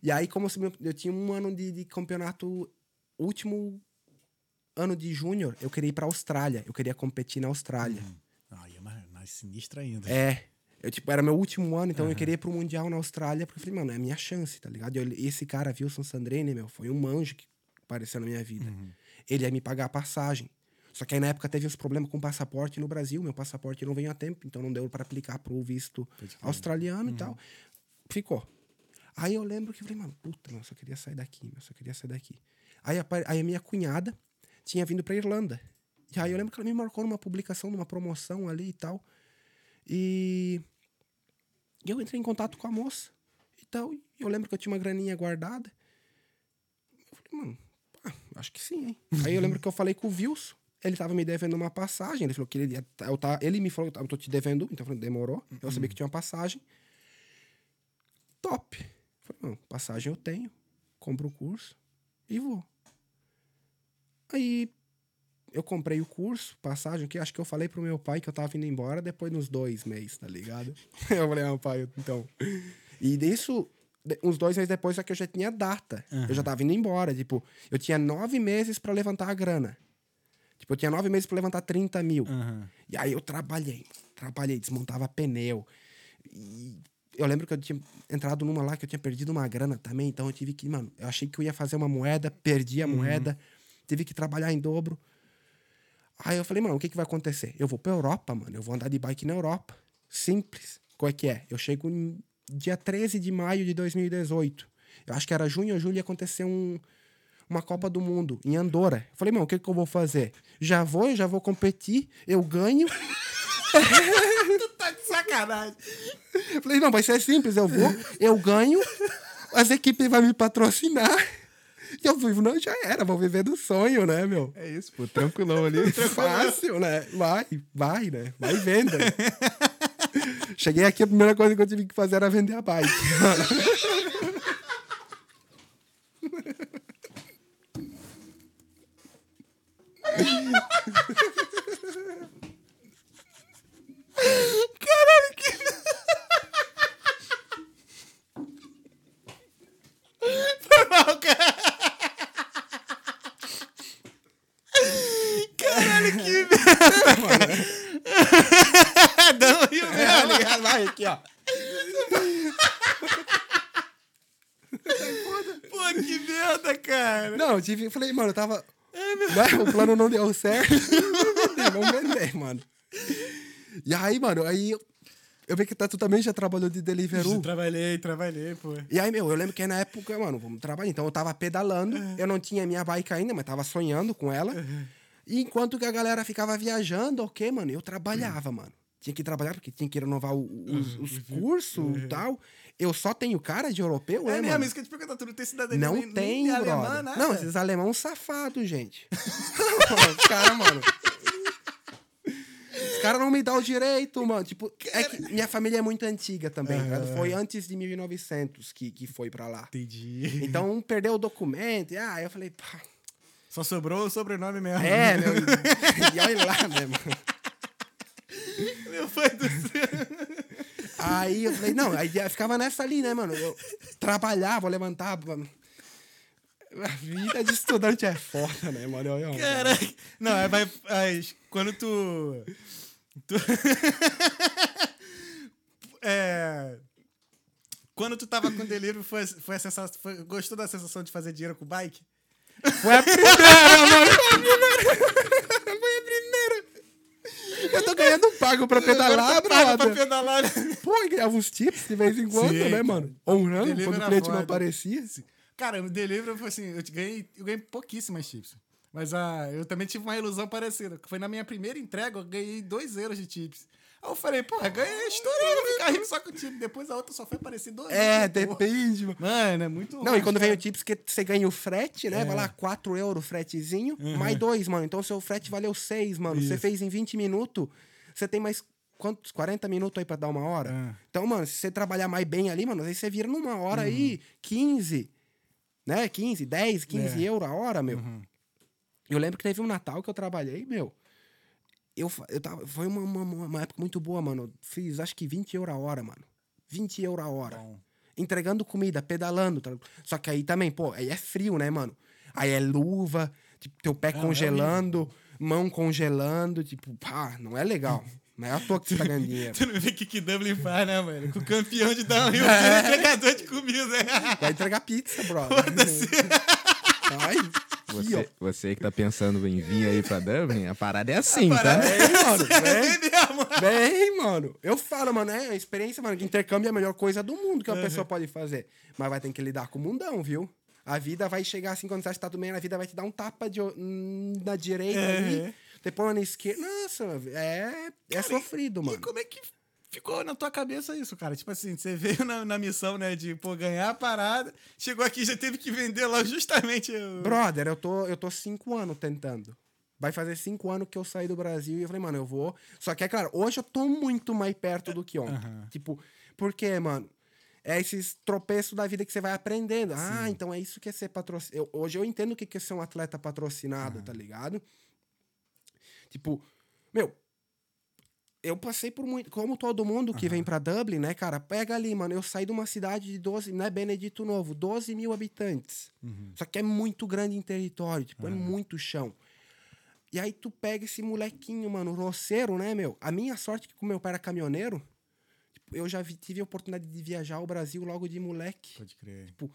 E aí, como eu tinha um ano de, de campeonato, último ano de júnior, eu queria ir pra Austrália. Eu queria competir na Austrália. Ai, é mais, mais sinistra ainda. É. Eu, tipo, era meu último ano, então eu queria ir pro Mundial na Austrália, porque eu falei, mano, é a minha chance, tá ligado? Eu- esse cara, Wilson Sandrine, meu, foi um manjo que apareceu na minha vida. Ele ia me pagar a passagem. Só que aí na época teve uns problemas com o passaporte no Brasil, meu passaporte não veio a tempo, então não deu pra aplicar pro visto australiano e tal. Ficou. Aí eu lembro que eu falei, mano, puta, meu, eu só queria sair daqui, meu, eu só queria sair daqui. Aí, apa- aí a minha cunhada tinha vindo pra Irlanda. E aí eu lembro que ela me marcou numa publicação, numa promoção ali e tal. E eu entrei em contato com a moça e tal. E eu lembro que eu tinha uma graninha guardada. Eu falei, mano, ah, acho que sim, hein? Aí eu lembro que eu falei com o Wilson. Ele tava me devendo uma passagem. Ele falou que ele ia. Eu tá, ele me falou, eu tô te devendo. Então eu falei, demorou. Eu sabia que tinha uma passagem. Top. Eu falei, não, passagem eu tenho. Compro o curso e vou. Aí eu comprei o curso, passagem, que acho que eu falei pro meu pai que eu tava indo embora depois nos dois meses, tá ligado? Eu falei, ah, pai, então. E disso, uns dois meses depois, só que eu já tinha data. Eu já tava indo embora. Tipo, eu tinha nove meses pra levantar a grana. Tipo, eu tinha nove meses pra levantar 30 mil. Aham. E aí eu trabalhei, trabalhei, desmontava pneu. E eu lembro que eu tinha entrado numa lá que eu tinha perdido uma grana também, então eu tive que, mano, eu achei que eu ia fazer uma moeda, perdi a moeda, tive que trabalhar em dobro. Aí eu falei, mano, o que que vai acontecer? Eu vou pra Europa, mano, eu vou andar de bike na Europa. Simples. Qual é que é? Eu chego dia 13 de maio de 2018. Eu acho que era junho ou julho ia acontecer um, uma Copa do Mundo em Andorra. Eu falei, mano, o que que eu vou fazer? Já vou, eu já vou competir, eu ganho. Tá de sacanagem. Eu falei, não, vai ser simples, eu vou, eu ganho, as equipes vão me patrocinar. E eu vivo, não, já era, vou viver do sonho, né, meu? É isso, pô, tranquilão ali. Fácil, né? Vai, vai, né? Vai venda. Cheguei aqui, a primeira coisa que eu tive que fazer era vender a bike. Caralho, que merda. Não, e o É, ligado? Vai aqui, ó. Pô, que merda, cara. Não, eu tive, eu falei, mano, eu tava. Né, o plano não deu certo. Vamos vender, vamos vender, mano. E aí, mano, aí eu, vi que tá, tu também já trabalhou de Deliveroo. Trabalhei, trabalhei, pô. E aí, meu, eu lembro que na época, mano, vamos trabalhar. Então eu tava pedalando, eu não tinha minha bike ainda, mas tava sonhando com ela. E enquanto que a galera ficava viajando, ok, mano, eu trabalhava, mano. Tinha que trabalhar porque tinha que renovar o- os, os cursos e tal. Eu só tenho cara de europeu, É né, mesmo, mano? isso que eu te perguntar, tu não tem cidadania Não nem, nem tem, alemã, nada. Não, esses alemão safados, gente. Os caras, mano. Os caras não me dão o direito, mano. Tipo, é que minha família é muito antiga também, ligado? Foi antes de 1900 que, que foi pra lá. Entendi. Então, perdeu o documento. E, ah, eu falei, pá. Só sobrou o sobrenome mesmo. É, meu. E olha lá, né, mano? Meu pai do céu. Aí eu falei, não, aí ficava nessa ali, né, mano? Eu trabalhava, levantava. A vida de estudante é foda, né, mano? Eu- eu- Caraca. Não, é, quando tu. tu é. Quando tu tava com delivery, foi, foi a sensação. foi- gostou da sensação de fazer dinheiro com bike? Foi a primeira, mano. Foi a primeira. Eu ganhando pago pra pedalar, tá pago pra pedalar. Pô, eu ganhava uns tips de vez em quando, Sim, né, cara. mano? Honrando quando o cliente não aparecia. Cara, o delivery foi assim, eu ganhei, eu ganhei pouquíssimas chips. Mas ah, eu também tive uma ilusão parecida. Foi na minha primeira entrega, eu ganhei 2 euros de chips. Aí eu falei, pô, ganhei, estourei, vou ficar rico só com chip. Depois a outra só foi aparecer 2 É, depende, mano. Mano, é muito Não, e quando vem o tips que você ganha o frete, né? É. Vai lá, 4 euros o fretezinho, mais 2, mano. Então seu frete valeu 6, mano. Você Isso. fez em 20 minutos, você tem mais quantos? 40 minutos aí pra dar uma hora? É. Então, mano, se você trabalhar mais bem ali, mano, aí você vira numa hora aí Uhum. 15, né? 15, 10, 15 É. euros a hora, meu. Uhum. Eu lembro que teve um Natal que eu trabalhei, meu. Eu, eu tava, foi uma, uma, uma época muito boa, mano. Eu fiz acho que 20 euros a hora, mano. 20 euros a hora Bom. entregando comida, pedalando. tá? Só que aí também, pô, aí é frio, né, mano? Aí é luva, tipo, teu pé é congelando, mão congelando, tipo, pá, não é legal. Não é à toa que você tá ganhando dinheiro. Tu não vê o que, que Dublin faz, né, mano? Com o campeão de downhill, É. é. entregador de comida. Vai entregar pizza, brother. Ai, aqui, ó. Você, você que tá pensando em vir aí pra Dublin, a parada é assim, parada tá? é- Bem, mano, bem, mano. Eu falo, mano, é a experiência, mano, que intercâmbio é a melhor coisa do mundo que uma pessoa pode fazer. Mas vai ter que lidar com o mundão, viu? A vida vai chegar assim, quando você acha que tá tudo bem, a vida vai te dar um tapa de, hum, na direita É. ali, depois na esquerda. Nossa, é, é sofrido, E mano. como é que ficou na tua cabeça isso, cara? Tipo assim, você veio na, na missão, né, de, pô, ganhar a parada, chegou aqui e já teve que vender lá justamente o... Brother, eu tô, eu tô cinco anos tentando. Vai fazer cinco anos que eu saí do Brasil e eu falei, mano, eu vou. Só que é claro, hoje eu tô muito mais perto do que ontem. Aham. Tipo, porque, mano, é esses tropeços da vida que você vai aprendendo. Ah, então é isso que é ser patrocinado. Hoje eu entendo o que é ser um atleta patrocinado, tá ligado? Tipo, meu, eu passei por muito. Como todo mundo que vem pra Dublin, né, cara? Pega ali, mano. Eu saí de uma cidade de 12, não é Benedito Novo, 12 mil habitantes. Só que é muito grande em território, tipo, é muito chão. E aí tu pega esse molequinho, mano, roceiro, né, meu? A minha sorte é que, como meu pai era caminhoneiro, eu já vi- tive a oportunidade de viajar ao Brasil logo de moleque. Pode crer. Tipo,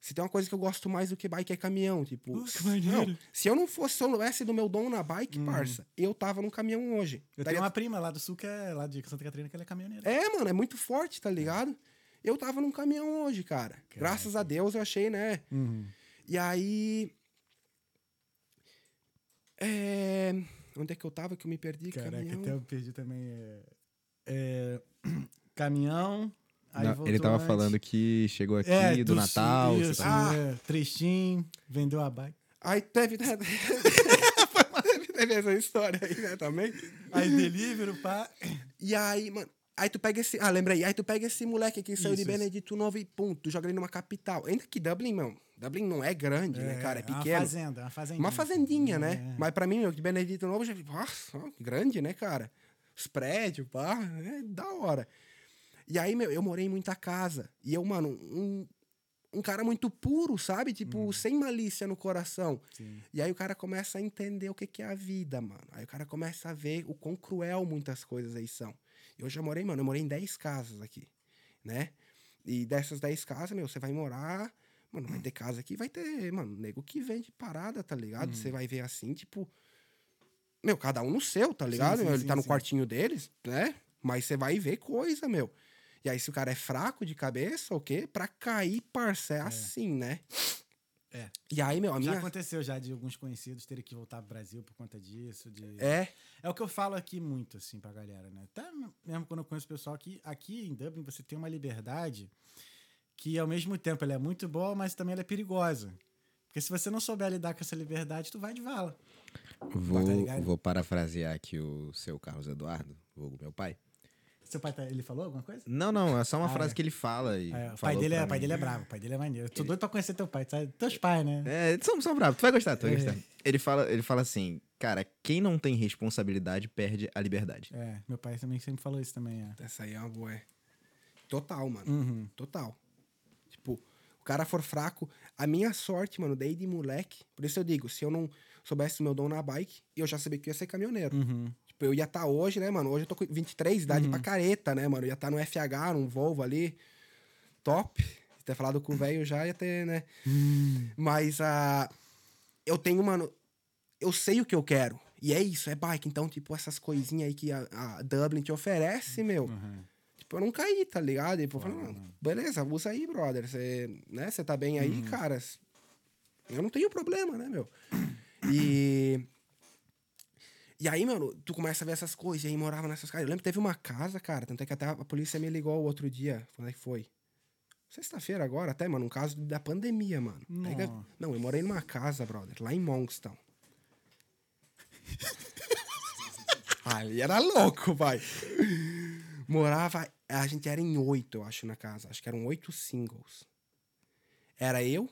se tem uma coisa que eu gosto mais do que bike é caminhão, tipo. Pô, que maneiro. não, se eu não fosse, se eu não do meu dom na bike, parça, eu tava num caminhão hoje. Eu Tá tenho uma prima lá do sul que é lá de Santa Catarina, que ela é caminhoneira. É, mano, é muito forte, tá ligado? Eu tava num caminhão hoje, cara. Graças a Deus eu achei, né? Uhum. E aí. É. Onde é que eu tava que eu me perdi? Caraca, caminhão? até eu perdi também. É, é, caminhão. Aí Não, ele tava antes. falando que chegou aqui É, do tu- Natal. você Isso, tá- Ah. é, tristinho, vendeu a bike. Aí teve. teve essa história aí, né, também. Aí delivery, pá. E aí, mano. Aí tu pega esse. Ah, lembrei. Aí tu pega esse moleque que saiu de Isso, isso. Benedito Novo e pum, tu joga ele numa capital. Ainda que Dublin, mano. Dublin não é grande, né, cara? É uma pequeno. fazenda, uma fazendinha. Uma fazendinha, né? É. Mas pra mim, meu, de Benedito Novo, já nossa, grande, né, cara? Os prédios, pá, é da hora. E aí, meu, eu morei em muita casa. E eu, mano, um, um cara muito puro, sabe? Tipo, sem malícia no coração. Sim. E aí o cara começa a entender o que, que é a vida, mano. Aí o cara começa a ver o quão cruel muitas coisas aí são. Eu já morei, mano, eu morei em 10 casas aqui, né? E dessas 10 casas, meu, você vai morar. Mano, vai ter casa aqui, vai ter, mano, nego que vende parada, tá ligado? Você vai ver assim, tipo. Meu, cada um no seu, tá ligado? sim, meu? Ele sim, tá no sim. quartinho deles, né? Mas você vai ver coisa, meu. E aí, se o cara é fraco de cabeça, o quê? Pra cair, parça, é assim, né? É. E aí, meu, a Já aconteceu já de alguns conhecidos terem que voltar pro Brasil por conta disso. De... É, É o que eu falo aqui muito, assim, pra galera, né? Até mesmo quando eu conheço o pessoal aqui, aqui em Dublin você tem uma liberdade que, ao mesmo tempo, ela é muito boa, mas também ela é perigosa. Porque se você não souber lidar com essa liberdade, tu vai de vala. Vou, Tá vou parafrasear aqui o seu Carlos Eduardo, vulgo meu pai. Seu pai, tá- ele falou alguma coisa? Não, não, é só uma Ah, frase é. que ele fala. E É, o pai dele, é, pai dele é bravo, o pai dele é maneiro. Tô doido pra conhecer teu pai, sabe? Teus pais, né? É, eles são, são bravos, tu vai gostar, tu vai É. gostar. Ele fala, ele fala assim, cara, quem não tem responsabilidade perde a liberdade. É, meu pai também sempre falou isso também, é. Essa aí é uma boa. é. Total, mano. Uhum. Total. Tipo, o cara for fraco, a minha sorte, mano, desde moleque. Por isso eu digo, se eu não soubesse o meu dom na bike, eu já sabia que eu ia ser caminhoneiro. Uhum. Tipo, eu ia estar hoje, né, mano? Hoje eu tô com 23, idade Uhum. pra careta, né, mano? Eu ia estar no FH, num Volvo ali. Top. Ter falado com o velho já ia ter, né? Hum. Mas a. eu tenho, mano. Eu sei o que eu quero. E é isso, é bike. Então, tipo, essas coisinhas aí que a, a Dublin te oferece, meu. Uhum. Tipo, eu não caí, tá ligado? Tipo, eu falei, beleza, usa aí, brother. Você, né, você tá bem aí, cara. Eu não tenho problema, né, meu? E. E aí, mano, tu começa a ver essas coisas, e aí morava nessas casas. Eu lembro que teve uma casa, cara, tanto é que até a polícia me ligou o outro dia. Quando é que foi? Sexta-feira agora, até, mano, um caso da pandemia, mano. Pega-. Não, eu morei numa casa, brother, lá em Monkstown. Aí era louco, pai. Morava. A gente era em oito, eu acho, na casa. Acho que eram oito singles. Era eu,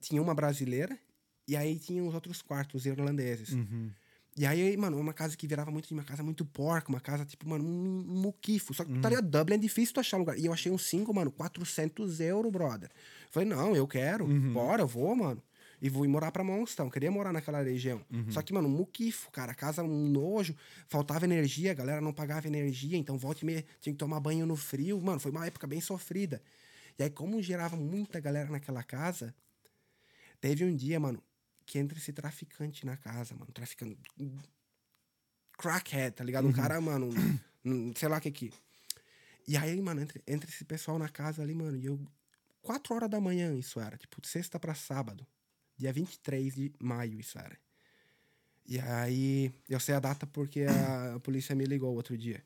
tinha uma brasileira, e aí tinha os outros quartos irlandeses. Uhum. E aí, mano, uma casa que virava muito de uma casa muito porca, uma casa, tipo, mano, um, muquifo. Só que tu tá ligado, Dublin é difícil tu achar um lugar. E eu achei um single, mano, 400 euros, brother. Falei, não, eu quero, bora, eu vou, mano. E vou ir morar pra Monstão. Queria morar naquela região. Só que, mano, um muquifo, cara. A casa um nojo, faltava energia, a galera não pagava energia, então volta e meia tinha que tomar banho no frio. Mano, foi uma época bem sofrida. E aí, como gerava muita galera naquela casa, teve um dia, mano, que entra esse traficante na casa, mano. Traficando. Crackhead, tá ligado? Um cara, mano, um- sei lá o que que. E aí, mano, entra, entra esse pessoal na casa ali, mano, e eu. Quatro horas da manhã isso era, tipo, sexta pra sábado. Dia 23 de maio isso era. E aí, eu sei a data porque a, a polícia me ligou outro dia.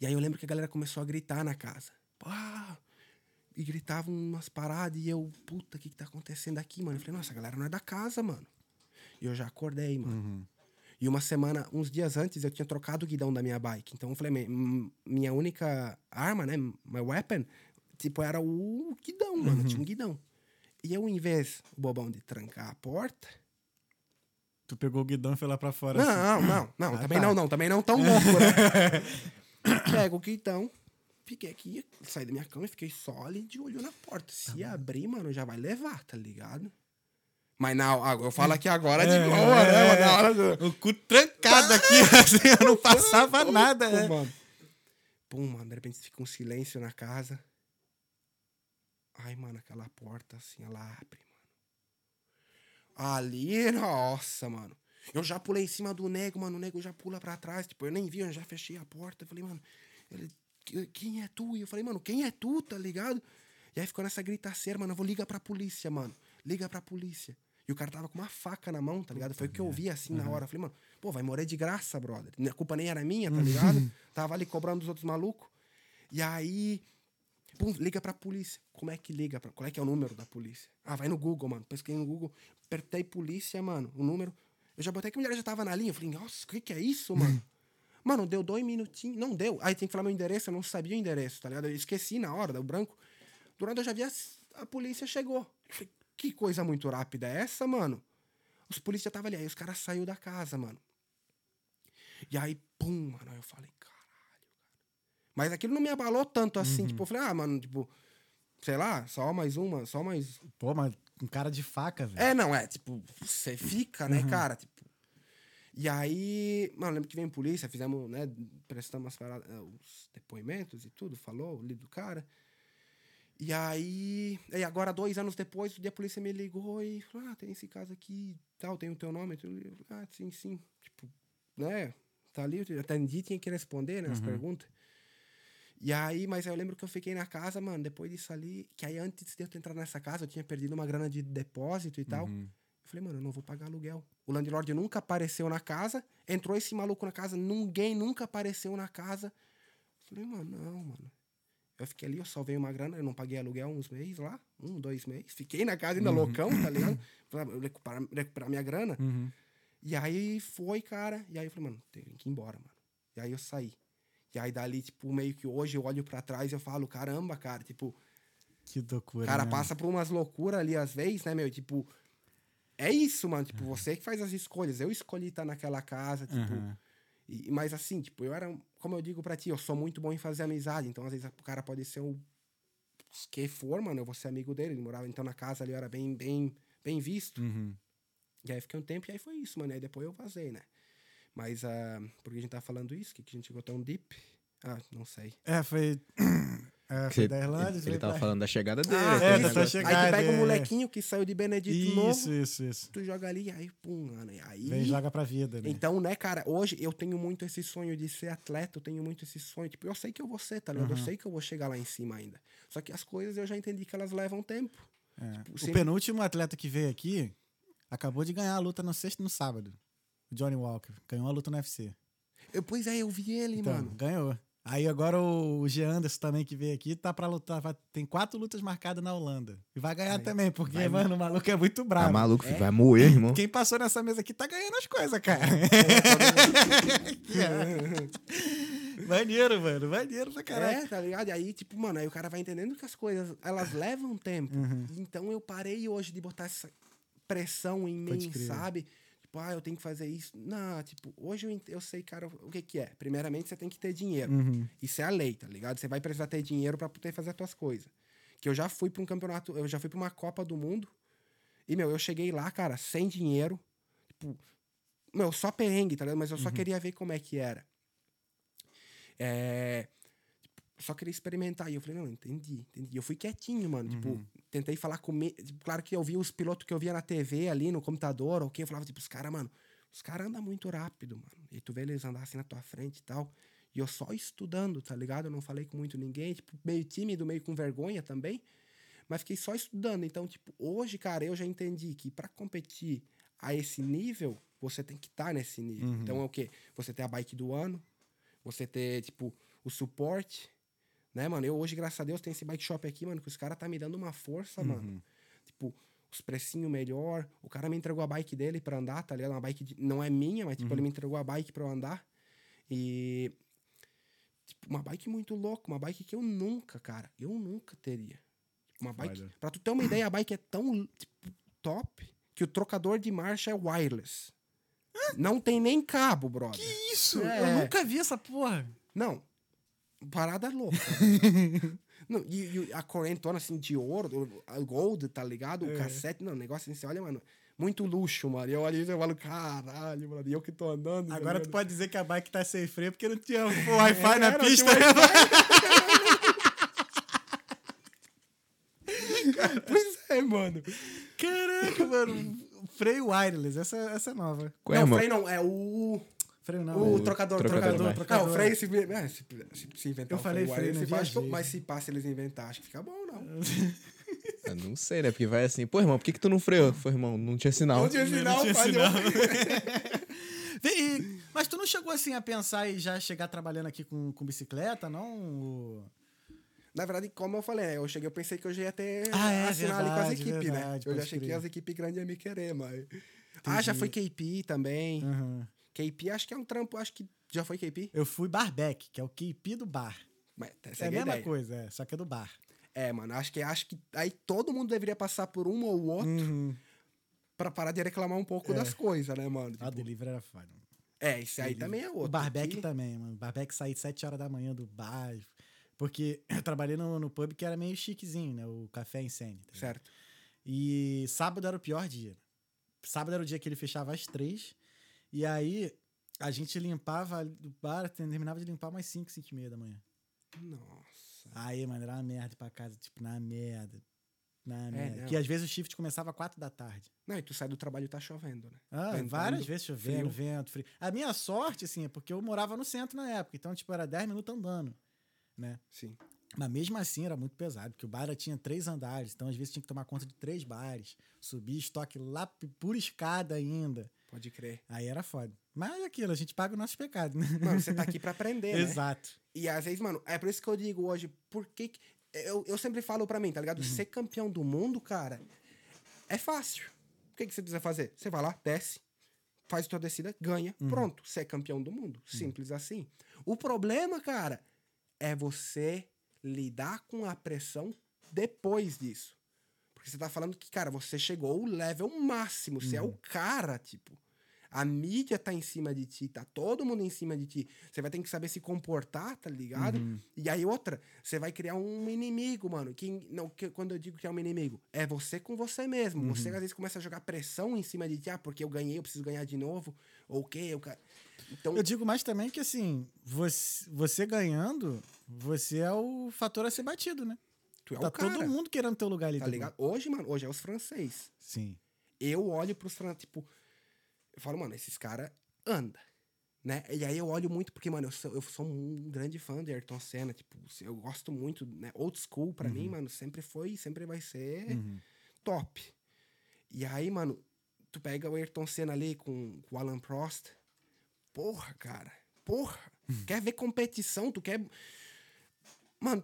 E aí eu lembro que a galera começou a gritar na casa. Pá! E gritavam umas paradas e eu, puta, o que que tá acontecendo aqui, mano? Eu falei, nossa, a galera não é da casa, mano. E eu já acordei, mano. E uma semana, uns dias antes, eu tinha trocado o guidão da minha bike. Então eu falei, "Mi- m- minha única arma, né? My weapon, tipo, era o guidão, mano. Tinha um guidão. E eu, em vez, o bobão de trancar a porta. Tu pegou o guidão e foi lá pra fora. assim. Não, não, não, Ah, também tá. não, não, também não tão louco, né? Pego o guidão, fiquei aqui, saí da minha cama e fiquei só ali de olho na porta. Se abrir, mano, já vai levar, tá ligado? Mas não, ah, eu falo aqui agora de É, boa, né? é, Mas na hora do- O cu trancado aqui, assim, eu não passava nada, Pum, né? mano. Pum, mano, de repente fica um silêncio na casa. Ai, mano, aquela porta assim, ela abre, mano. Ali, nossa, mano. Eu já pulei em cima do nego, mano. O nego já pula pra trás. Tipo, eu nem vi, eu já fechei a porta. Eu falei, mano, ele, "Que- quem é tu? E eu falei, mano, quem é tu, tá ligado? E aí ficou nessa gritaceira, mano. Eu vou ligar pra polícia, mano. Liga pra polícia. E o cara tava com uma faca na mão, tá ligado? Foi o que eu vi assim na hora. Eu falei, mano, pô, vai morrer de graça, brother. A culpa nem era minha, tá ligado? Tava ali cobrando dos outros malucos. E aí, pum, liga pra polícia. Como é que liga? Pra, qual é que é o número da polícia? Ah, vai no Google, mano. Pesquei no Google, apertei polícia, mano, o número. Eu já botei que a mulher já tava na linha. Eu falei, nossa, o que que é isso, mano? Mano, deu dois minutinhos. Não deu. Aí tem que falar meu endereço, eu não sabia o endereço, tá ligado? Eu esqueci na hora, deu branco. Durante eu já vi a, a polícia chegou. Eu falei, que coisa muito rápida é essa, mano? Os polícias já estavam ali. Aí os caras saiu da casa, mano. E aí, pum, mano. Aí eu falei, caralho, cara. Mas aquilo não me abalou tanto assim. Tipo, eu falei, ah, mano, tipo, sei lá, só mais uma, só mais. Pô, mas um cara de faca, velho. É, não, é, tipo, você fica, né, cara? Tipo. E aí, mano, lembro que veio polícia, fizemos, né, prestamos as paradas, eh, os depoimentos e tudo, falou, li do cara. E aí, e agora, dois anos depois, o dia a polícia me ligou e falou, ah, tem esse caso aqui tal, tem o teu nome? Eu falei, ah, sim, sim. Tipo, né, tá ali, eu atendi, tinha que responder, né, as perguntas. E aí, mas eu lembro que eu fiquei na casa, mano, depois disso ali, que aí antes de eu entrar nessa casa, eu tinha perdido uma grana de depósito e tal. Eu falei, mano, eu não vou pagar aluguel. O landlord nunca apareceu na casa, entrou esse maluco na casa, ninguém nunca apareceu na casa. Eu falei, mano, não, mano. Eu fiquei ali, eu só veio uma grana, eu não paguei aluguel uns meses lá, um, dois meses. Fiquei na casa ainda loucão, tá ligado? Pra recuperar, recuperar minha grana. Uhum. E aí foi, cara. E aí eu falei, mano, tem que ir embora, mano. E aí eu saí. E aí dali, tipo, meio que hoje eu olho pra trás e eu falo, caramba, cara, tipo, Que loucura. o cara né? passa por umas loucuras ali às vezes, né, meu? Tipo, é isso, mano. Tipo, você que faz as escolhas. Eu escolhi estar naquela casa, tipo. Uhum. E, mas assim, tipo, eu era, como eu digo pra ti, eu sou muito bom em fazer amizade. Então, às vezes, o cara pode ser um que for, mano, eu vou ser amigo dele. Ele morava então na casa ali, eu era bem, bem, bem visto. Uhum. E aí fiquei um tempo e aí foi isso, mano. Aí depois eu vazei, né? Mas, ah, por que a gente tá falando isso? Que, que a gente chegou tão deep? Ah, não sei. É, foi. É, Que foi da Irlanda. ele, ele tava pra- falando da chegada dele. Ah, é, isso. da negócio. chegada. Aí tu pega é. um molequinho que saiu de Benedito novo, Isso, isso, isso. tu joga ali, aí pum, mano. Aí. Vem joga pra vida, né? Então, né, cara, hoje eu tenho muito esse sonho de ser atleta, eu tenho muito esse sonho. Tipo, eu sei que eu vou ser, tá ligado? Eu Uhum. sei que eu vou chegar lá em cima ainda. Só que as coisas eu já entendi que elas levam tempo. É. Tipo, O sempre- penúltimo atleta que veio aqui acabou de ganhar a luta no sexto e no sábado. O Johnny Walker. Ganhou a luta no UFC. Eu, pois é, eu vi ele, Então, mano. ganhou. Aí agora o G. Anderson também que veio aqui tá pra lutar. vai- tem quatro lutas marcadas na Holanda. E vai ganhar Aí. também, porque, Vai- mano, o maluco é muito Tá bravo. maluco, filho. É? Vai moer, irmão. Quem passou nessa mesa aqui tá ganhando as coisas, cara. maneiro, mano. Maneiro pra caralho. É, tá ligado? E aí, tipo, mano, aí o cara vai entendendo que as coisas, elas levam tempo. Uhum. Então eu parei hoje de botar essa pressão em Pode mim, crer. sabe? Tipo, ah, eu tenho que fazer isso. Não, tipo, hoje eu, eu sei, cara, o que que é. Primeiramente, você tem que ter dinheiro. Uhum. Isso é a lei, tá ligado? Você vai precisar ter dinheiro pra poder fazer as tuas coisas. Que eu já fui pra um campeonato, eu já fui pra uma Copa do Mundo. E, meu, eu cheguei lá, cara, sem dinheiro. Tipo, meu, só perrengue, tá ligado? Mas eu só queria ver como é que era. É. tipo, só queria experimentar. E eu falei, não, entendi, entendi. E eu fui quietinho, mano. Tipo, tentei falar com. me- tipo, claro que eu vi os pilotos que eu via na TV ali, no computador, ou quem eu falava, tipo, os caras, mano, os caras andam muito rápido, mano. E tu vê eles andar assim na tua frente e tal. E eu só estudando, tá ligado? Eu não falei com muito ninguém, tipo, meio tímido, meio com vergonha também. Mas fiquei só estudando. Então, tipo, hoje, cara, eu já entendi que pra competir a esse nível, você tem que estar nesse nível. Uhum. Então é o quê? Você ter a bike do ano, você ter, tipo, o suporte, né, mano? Eu hoje, graças a Deus, tenho esse bike shop aqui, mano, que os caras tá me dando uma força, Uhum. mano. Tipo, os precinhos melhor. O cara me entregou a bike dele pra andar, tá ligado? Uma bike de- não é minha, mas tipo, Uhum. ele me entregou a bike pra eu andar. E tipo, uma bike muito louca, uma bike que eu nunca, cara, eu nunca teria. Uma bike, Foda. pra tu ter uma ideia, a bike é tão tipo, top que o trocador de marcha é wireless. Não tem nem cabo, brother. Que isso? É. Eu nunca vi essa porra. Não. Parada louca. não, e, e a correntona assim de ouro, gold, tá ligado? O É. cassete, não, o negócio assim, você olha, mano, muito luxo, mano. E eu olho e eu falo, caralho, mano, e eu que tô andando. tá Agora tu pode dizer que a bike tá sem freio porque não tinha o Wi-Fi É, na pista. tinha Pois é, mano. Caraca, mano. Freio wireless, essa, essa é nova. Qual é, não, irmão? freio não, é o. Freio não. o é- trocador, trocador, trocador. Trocador. Não, o freio se, é, se, se, inventar Eu o falei freio, wireless, né? se mas se passa eles inventar, acho que fica bom, não. Eu não sei, né? Porque vai assim, pô, irmão, por que, que tu não freou? Foi, irmão, não tinha sinal. Não tinha Não sinal, tinha falhou. sinal. E- mas tu não chegou assim a pensar em já chegar trabalhando aqui com, com bicicleta, não? O- Na verdade, como eu falei, eu cheguei, eu pensei que eu já ia ter Ah, é, assinar ali com as equipes, né? Eu já achei que as equipes grandes iam me querer, mas. Ah, já foi KP também. Aham. KP acho que é um trampo, acho que já foi KP. Eu fui barback, que é o KP do bar. Mas É a é a mesma ideia. coisa, é, só que é do bar. É, mano, acho que acho que aí todo mundo deveria passar por um ou outro Uhum. pra parar de reclamar um pouco É. das coisas, né, mano? A Tipo, delivery era foda. é, isso aí também é outro. O barback que- também, mano. O barback saí 7 horas da manhã do bar. Porque eu trabalhei no, no pub que era meio chiquezinho, né? O Café Insane. tá? Certo. E sábado era o pior dia. Sábado era o dia que ele fechava às três. E aí a gente limpava o bar, terminava de limpar umas 5, 5 e meia da manhã. Nossa. Aí, mano, era uma merda pra casa, tipo, na merda. Na merda. não. Que às vezes o shift começava às 4 da tarde. Não, e tu sai do trabalho e tá chovendo, né? Ah, Ventando, várias vezes chovendo, frio. vento, frio. A minha sorte, assim, é porque eu morava no centro na época. Então, tipo, era 10 minutos andando, né? Sim. Mas mesmo assim era muito pesado, porque o bar tinha três andares, então às vezes tinha que tomar conta de três bares, subir estoque lá por escada ainda. Pode crer. Aí era foda. Mas é aquilo, a gente paga o nosso pecado, né? Mano, você tá aqui pra aprender, né? Exato. E às vezes, mano, é por isso que eu digo hoje, por que. que- Eu, eu sempre falo pra mim, tá ligado? Ser campeão do mundo, cara, é fácil. O que, que você precisa fazer? Você vai lá, desce, faz tua descida, ganha, pronto. Você é campeão do mundo. Simples assim. O problema, cara, é você lidar com a pressão depois disso. Porque você tá falando que, cara, você chegou ao level máximo, você é o cara, tipo. A mídia tá em cima de ti, tá todo mundo em cima de ti. Você vai ter que saber se comportar, tá ligado? Uhum. E aí outra, você vai criar um inimigo, mano. Que, não, que, quando eu digo que é um inimigo, é você com você mesmo. Uhum. Você às vezes começa a jogar pressão em cima de ti, ah, porque eu ganhei, eu preciso ganhar de novo. Ou o quê? Eu... Então, Eu digo mais também que, assim, você, você ganhando, você é o fator a ser batido, né? Tu é tá o cara, todo mundo querendo teu lugar ali tá também. ligado? Hoje, mano, hoje é os francês. Sim. eu olho pros franceses, tipo, eu falo, mano, esses caras andam, né? E aí eu olho muito, porque, mano, eu sou, eu sou um grande fã de Ayrton Senna, tipo, eu gosto muito, né? Old school, pra mim, mano, sempre foi e sempre vai ser Uhum. top. E aí, mano, tu pega o Ayrton Senna ali com, com o Alan Prost, porra, cara, porra, quer ver competição, tu quer... Mano,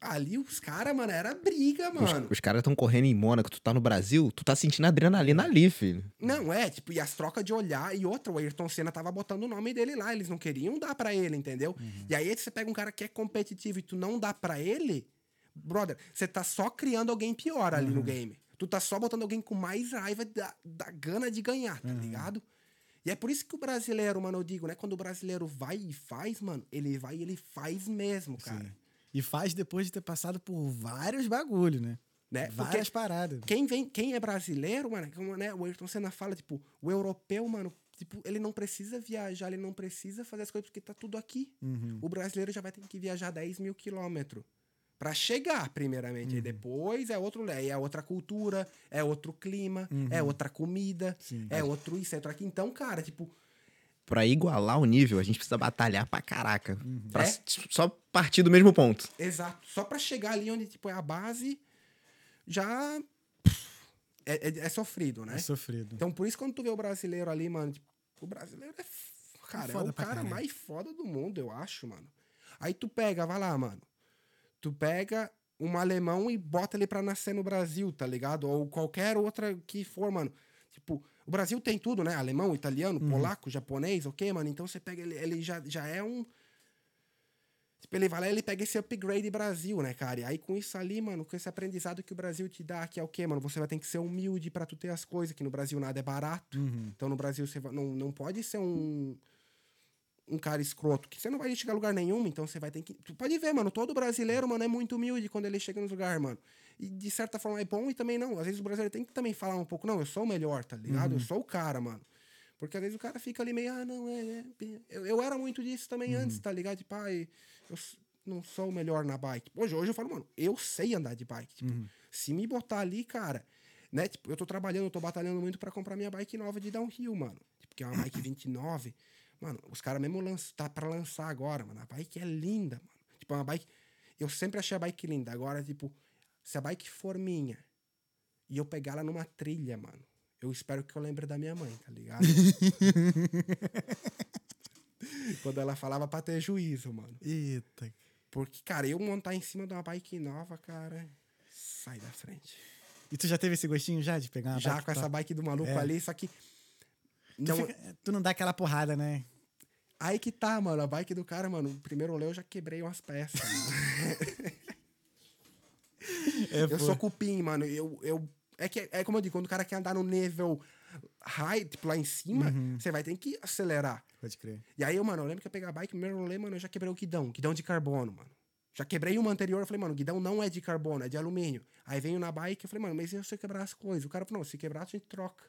ali os caras, mano, era briga, Os, mano. os caras estão correndo em Mônaco, tu tá no Brasil, tu tá sentindo adrenalina ali, filho. Não, é, tipo, e as trocas de olhar, e outra, o Ayrton Senna tava botando o nome dele lá, eles não queriam dar pra ele, entendeu? E aí você pega um cara que é competitivo e tu não dá pra ele, brother, você tá só criando alguém pior ali no game. Tu tá só botando alguém com mais raiva da, da gana de ganhar, tá ligado? E é por isso que o brasileiro, mano, eu digo, né? Quando o brasileiro vai e faz, mano, ele vai e ele faz mesmo, cara. Sim. E faz depois de ter passado por vários bagulhos, né? Né? Porque Várias paradas. Quem vem, quem é brasileiro, mano, como né, o Ayrton Senna fala, tipo, o europeu, mano, tipo, ele não precisa viajar, ele não precisa fazer as coisas porque tá tudo aqui. Uhum. O brasileiro já vai ter que viajar 10 mil quilômetros pra chegar, primeiramente. Uhum. Aí depois é outro, aí é outra cultura, é outro clima, é outra comida, Uhum. Sim. é outro isso, é outro aqui. Então, cara, tipo, Pra igualar o nível, a gente precisa batalhar pra caraca. Pra É? s- só partir do mesmo ponto. exato, só pra chegar ali onde, tipo, é a base, já é, é- é sofrido, né? É sofrido. Então, por isso, quando tu vê o brasileiro ali, mano, tipo, o brasileiro é. Cara, é, o cara caralho. mais foda do mundo, eu acho, mano. Aí tu pega, vai lá, mano. Tu pega um alemão e bota ele pra nascer no Brasil, tá ligado? Ou qualquer outra que for, mano. Tipo, o Brasil tem tudo, né? Alemão, italiano, Uhum. polaco, japonês, ok, mano? Então você pega ele, ele já, já é um. Tipo, ele vai lá ele pega esse upgrade Brasil, né, cara? E aí com isso ali, mano, com esse aprendizado que o Brasil te dá, que é o quê, mano? Você vai ter que ser humilde pra tu ter as coisas, que no Brasil nada é barato. Uhum. Então no Brasil você não, não pode ser um um cara escroto, que você não vai chegar a lugar nenhum, então você vai ter que. Tu pode ver, mano, todo brasileiro, mano, é muito humilde quando ele chega nos lugares, mano. E de certa forma é bom e também não. Às vezes o brasileiro tem que também falar um pouco, não, eu sou o melhor, tá ligado? Eu sou o cara, mano. Porque às vezes o cara fica ali meio, ah, não, é. é, eu, eu era muito disso também antes, tá ligado? Tipo, ah, eu não sou o melhor na bike. Hoje, hoje eu falo, mano, eu sei andar de bike. Tipo, se me botar ali, cara, né? Tipo, eu tô trabalhando, eu tô batalhando muito pra comprar minha bike nova de downhill, mano. Tipo, que é uma bike 29. Mano, os caras mesmo lançam, tá pra lançar agora, mano. A bike é linda, mano. Tipo, é uma bike. Eu sempre achei a bike linda. Agora, tipo, se a bike for minha e eu pegar ela numa trilha, mano, eu espero que eu lembre da minha mãe, tá ligado? Quando ela falava pra ter juízo, mano. Eita. Porque, cara, eu montar em cima de uma bike nova, cara, sai da frente. E tu já teve esse gostinho já de pegar uma Já bike com essa bike do maluco É. ali, só que. Tu, Não, fica- tu não dá aquela porrada, né? Aí que tá, mano. A bike do cara, mano. Primeiro olhei, eu já quebrei umas peças. É, eu pô. sou cupim, mano. Eu, eu, é, que, é como eu digo, quando o cara quer andar no nível high, tipo lá em cima, Uhum. você vai ter que acelerar. Pode crer. E aí, eu, mano, eu lembro que eu peguei a bike, primeiro rolê, mano, eu já quebrei o guidão. Guidão de carbono, mano. Já quebrei uma anterior, eu falei, mano, o guidão não é de carbono, é de alumínio. Aí veio na bike, eu falei, mano, mas e se eu quebrar as coisas? O cara falou, não, se quebrar, a gente troca.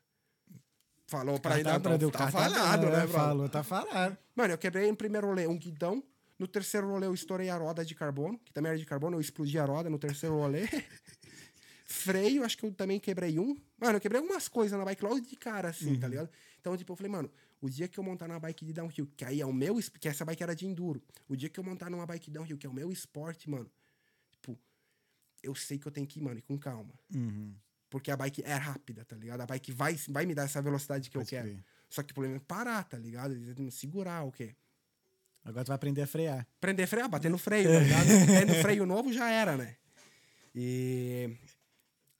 Falou pra Tá, ele, tá, não, pra tá, tá cara falado, tá, né, bro? Falou, tá falado. Mano, eu quebrei no primeiro rolê um guidão. No terceiro rolê eu estourei a roda de carbono, que também era de carbono, eu explodi a roda no terceiro rolê. Freio, acho que eu também quebrei um. Mano, eu quebrei algumas coisas na bike logo de cara, assim, tá ligado? Então, tipo, eu falei, mano, o dia que eu montar na bike de downhill, que aí é o meu, que essa bike era de enduro. O dia que eu montar numa bike downhill, que é o meu esporte, mano, tipo, eu sei que eu tenho que ir, mano, e com calma. Uhum. Porque a bike é rápida, tá ligado? A bike vai, vai me dar essa velocidade que Pode eu quero. crer. Só que o problema é parar, tá ligado? Segurar o quê? Agora tu vai aprender a frear. Prender freio, ah, bater no freio, tá ligado? Tendo freio novo já era, né? E,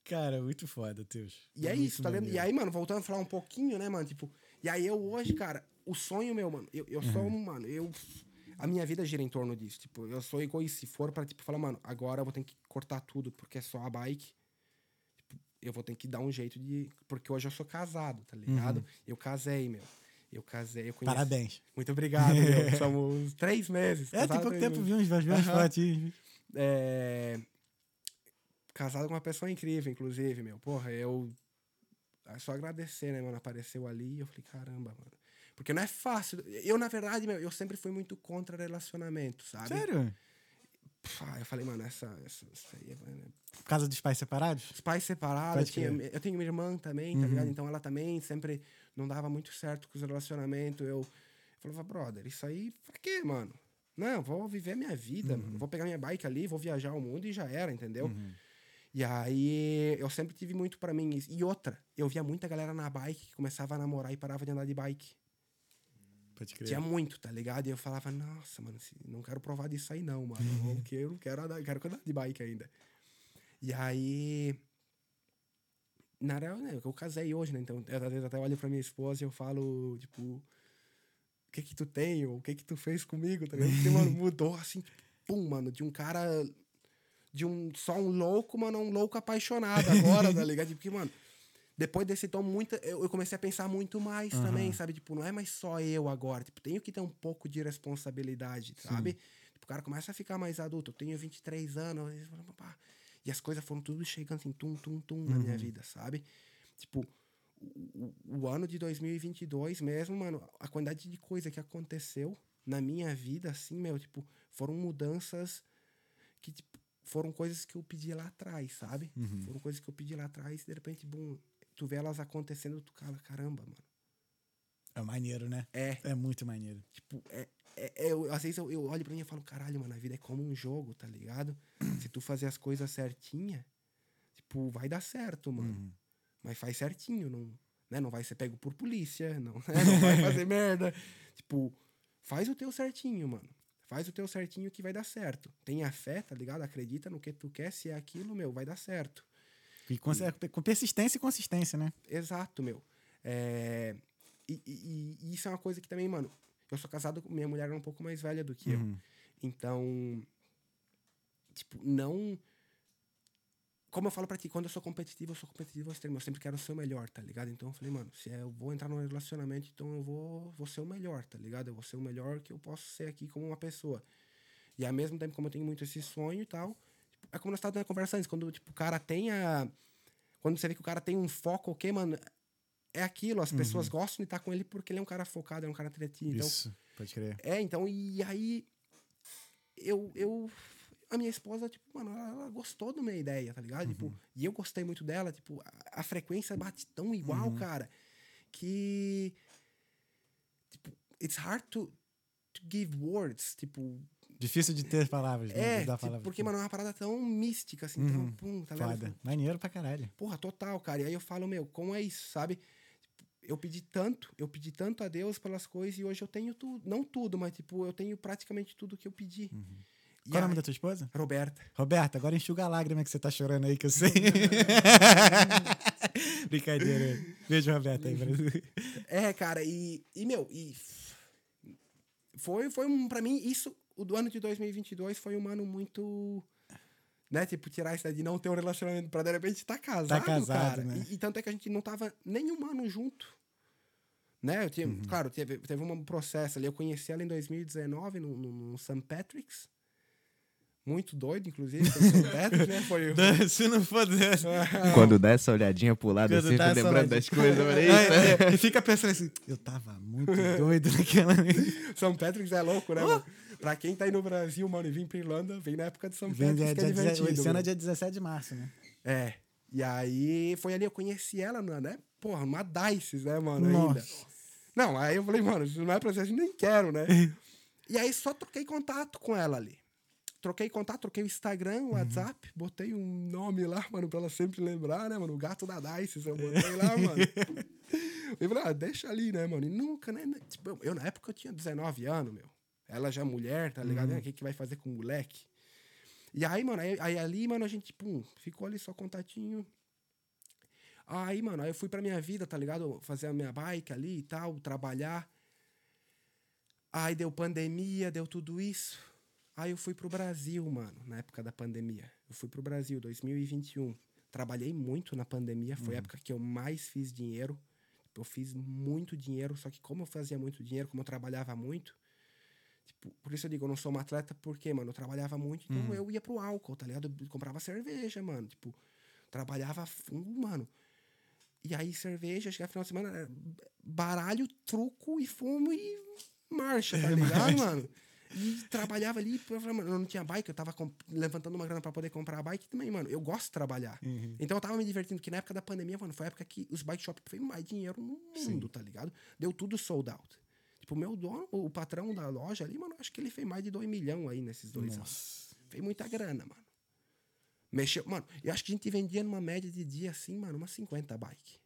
Cara, muito foda, Teus. e é Muito isso, tá vendo? E aí, mano, voltando a falar um pouquinho, né, mano? Tipo, e aí eu hoje, cara, o sonho meu, mano, eu, eu sou Uhum. um, mano, eu. A minha vida gira em torno disso. Tipo, eu sou egoísta. Se for pra, tipo, falar, mano, agora eu vou ter que cortar tudo porque é só a bike. Tipo, eu vou ter que dar um jeito de. Porque hoje eu sou casado, tá ligado? Eu casei, meu. Eu casei, eu conheci. Parabéns. Muito obrigado, meu. Somos três meses. É, tem pouco tempo, meses. vi uns, vi umas fotinhas. É, Casado com uma pessoa incrível, inclusive, meu. Porra, eu. É só agradecer, né, mano? Apareceu ali e eu falei, caramba, mano. Porque não é fácil. Eu, na verdade, meu, eu sempre fui muito contra relacionamento, sabe? Sério? Pá, eu falei, mano, essa, essa, isso aí é- Por causa dos pais separados? Os pais separados, eu, tinha, eu tenho uma irmã também, tá ligado? Então ela também sempre não dava muito certo com os relacionamentos. Eu, eu falava, brother, isso aí pra quê, mano? Não, vou viver minha vida, mano. Vou pegar minha bike ali, vou viajar o mundo e já era, entendeu? E aí eu sempre tive muito pra mim isso. E outra, eu via muita galera na bike que começava a namorar e parava de andar de bike. Pode crer. Tinha muito, tá ligado? E eu falava, nossa, mano, não quero provar disso aí não, mano. Porque eu não quero andar, eu quero andar de bike ainda. E aí. Na real, né, eu casei hoje, né? Então, eu, às vezes até olho pra minha esposa e eu falo, tipo, o que que tu tem? Ou o que que tu fez comigo, tá? Porque, mano, mudou assim, tipo, pum, mano, de um cara. De um só um louco, mano, um louco apaixonado agora, tá ligado? Porque, mano, depois desse tom, muita, eu, eu comecei a pensar muito mais também, sabe? Tipo, não é mais só eu agora. Tipo, tenho que ter um pouco de responsabilidade, sabe? Tipo, o cara começa a ficar mais adulto. Eu tenho 23 anos. e fala, "Pá". E as coisas foram tudo chegando assim, tum, tum, tum na minha vida, sabe? Tipo, o, o- ano de 2022 mesmo, mano, a quantidade de coisa que aconteceu na minha vida, assim, meu, tipo, foram mudanças que, tipo, foram coisas que eu pedi lá atrás, sabe? Foram coisas que eu pedi lá atrás e de repente, bum, tu vê elas acontecendo, tu cala, caramba, mano. É maneiro, né? É, É muito maneiro. tipo, é, é, é- eu- às vezes eu, eu olho pra mim e falo, caralho, mano, a vida é como um jogo, tá ligado? Se tu fazer as coisas certinha, tipo, vai dar certo, mano. Mas faz certinho, não, né? não vai ser pego por polícia, não, né? não vai fazer merda. Tipo, faz o teu certinho, mano. Faz o teu certinho que vai dar certo. Tenha fé, tá ligado? Acredita no que tu quer, se é aquilo, meu, vai dar certo. E com, com persistência e consistência, né? Exato, meu. É, E, e- e isso é uma coisa que também, mano. Eu sou casado minha mulher é um pouco mais velha do que eu. Então, tipo, não. Como eu falo pra ti, quando eu sou competitivo, eu sou competitivo extremo. Eu sempre quero ser o melhor, tá ligado? Então eu falei, mano, se eu vou entrar num relacionamento, então eu vou, vou ser o melhor, tá ligado? Eu vou ser o melhor que eu posso ser aqui como uma pessoa. E ao mesmo tempo, como eu tenho muito esse sonho e tal, tipo, é como nós estávamos conversando antes, quando tipo, o cara tem a. Quando você vê que o cara tem um foco, ok, mano, é aquilo. As pessoas gostam de estar com ele porque ele é um cara focado, é um cara entretido. Então, Isso, pode crer. é, então, e aí eu, eu a minha esposa, tipo, mano, ela, ela gostou da minha ideia, tá ligado? Tipo, e eu gostei muito dela, tipo, a, a frequência bate tão igual, cara, que tipo, it's hard to, to give words, tipo, Difícil de ter palavras, né? é, tipo, palavras. porque, mano, é uma parada tão mística, assim, tão, pum, tá ligado? Foda. Maneiro pra caralho. Porra, total, cara. E aí eu falo, meu, como é isso, sabe? Eu pedi tanto, eu pedi tanto a Deus pelas coisas e hoje eu tenho tudo. Não tudo, mas, tipo, eu tenho praticamente tudo que eu pedi. E Qual é o nome da tua esposa? Roberta. Roberta, agora enxuga a lágrima que você tá chorando aí, que eu sei. Brincadeira. Beijo, Roberta aí, Brasil. É, cara, e, e meu, e foi, foi um, pra mim, isso, o do ano de 2022 foi um ano muito, né, tipo, tirar isso de não ter um relacionamento pra de repente tá casado, casado, cara. né? E, e tanto é que a gente não tava nenhum ano junto, né, eu tinha, Uhum. claro, teve, teve um processo ali, eu conheci ela em 2019 no, no, no St. Patrick's, muito doido, inclusive. Patrick's, né, foi... Se não for dessa. Quando dá essa olhadinha pro lado, Quando assim, essa lembrando das coisas. falei, É, "Eita." é, e fica pensando assim, eu tava muito doido naquela. São Patrick's é louco, né, mano? Pra quem tá aí no Brasil, mano, e vim pra Irlanda, vem na época de São Vem Patrick's, dia, que é dia, dia, divertido. esse ano é dia 17 de março, né? É. E aí, foi ali, eu conheci ela, né? Porra, uma Dices, né, mano, Nossa. ainda. Não, aí eu falei, mano, isso não é processo, nem quero, né? e aí, só troquei contato com ela ali. Troquei contato, troquei o Instagram, o WhatsApp, botei um nome lá, mano, pra ela sempre lembrar, né, mano? O gato da Dices, eu botei lá, mano. Eu falei, ah, deixa ali, né, mano? E nunca, né? Tipo, eu, eu, na época eu tinha 19 anos, meu. Ela já é mulher, tá ligado? O que, que vai fazer com o moleque? E aí, mano, aí, aí ali, mano, a gente, pum, ficou ali só contatinho. Aí, mano, aí eu fui pra minha vida, tá ligado? Fazer a minha bike ali e tal, trabalhar. Aí deu pandemia, deu tudo isso. Aí eu fui pro Brasil, mano, na época da pandemia. Eu fui pro Brasil, 2021. trabalhei muito na pandemia, foi a época que eu mais fiz dinheiro. Tipo, eu fiz muito dinheiro, só que como eu fazia muito dinheiro, como eu trabalhava muito, tipo, por isso eu digo, eu não sou um atleta, porque, mano, eu trabalhava muito, então eu ia pro álcool, tá ligado? Eu comprava cerveja, mano, tipo, trabalhava fundo, mano. E aí, cerveja, chegava final de semana, era baralho, truco e fumo e marcha, tá ligado, mano? E trabalhava ali, eu, falei, mano, eu não tinha bike, eu tava levantando uma grana pra poder comprar a bike também, mano. Eu gosto de trabalhar. Então eu tava me divertindo, que na época da pandemia, mano, foi a época que os bike shop fez mais dinheiro no mundo, tá ligado? Deu tudo sold out. Tipo, o meu dono, o patrão da loja ali, mano, acho que ele fez mais de 2 milhões aí nesses dois anos. Nossa. Fez muita grana, mano. Mexeu, mano, eu acho que a gente vendia numa média de dia assim, mano, umas 50 bike.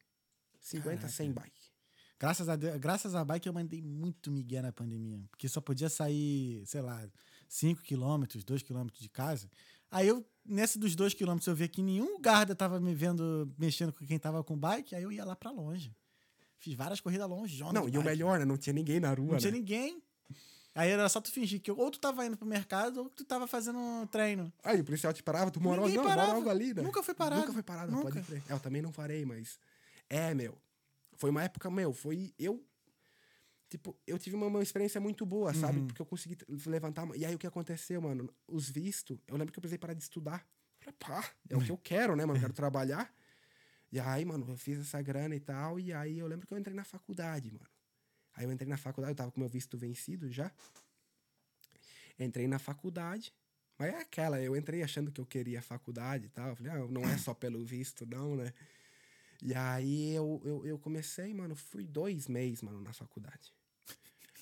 50, 100 bike. Graças a, Deus, graças a bike eu mandei muito migué na pandemia. Porque só podia sair, sei lá, 5 quilômetros, 2 quilômetros de casa. Aí eu, nesse dos 2 quilômetros, eu via que nenhum guarda tava me vendo mexendo com quem tava com bike, aí eu ia lá pra longe. Fiz várias corridas longe. Não, e o melhor, né? Não tinha ninguém na rua, Não tinha né? ninguém. Aí era só tu fingir que ou tu tava indo pro mercado ou tu tava fazendo um treino. Aí o policial te parava, tu morava, não, parava. algo ali, né? Nunca foi parado. Nunca foi parado, Nunca. pode crer. É, eu também não farei, mas... É, meu. Foi uma época, meu, foi... Eu... Tipo, eu tive uma, uma experiência muito boa, Uhum. sabe? Porque eu consegui levantar... E aí, o que aconteceu, mano? Os vistos... Eu lembro que eu precisei parar de estudar. Falei, pá, é o que eu quero, né, mano? Eu quero trabalhar. E aí, mano, eu fiz essa grana e tal. E aí, eu lembro que eu entrei na faculdade, mano. Aí, eu entrei na faculdade, eu tava com meu visto vencido já. Entrei na faculdade. Mas é aquela, eu entrei achando que eu queria a faculdade e tal. Eu falei, ah, não é só pelo visto, não, né? E aí eu, eu, eu comecei, mano, fui dois meses, mano, na faculdade.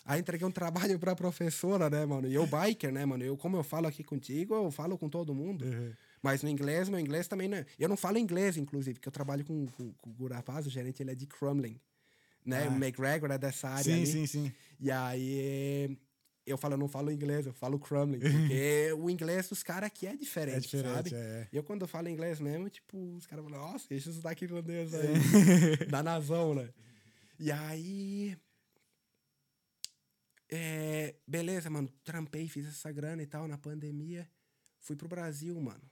Aí entreguei um trabalho pra professora, né, mano? E eu, biker, né, mano? Eu, como eu falo aqui contigo, eu falo com todo mundo. Mas no inglês, meu inglês também, né? Eu não falo inglês, inclusive, porque eu trabalho com, com, com o Gurapaz, o gerente, ele é de Crumlin. Né? Ah. O McGregor é dessa área Sim, ali. sim, sim. E aí eu falo, eu não falo inglês, eu falo Crumlin. Porque o inglês dos caras aqui é diferente, É diferente, sabe? é. E eu, quando eu falo inglês mesmo, tipo, os caras falam, nossa, deixa eu estudar aqui irlandês aí. da nazão, né? E aí. é, beleza, mano. Trampei, fiz essa grana e tal na pandemia. Fui pro Brasil, mano.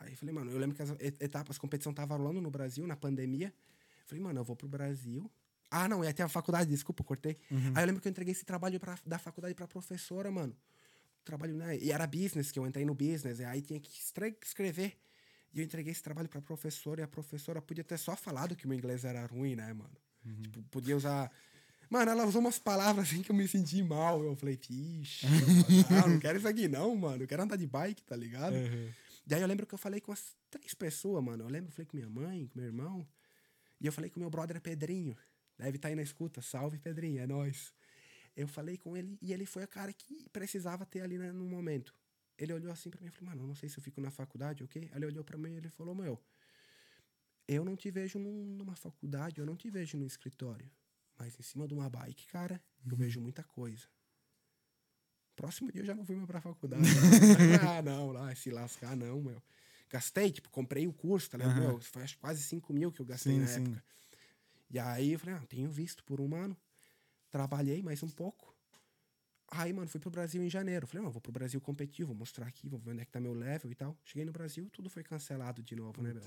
Aí falei, mano, eu lembro que as et- etapas, a competição tava rolando no Brasil, na pandemia. Falei, mano, eu vou pro Brasil. Ah, não, ia ter a faculdade, desculpa, cortei. Aí eu lembro que eu entreguei esse trabalho pra, da faculdade pra professora, mano. Trabalho, né? E era business, que eu entrei no business. E aí tinha que escrever. E eu entreguei esse trabalho pra professora. E a professora podia ter só falado que o meu inglês era ruim, né, mano? Tipo, podia usar. Mano, ela usou umas palavras assim que eu me senti mal. Eu falei, vixe, não, não quero isso aqui não, mano. Eu quero andar de bike, tá ligado? Daí eu lembro que eu falei com as três pessoas, mano. Eu lembro, eu falei com minha mãe, com meu irmão. E eu falei com meu brother Pedrinho. Deve estar aí na escuta. Salve, Pedrinho, é nóis. Eu falei com ele e ele foi o cara que precisava ter ali né, no momento. Ele olhou assim pra mim e falou, mano, eu não sei se eu fico na faculdade, ok? Aí ele olhou pra mim e ele falou, meu, eu não te vejo num- numa faculdade, eu não te vejo no escritório. Mas em cima de uma bike, cara, eu vejo muita coisa. Próximo dia eu já não fui mais pra faculdade. ah, não, lá, se lascar, não, meu. Gastei, tipo, comprei o curso, tá ligado? Meu, foi acho quase 5 mil que eu gastei Sim, na sim. época. E aí eu falei, ah, tenho visto por um ano. Trabalhei mais um pouco. Aí, mano, fui pro Brasil em janeiro. Falei, não, vou pro Brasil competir, vou mostrar aqui, vou ver onde é que tá meu level e tal. Cheguei no Brasil, tudo foi cancelado de novo, né, meu?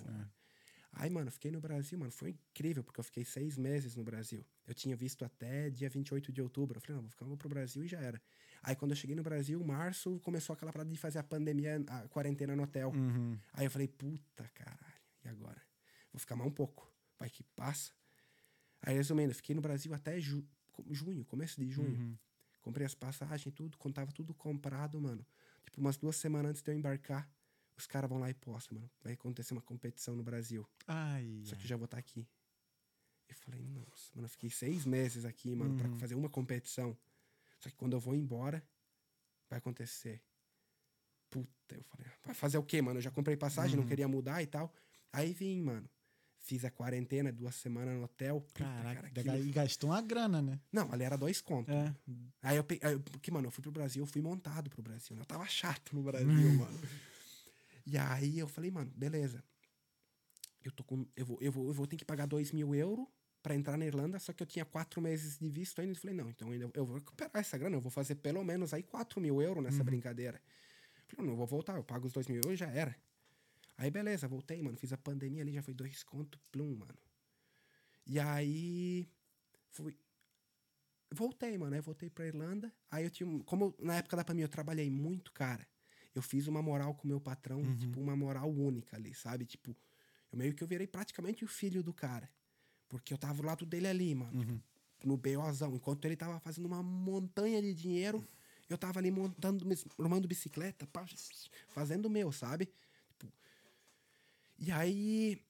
Aí, mano, fiquei no Brasil, mano, foi incrível, porque eu fiquei seis meses no Brasil. Eu tinha visto até dia 28 de outubro. Eu falei, não, vou ficar vou pro Brasil e já era. Aí, quando eu cheguei no Brasil, março, começou aquela parada de fazer a pandemia, a quarentena no hotel. Uhum. Aí eu falei, puta caralho, e agora? Vou ficar mais um pouco, vai que passa. Aí, resumindo, eu fiquei no Brasil até ju junho, começo de junho. Uhum. Comprei as passagens, tudo, quando tava tudo comprado, mano. Tipo, umas duas semanas antes de eu embarcar, os caras vão lá e postam, mano. Vai acontecer uma competição no Brasil. Ai, Só que eu já vou estar aqui. Eu falei, nossa, mano, eu fiquei seis meses aqui, mano, pra fazer uma competição. Só que quando eu vou embora, vai acontecer. Puta, eu falei, vai fazer o quê, mano? Eu já comprei passagem, não queria mudar e tal. Aí vim, mano. Fiz a quarentena, duas semanas no hotel. Puta, Caraca, cara, aquilo- e gastou uma grana, né? Não, ali era dois contos. É. Aí eu peguei. Porque, mano, eu fui pro Brasil, eu fui montado pro Brasil, né? Eu tava chato no Brasil, Uhum. mano. E aí eu falei, mano, beleza. Eu tô com. Eu vou, eu vou, eu vou ter que pagar dois mil euros pra entrar na Irlanda, só que eu tinha quatro meses de visto ainda. Eu falei, não, então ainda eu vou recuperar essa grana, eu vou fazer pelo menos aí quatro mil euros Uhum. nessa brincadeira. Eu falei, não, eu vou voltar, eu pago os dois mil euros e já era. Aí, beleza, voltei, mano. Fiz a pandemia ali, já foi dois conto, plum, mano. E aí. Fui. Voltei, mano. Aí voltei pra Irlanda. Aí eu tinha. Como na época da pandemia eu trabalhei muito, cara. Eu fiz uma moral com o meu patrão, tipo, uma moral única ali, sabe? Tipo, eu meio que eu virei praticamente o filho do cara. Porque eu tava do lado dele ali, mano. tipo, no BOzão. Enquanto ele tava fazendo uma montanha de dinheiro, eu tava ali montando, arrumando bicicleta, pá, fazendo o meu, sabe? Tipo, e aí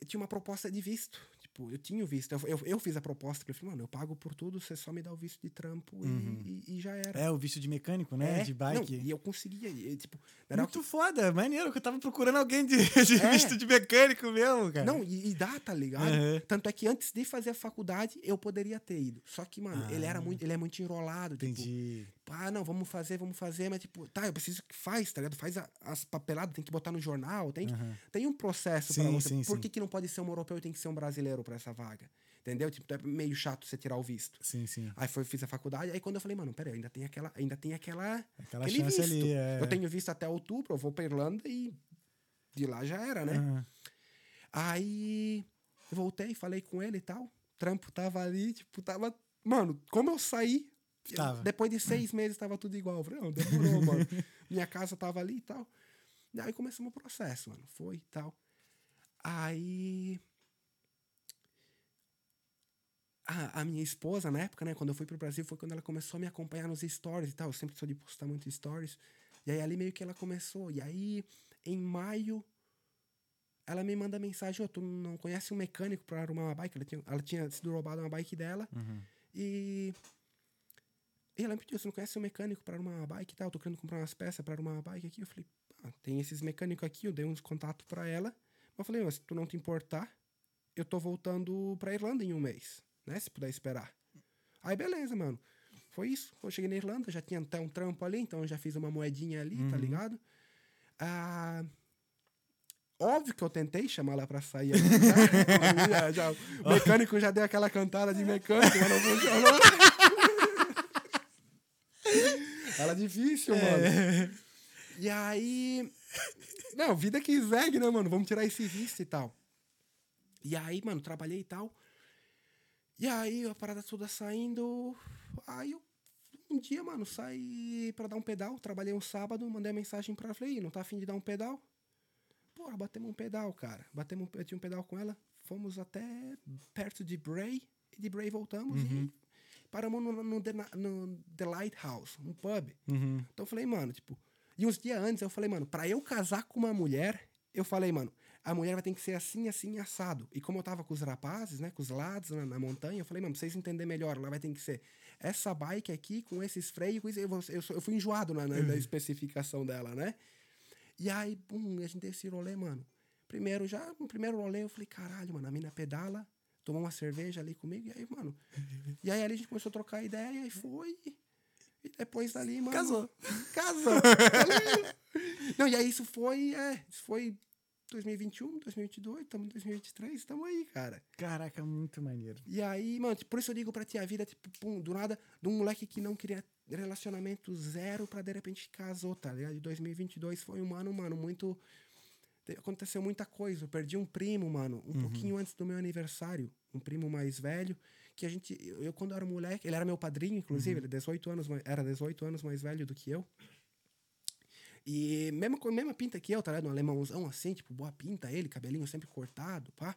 eu tinha uma proposta de visto. Tipo, eu tinha o visto. Eu, eu, eu fiz a proposta. Eu falei, mano, eu pago por tudo, você só me dá o visto de trampo e- e, e já era. É, o visto de mecânico, né? É, de não, bike. e eu conseguia. E, tipo, Muito foda, maneiro, que eu tava procurando alguém de, de É. visto de mecânico mesmo, cara. Não, e, e dá, tá ligado? Aham. Tanto é que antes de fazer a faculdade, eu poderia ter ido. Só que, mano, ele era muito, ele é muito enrolado. Tipo, Entendi. ah, não, vamos fazer, vamos fazer, mas tipo, tá, eu preciso que faz, tá ligado? Faz a- as papeladas, tem que botar no jornal, tem, que- tem um processo pra Sim, você. sim, Por sim. que, que não pode ser um europeu e tem que ser um brasileiro pra essa vaga? Entendeu? Tipo, é meio chato você tirar o visto. Sim, sim. Aí foi, fiz a faculdade, aí quando eu falei, mano, peraí, ainda tem aquela, ainda tem aquela, Aquela aquele chance visto. ali, é. Eu tenho visto até outubro, eu vou pra Irlanda e de lá já era, né? Aham. Aí eu voltei, falei com ele e tal. Trampo tava ali, tipo, tava. Mano, como eu saí, Tava. depois de seis meses tava tudo igual. Eu falei, não, demorou, mano. Minha casa tava ali e tal. Aí começamos o processo, mano. Foi e tal. Aí. A, a minha esposa, na época, né, quando eu fui pro Brasil, foi quando ela começou a me acompanhar nos stories e tal. Eu sempre sou de postar muito stories. E aí ali meio que ela começou. E aí, em maio, ela me manda mensagem, ô, tu não conhece um mecânico pra arrumar uma bike? Ela tinha, ela tinha sido roubada uma bike dela. E... E ela me pediu, você não conhece um mecânico arrumar uma bike e tal? Eu tô querendo comprar umas peças arrumar uma bike aqui. Eu falei, ah, tem esses mecânicos aqui. Eu dei uns contatos pra ela. Eu falei, mas se tu não te importar, eu tô voltando pra Irlanda em um mês, né? Se puder esperar. Aí, beleza, mano. Foi isso. Eu cheguei na Irlanda, já tinha até um trampo ali, então eu já fiz uma moedinha ali, tá ligado? Ah, óbvio que eu tentei chamar ela pra sair ali, já, já- já- o mecânico já deu aquela cantada de mecânico, mas não funcionou. Era difícil, mano. E aí. Não, vida que segue, né, mano? Vamos tirar esse visto e tal. E aí, mano, trabalhei e tal. E aí, a parada toda saindo. Aí eu. Um dia, mano, saí pra dar um pedal. Trabalhei um sábado, mandei mensagem pra ela. Falei, "Ih, não tá afim de dar um pedal? Porra, batemos um pedal, cara. Batemos, eu tinha um pedal com ela. Fomos até perto de Bray. E de Bray voltamos e paramos no, no, The, no The Lighthouse, um pub. Uhum. Então eu falei, mano, tipo. E uns dias antes eu falei, mano, pra eu casar com uma mulher, eu falei, mano, a mulher vai ter que ser assim, assim, assado. E como eu tava com os rapazes, né, com os lados na, na montanha, eu falei, mano, pra vocês entenderem melhor, ela vai ter que ser essa bike aqui, com esses freios, com isso. Eu, eu, eu fui enjoado na, na, na especificação dela, né? E aí, pum, a gente deu esse rolê, mano. Primeiro, já, no primeiro rolê, eu falei, caralho, mano, a mina pedala, tomou uma cerveja ali comigo, e aí, mano. E aí ali a gente começou a trocar ideia e foi. E depois dali, mano. Casou. Casou. Não, e aí isso foi, é, isso foi 2021, 2022, estamos em 2023, estamos aí, cara. Caraca, muito maneiro. E aí, mano, tipo, por isso eu digo pra ti, a vida, tipo, pum, do nada, de um moleque que não queria relacionamento zero pra de repente casou, tá ligado? De 2022 foi um ano, mano, muito. Te- Aconteceu muita coisa. Eu perdi um primo, mano, um pouquinho antes do meu aniversário. Um primo mais velho, que a gente. Eu, quando eu era moleque, ele era meu padrinho, inclusive, ele é 18 anos, mais- era 18 anos mais velho do que eu. E mesma, mesma pinta que eu, tá ligado? Um alemãozão assim, tipo, boa pinta ele, cabelinho sempre cortado, pá.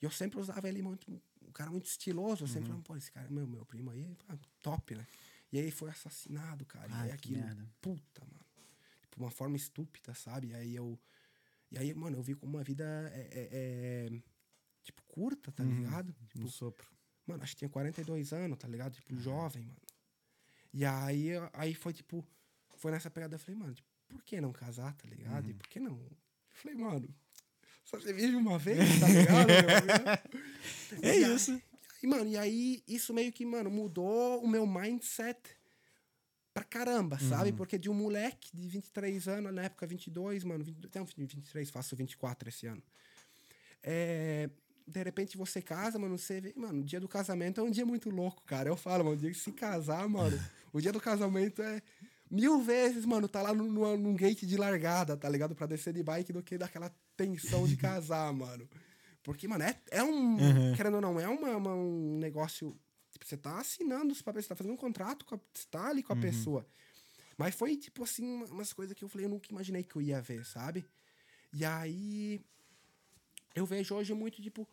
E eu sempre usava ele muito, um cara muito estiloso. Eu sempre falava, pô, esse cara, meu, meu primo aí, pá, top, né? E aí foi assassinado, cara. e Ai, aí aquilo, merda. puta, mano. Tipo, uma forma estúpida, sabe? E aí eu. E aí, mano, eu vi como uma vida é, é- é, tipo, curta, tá ligado? Tipo, Um sopro. Mano, acho que tinha 42 anos, tá ligado? Tipo, jovem, mano. E aí, aí foi tipo, foi nessa pegada, eu falei, mano, tipo, por que não casar, tá ligado? E por que não? Eu falei, mano, só você vive uma vez, tá ligado? É E aí- isso. E, mano, e aí isso meio que, mano, mudou o meu mindset pra caramba, sabe? Porque de um moleque de 23 anos, na época 22, mano, 22, não, 23, faço 24 esse ano. É, de repente você casa, mano, você vê, mano, o dia do casamento é um dia muito louco, cara. Eu falo, mano, o dia que se casar, mano, o dia do casamento é. mil vezes, mano, tá lá no, no- num gate de largada, tá ligado? Pra descer de bike do que daquela tensão de casar, mano. Porque, mano, é, é um. Querendo ou não, é uma, uma- um negócio. Tipo, você tá assinando os papéis, você tá fazendo um contrato, com a, você tá ali com a pessoa. Mas foi, tipo assim, uma- umas coisas que eu falei, eu nunca imaginei que eu ia ver, sabe? E aí. Eu vejo hoje muito, tipo.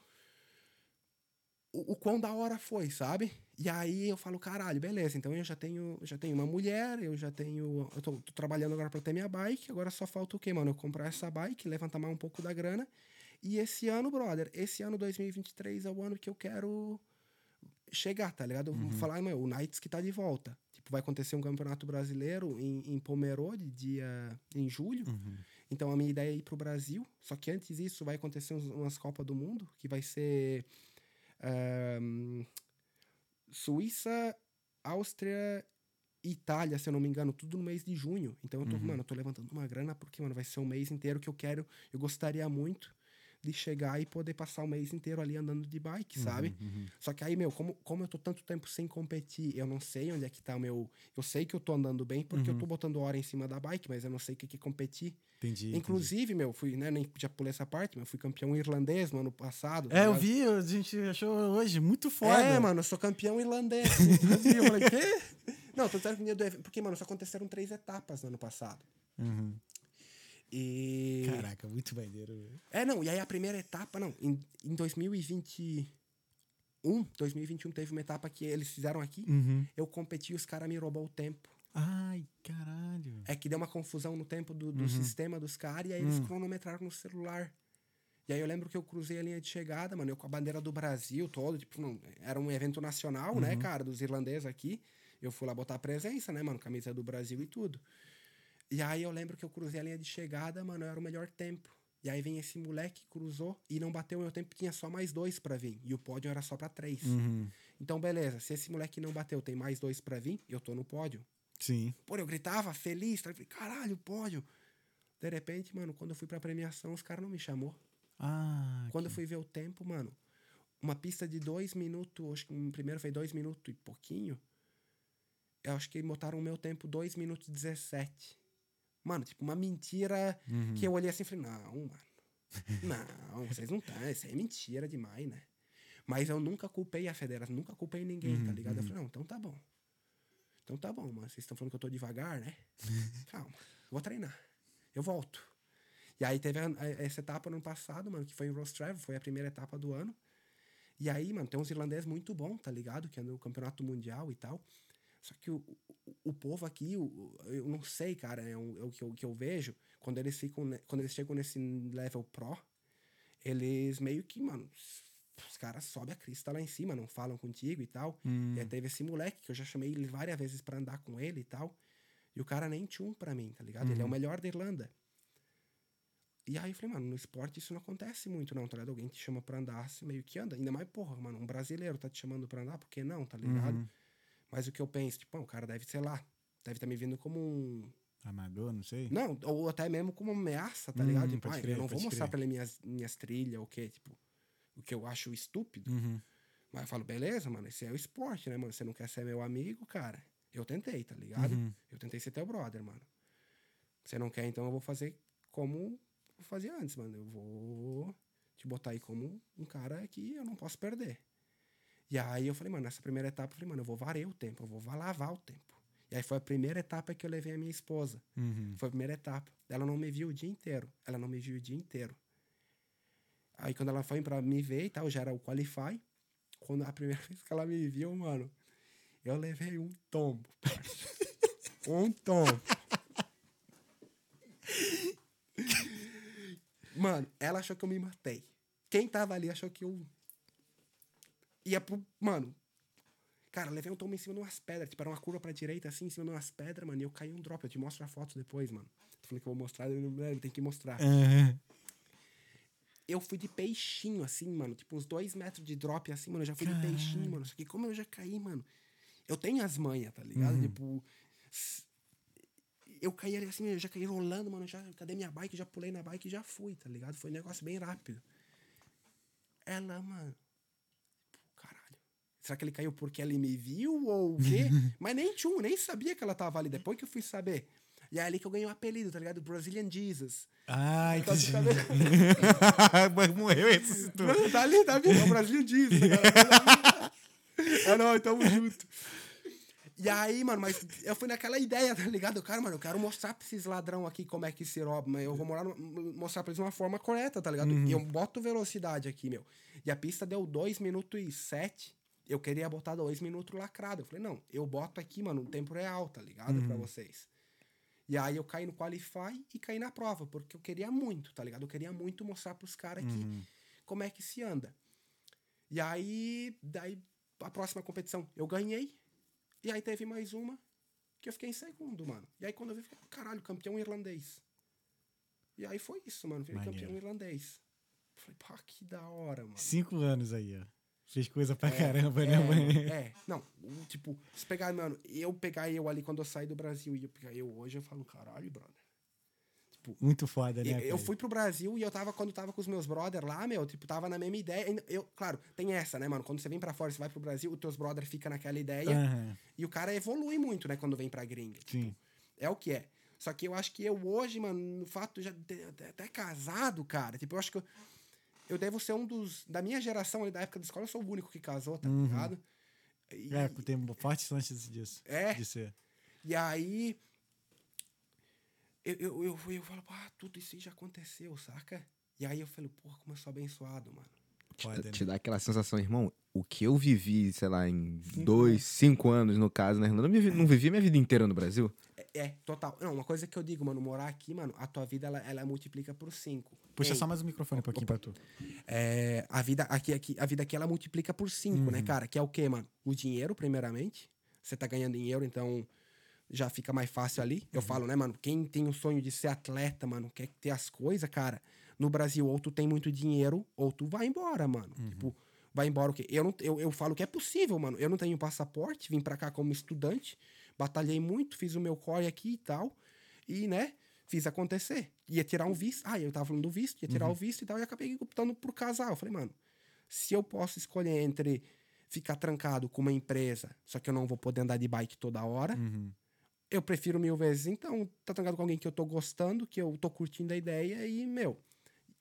O, o quão da hora foi, sabe? E aí eu falo, caralho, beleza, então eu já tenho, já tenho uma mulher, eu já tenho. Eu tô, tô trabalhando agora pra ter minha bike, agora só falta o quê, mano? Eu comprar essa bike, levantar mais um pouco da grana. E esse ano, brother, esse ano 2023 é o ano que eu quero chegar, tá ligado? Vou falar, meu, o Knights que tá de volta. Tipo, vai acontecer um campeonato brasileiro em, em Pomerode, dia em julho. Então a minha ideia é ir pro Brasil. Só que antes disso vai acontecer uns- umas Copas do Mundo, que vai ser ahn, Suíça, Áustria e Itália, se eu não me engano, tudo no mês de junho. Então eu tô, mano, eu tô levantando uma grana porque, mano, vai ser um mês inteiro que eu quero, eu gostaria muito de chegar e poder passar o mês inteiro ali andando de bike, sabe? Só que aí, meu, como, como eu tô tanto tempo sem competir, eu não sei onde é que tá o meu. Eu sei que eu tô andando bem porque eu tô botando hora em cima da bike, mas eu não sei o que que é competir. Entendi. Inclusive, meu, fui, né, nem já pulei essa parte, mas fui campeão irlandês no ano passado. É, eu vi, a gente achou hoje muito foda. É, mano, eu sou campeão irlandês. eu falei, quê? Não, tô dizendo que no dia do evento. Porque, mano, só aconteceram três etapas no ano passado. Uhum. E. Caraca, muito maneiro. É, não, e aí a primeira etapa, não, em, em 2021, 2021 teve uma etapa que eles fizeram aqui, Uhum. eu competi e os caras me roubou o tempo. Ai, caralho. É que deu uma confusão no tempo do, do sistema dos caras e aí eles cronometraram no celular. E aí eu lembro que eu cruzei a linha de chegada, mano, eu com a bandeira do Brasil todo, tipo, não, era um evento nacional, né, cara, dos irlandeses aqui. Eu fui lá botar a presença, né, mano, camisa do Brasil e tudo. E aí eu lembro que eu cruzei a linha de chegada, mano, era o melhor tempo. E aí vem esse moleque, cruzou e não bateu o meu tempo, tinha só mais dois pra vir. E o pódio era só pra três. Então, beleza, se esse moleque não bateu, tem mais dois pra vir, eu tô no pódio. Sim. Pô, eu gritava feliz, tá? Falei, caralho, pódio. De repente, mano, quando eu fui pra premiação, os caras não me chamou. Ah, Quando eu fui ver o tempo, mano, uma pista de dois minutos, acho que o primeiro foi dois minutos e pouquinho. Eu acho que botaram o meu tempo dois minutos e 17. Mano, tipo, uma mentira que eu olhei assim e falei, não, mano. Não, vocês não estão. Isso aí é mentira demais, né? Mas eu nunca culpei a federação, nunca culpei ninguém, tá ligado? Eu falei, não, então tá bom. Então tá bom, mano. Vocês estão falando que eu tô devagar, né? Calma, vou treinar. Eu volto. E aí teve a- a- essa etapa no ano passado, mano, que foi em Rostravel, foi a primeira etapa do ano. E aí, mano, tem uns irlandeses muito bons, tá ligado? Que é no campeonato mundial e tal. Só que o, o, o povo aqui, o, o- eu não sei, cara, é, um- é o que eu, que eu vejo, quando eles ficam, quando eles chegam nesse level pro, eles meio que, mano, os caras sobem a crista lá em cima, não falam contigo e tal. E aí teve esse moleque que eu já chamei ele várias vezes pra andar com ele e tal. E o cara nem tinha um pra mim, tá ligado? Ele é o melhor da Irlanda. E aí eu falei, mano, no esporte isso não acontece muito, não, tá ligado? Alguém te chama pra andar, você meio que anda. Ainda mais, porra, mano, um brasileiro tá te chamando pra andar, por que não, tá ligado? Mas o que eu penso, tipo, "Pô, o cara deve, sei lá, deve estar me vendo como um. Amador, não sei. Não, ou até mesmo como uma ameaça, tá Hum, ligado? Tipo, "Ai, crer, eu não vou mostrar crer. pra ele minhas, minhas trilhas, o quê? Tipo, o que eu acho estúpido. Uhum. Mas eu falo, beleza, mano, esse é o esporte, né, mano? Você não quer ser meu amigo, cara? Eu tentei, tá ligado? Uhum. Eu tentei ser teu brother, mano. Você não quer, então eu vou fazer como eu fazia antes, mano. Eu vou te botar aí como um cara que eu não posso perder. E aí eu falei, mano, nessa primeira etapa, eu falei, mano, eu vou varer o tempo, eu vou lavar o tempo. E aí foi a primeira etapa que eu levei a minha esposa. Uhum. Foi a primeira etapa. Ela não me viu o dia inteiro. Ela não me viu o dia inteiro. Aí quando ela foi pra me ver e tal, já era o Qualify. Quando a primeira vez que ela me viu, mano, eu levei um tombo. um tombo. Mano, ela achou que eu me matei. Quem tava ali achou que eu ia pro. Mano. Cara, levei um tombo em cima de umas pedras. Tipo, era uma curva pra direita, assim, em cima de umas pedras, mano. E eu caí um drop. Eu te mostro a foto depois, mano. Tô falando que eu vou mostrar, eu não- tenho que mostrar. Uhum. Eu fui de peixinho, assim, mano. Tipo, uns dois metros de drop, assim, mano. Eu já fui de peixinho, mano. Só que como eu já caí, mano. Eu tenho as manhas, tá ligado? Tipo. s- Eu caí ali assim, eu já caí rolando, mano. Já, cadê minha bike? Já pulei na bike e já fui, tá ligado? Foi um negócio bem rápido. Ela, mano. Será que ele caiu porque ele me viu ou o quê? Mas nem tchum, nem sabia que ela tava ali. Depois que eu fui saber. E é ali que eu ganhei o apelido, tá ligado? Brazilian Jesus. Ah, Tá entendi. cabelo- Mas morreu esse. Não, tá ali, tá vendo? É o Brazilian Jesus. tá? É nóis, tamo junto. E aí, mano, mas eu fui naquela ideia, tá ligado? Cara, mano, eu quero mostrar pra esses ladrão aqui como é que se rouba, mas eu vou morar mostrar pra eles uma forma correta, tá ligado? E eu boto velocidade aqui, meu. E a pista deu 2 minutos e 7. Eu queria botar 2 minutos lacrado. Eu falei, não, eu boto aqui, mano, no tempo real, tá ligado? Pra vocês. E aí eu caí no Qualify e caí na prova, porque eu queria muito, tá ligado? Eu queria muito mostrar pros caras aqui como é que se anda. E aí, daí, a próxima competição, eu ganhei. E aí teve mais uma que eu fiquei em segundo, mano. E aí quando eu vi, eu falei, caralho, campeão irlandês. E aí foi isso, mano. Virei Maneiro. campeão irlandês. Falei, pá, que da hora, mano. Cinco anos aí, ó. Fez coisa pra É, caramba, é, né, mano? É, não, tipo, se pegar, mano, eu pegar eu ali quando eu saí do Brasil e eu pegar eu hoje, eu falo, caralho, brother. Muito foda, né? Eu, eu fui pro Brasil e eu tava, quando tava com os meus brother lá, meu, tipo, tava na mesma ideia. Eu, claro, tem essa, né, mano? Quando você vem pra fora, você vai pro Brasil, os teus brother fica naquela ideia. Aham, E o cara evolui muito, né, quando vem pra gringa. sim. É o que é. Só que eu acho que eu hoje, mano, no fato de já ter até- até casado, cara, tipo, eu acho que eu, eu devo ser um dos. Da minha geração ali da época da escola, eu sou o único que casou, tá ligado? E, É, tem forte chance disso. É. De ser. e aí. Eu, eu, eu, eu falo, ah, tudo isso aí já aconteceu, saca? E aí eu falei, porra, como eu sou abençoado, mano. Foda, né? Te dá aquela sensação, irmão, o que eu vivi, sei lá, em dois, cinco anos, no caso, na Irlanda, eu não vivi, não vivi minha vida inteira no Brasil. É, é, total. Não, uma coisa que eu digo, mano, morar aqui, mano, a tua vida, ela, ela multiplica por cinco. Puxa Ei, só mais o microfone um pouquinho pra tu. É, a vida aqui, aqui, a vida aqui ela multiplica por cinco, né, cara? Que é o quê, mano? O dinheiro, primeiramente. Você tá ganhando dinheiro, então já fica mais fácil ali. Eu falo, né, mano? Quem tem o sonho de ser atleta, mano, quer ter as coisas, cara. No Brasil, ou tu tem muito dinheiro, ou tu vai embora, mano. Tipo, vai embora o quê? Eu, não, eu, eu falo que é possível, mano. Eu não tenho passaporte, vim pra cá como estudante, batalhei muito, fiz o meu core aqui e tal. E, né, fiz acontecer. Ia tirar um visto. Ah, eu tava falando do visto, ia tirar o visto e tal, e acabei optando por casar. Eu falei, mano, se eu posso escolher entre ficar trancado com uma empresa, só que eu não vou poder andar de bike toda hora, Uhum. eu prefiro mil vezes, então, tá trancado com alguém que eu tô gostando, que eu tô curtindo a ideia e, meu.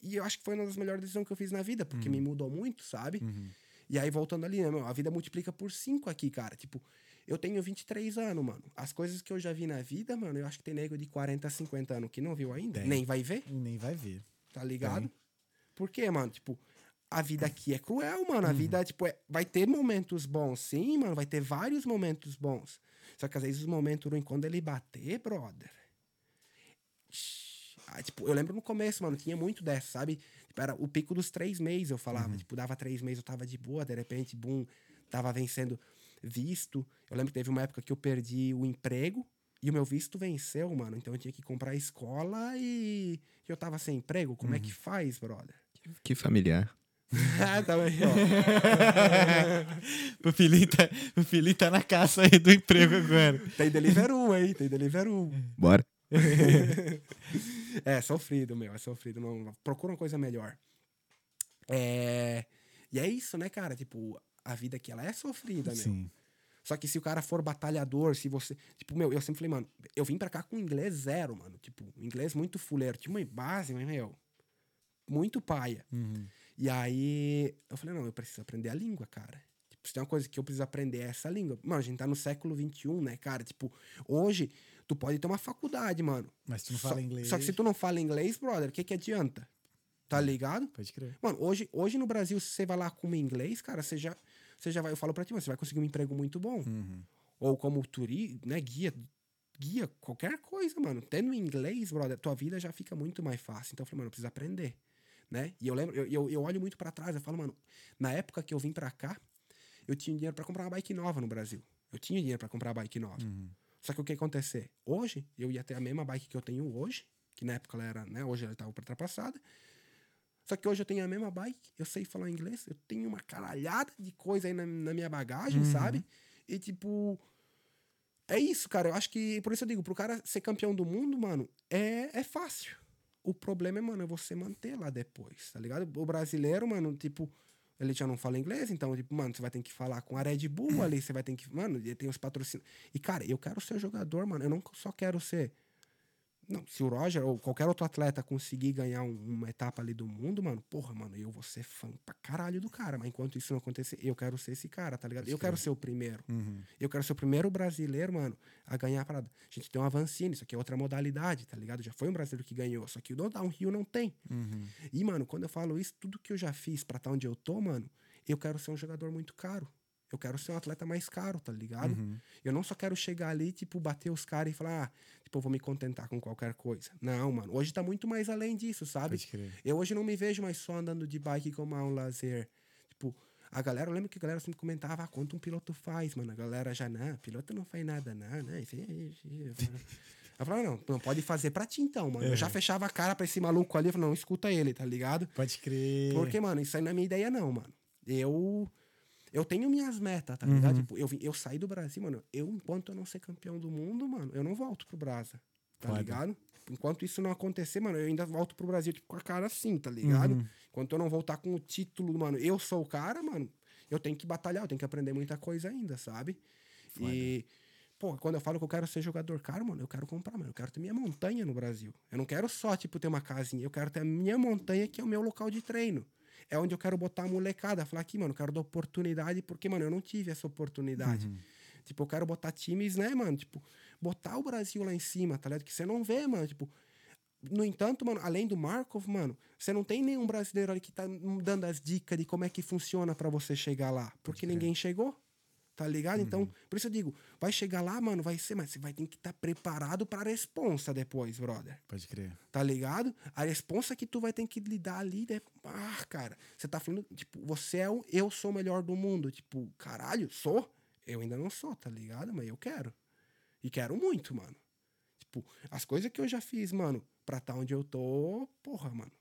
E eu acho que foi uma das melhores decisões que eu fiz na vida, porque me mudou muito, sabe? Uhum. E aí, voltando ali, né, meu, a vida multiplica por cinco aqui, cara. Tipo, eu tenho 23 anos, mano. As coisas que eu já vi na vida, mano, eu acho que tem nego de 40, 50 anos que não viu ainda, Tem. nem vai ver, nem vai ver. tá ligado? Por quê, mano? Tipo, a vida aqui é cruel, mano. A vida, tipo, é- vai ter momentos bons, sim, mano. Vai ter vários momentos bons. Só que às vezes os momentos ruins, quando ele bater, brother. Ah, tipo, eu lembro no começo, mano, tinha muito dessa, sabe? Tipo, era o pico dos três meses, eu falava. Tipo, dava três meses, eu tava de boa, de repente, bum, tava vencendo visto. Eu lembro que teve uma época que eu perdi o emprego e o meu visto venceu, mano. Então eu tinha que comprar escola e eu tava sem emprego. Como é que faz, brother? Que familiar. ah, também, ó. O Felipe tá, o Felipe tá na caça aí do emprego agora. Tem Deliveroo, hein? Tem Deliveroo. Bora. É, sofrido, meu. É sofrido. Não, procura uma coisa melhor. É... E é isso, né, cara? Tipo, a vida aqui, ela é sofrida, meu. Sim. Só que se o cara for batalhador, se você. Tipo, meu, eu sempre falei, mano, eu vim pra cá com inglês zero, mano. Tipo, inglês muito fuleiro. Tinha uma base, mas, meu. Muito paia. Uhum. E aí eu falei, não, eu preciso aprender a língua, cara. Tipo, se tem uma coisa que eu preciso aprender é essa língua. Mano, a gente tá no século XXI, né, cara? Tipo, hoje tu pode ter uma faculdade, mano. Mas tu não Só- fala inglês. Só que se tu não fala inglês, brother, o que que adianta? Tá ligado? Pode crer. Mano, hoje, hoje no Brasil, se você vai lá com inglês, cara, você já, você já vai, eu falo pra ti, mano, você vai conseguir um emprego muito bom. Uhum. Ou como turista, né, guia, guia, qualquer coisa, mano. Tendo inglês, brother, tua vida já fica muito mais fácil. Então eu falei, mano, eu preciso aprender, né? E eu lembro, eu, eu, eu olho muito pra trás, eu falo, mano, na época que eu vim pra cá, eu tinha dinheiro pra comprar uma bike nova no Brasil. Eu tinha dinheiro pra comprar uma bike nova. Uhum. Só que o que ia acontecer? Hoje, eu ia ter a mesma bike que eu tenho hoje, que na época ela era, né? Hoje ela estava ultrapassada. Só que hoje eu tenho a mesma bike, eu sei falar inglês, eu tenho uma caralhada de coisa aí na, na minha bagagem, sabe? E tipo. É isso, cara. Eu acho que. Por isso eu digo, pro cara ser campeão do mundo, mano, é, é fácil. O problema é, mano, é você manter lá depois, tá ligado? O brasileiro, mano, tipo, Ele já não fala inglês, então, tipo, mano, você vai ter que falar com a Red Bull ali, você vai ter que. Mano, tem os patrocínios. E, cara, eu quero ser jogador, mano. Eu não só quero ser. Não, se o Roger ou qualquer outro atleta conseguir ganhar um- uma etapa ali do mundo, mano, porra, mano, eu vou ser fã pra caralho do cara. Mas enquanto isso não acontecer, eu quero ser esse cara, tá ligado? Eu quero ser o primeiro. Uhum. Eu quero ser o primeiro brasileiro, mano, a ganhar a parada. A gente tem uma Vancini, isso aqui é outra modalidade, tá ligado? Já foi um brasileiro que ganhou, só que o do Downhill não tem. Uhum. E, mano, quando eu falo isso, tudo que eu já fiz pra estar onde eu tô, mano, eu quero ser um jogador muito caro. Eu quero ser um atleta mais caro, tá ligado? Uhum. Eu não só quero chegar ali, tipo, bater os caras e falar, ah, tipo, eu vou me contentar com qualquer coisa. Não, mano. Hoje tá muito mais além disso, sabe? Pode crer. Eu hoje não me vejo mais só andando de bike como um lazer. Tipo, a galera, eu lembro que a galera sempre comentava, ah, quanto um piloto faz, mano. A galera já, não, piloto não faz nada, não, né? Eu falava, não, não pode fazer pra ti então, mano. Eu já fechava a cara pra esse maluco ali, eu falava, não, escuta ele, tá ligado? Pode crer. Porque, mano, isso aí não é minha ideia, não, mano. Eu. Eu tenho minhas metas, tá ligado? Uhum. Tipo, eu, eu saí do Brasil, mano. Eu, enquanto eu não ser campeão do mundo, mano, eu não volto pro Brasa. Tá Foda. ligado? Enquanto isso não acontecer, mano, eu ainda volto pro Brasil, tipo, com a cara assim, tá ligado? Uhum. Enquanto eu não voltar com o título, mano, eu sou o cara, mano, eu tenho que batalhar, eu tenho que aprender muita coisa ainda, sabe? E. Pô, quando eu falo que eu quero ser jogador caro, mano, eu quero comprar, mano. Eu quero ter minha montanha no Brasil. Eu não quero só, tipo, ter uma casinha. Eu quero ter a minha montanha, que é o meu local de treino. É onde eu quero botar a molecada. Falar aqui, mano, eu quero dar oportunidade, porque, mano, eu não tive essa oportunidade. Tipo, eu quero botar times, né, mano? Tipo, botar o Brasil lá em cima, tá ligado? Que você não vê, mano. Tipo, no entanto, mano, além do Markov, mano, você não tem nenhum brasileiro ali que tá dando as dicas de como é que funciona pra você chegar lá. Porque ninguém chegou. Tá ligado? Então, por isso eu digo, vai chegar lá, mano, vai ser, mas você vai ter que estar preparado pra responsa depois, brother. Pode crer. Tá ligado? A responsa que tu vai ter que lidar ali, né? ah, cara, você tá falando, tipo, você é o eu sou o melhor do mundo. Tipo, caralho, sou? Eu ainda não sou, tá ligado? Mas eu quero. E quero muito, mano. Tipo, as coisas que eu já fiz, mano, pra tá onde eu tô, porra, mano.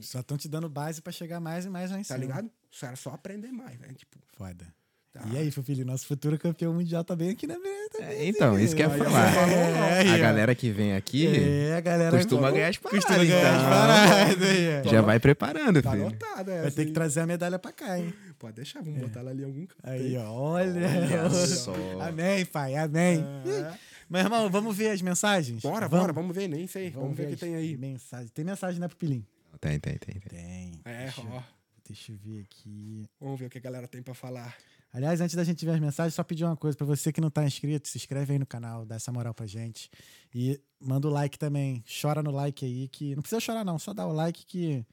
Só estão te dando base pra chegar mais e mais lá em Tá cima. ligado? Só era só aprender mais, velho. Tipo, Foda. Tá. E aí, filho, nosso futuro campeão mundial tá bem aqui na beira. É, então, isso que eu ia Aí, ó, falar. É, a galera que vem aqui É, a galera costuma ganhar as paradas. costuma ganhar as então. paradas. aí, ó. Já vai preparando, tá filho. anotado, é. Vai ter que trazer a medalha pra cá, hein? Pode deixar, vamos botar ela ali em algum canto. Aí, olha. Olha só. Amém, pai, amém. É. Meu irmão, vamos ver as mensagens? Bora, vamos, bora, vamos ver, nem sei. Vamos, ver o que as tem aí. Mensagens. Tem mensagem, né, Pupilim? Tem, tem, tem. tem. Tem. É, deixa, ó. deixa eu ver aqui. Vamos ver o que a galera tem pra falar. Aliás, antes da gente ver as mensagens, só pedir uma coisa pra você que não tá inscrito, se inscreve aí no canal, dá essa moral pra gente. E manda o like também. Chora no like aí, que. Não precisa chorar, não, só dá o like que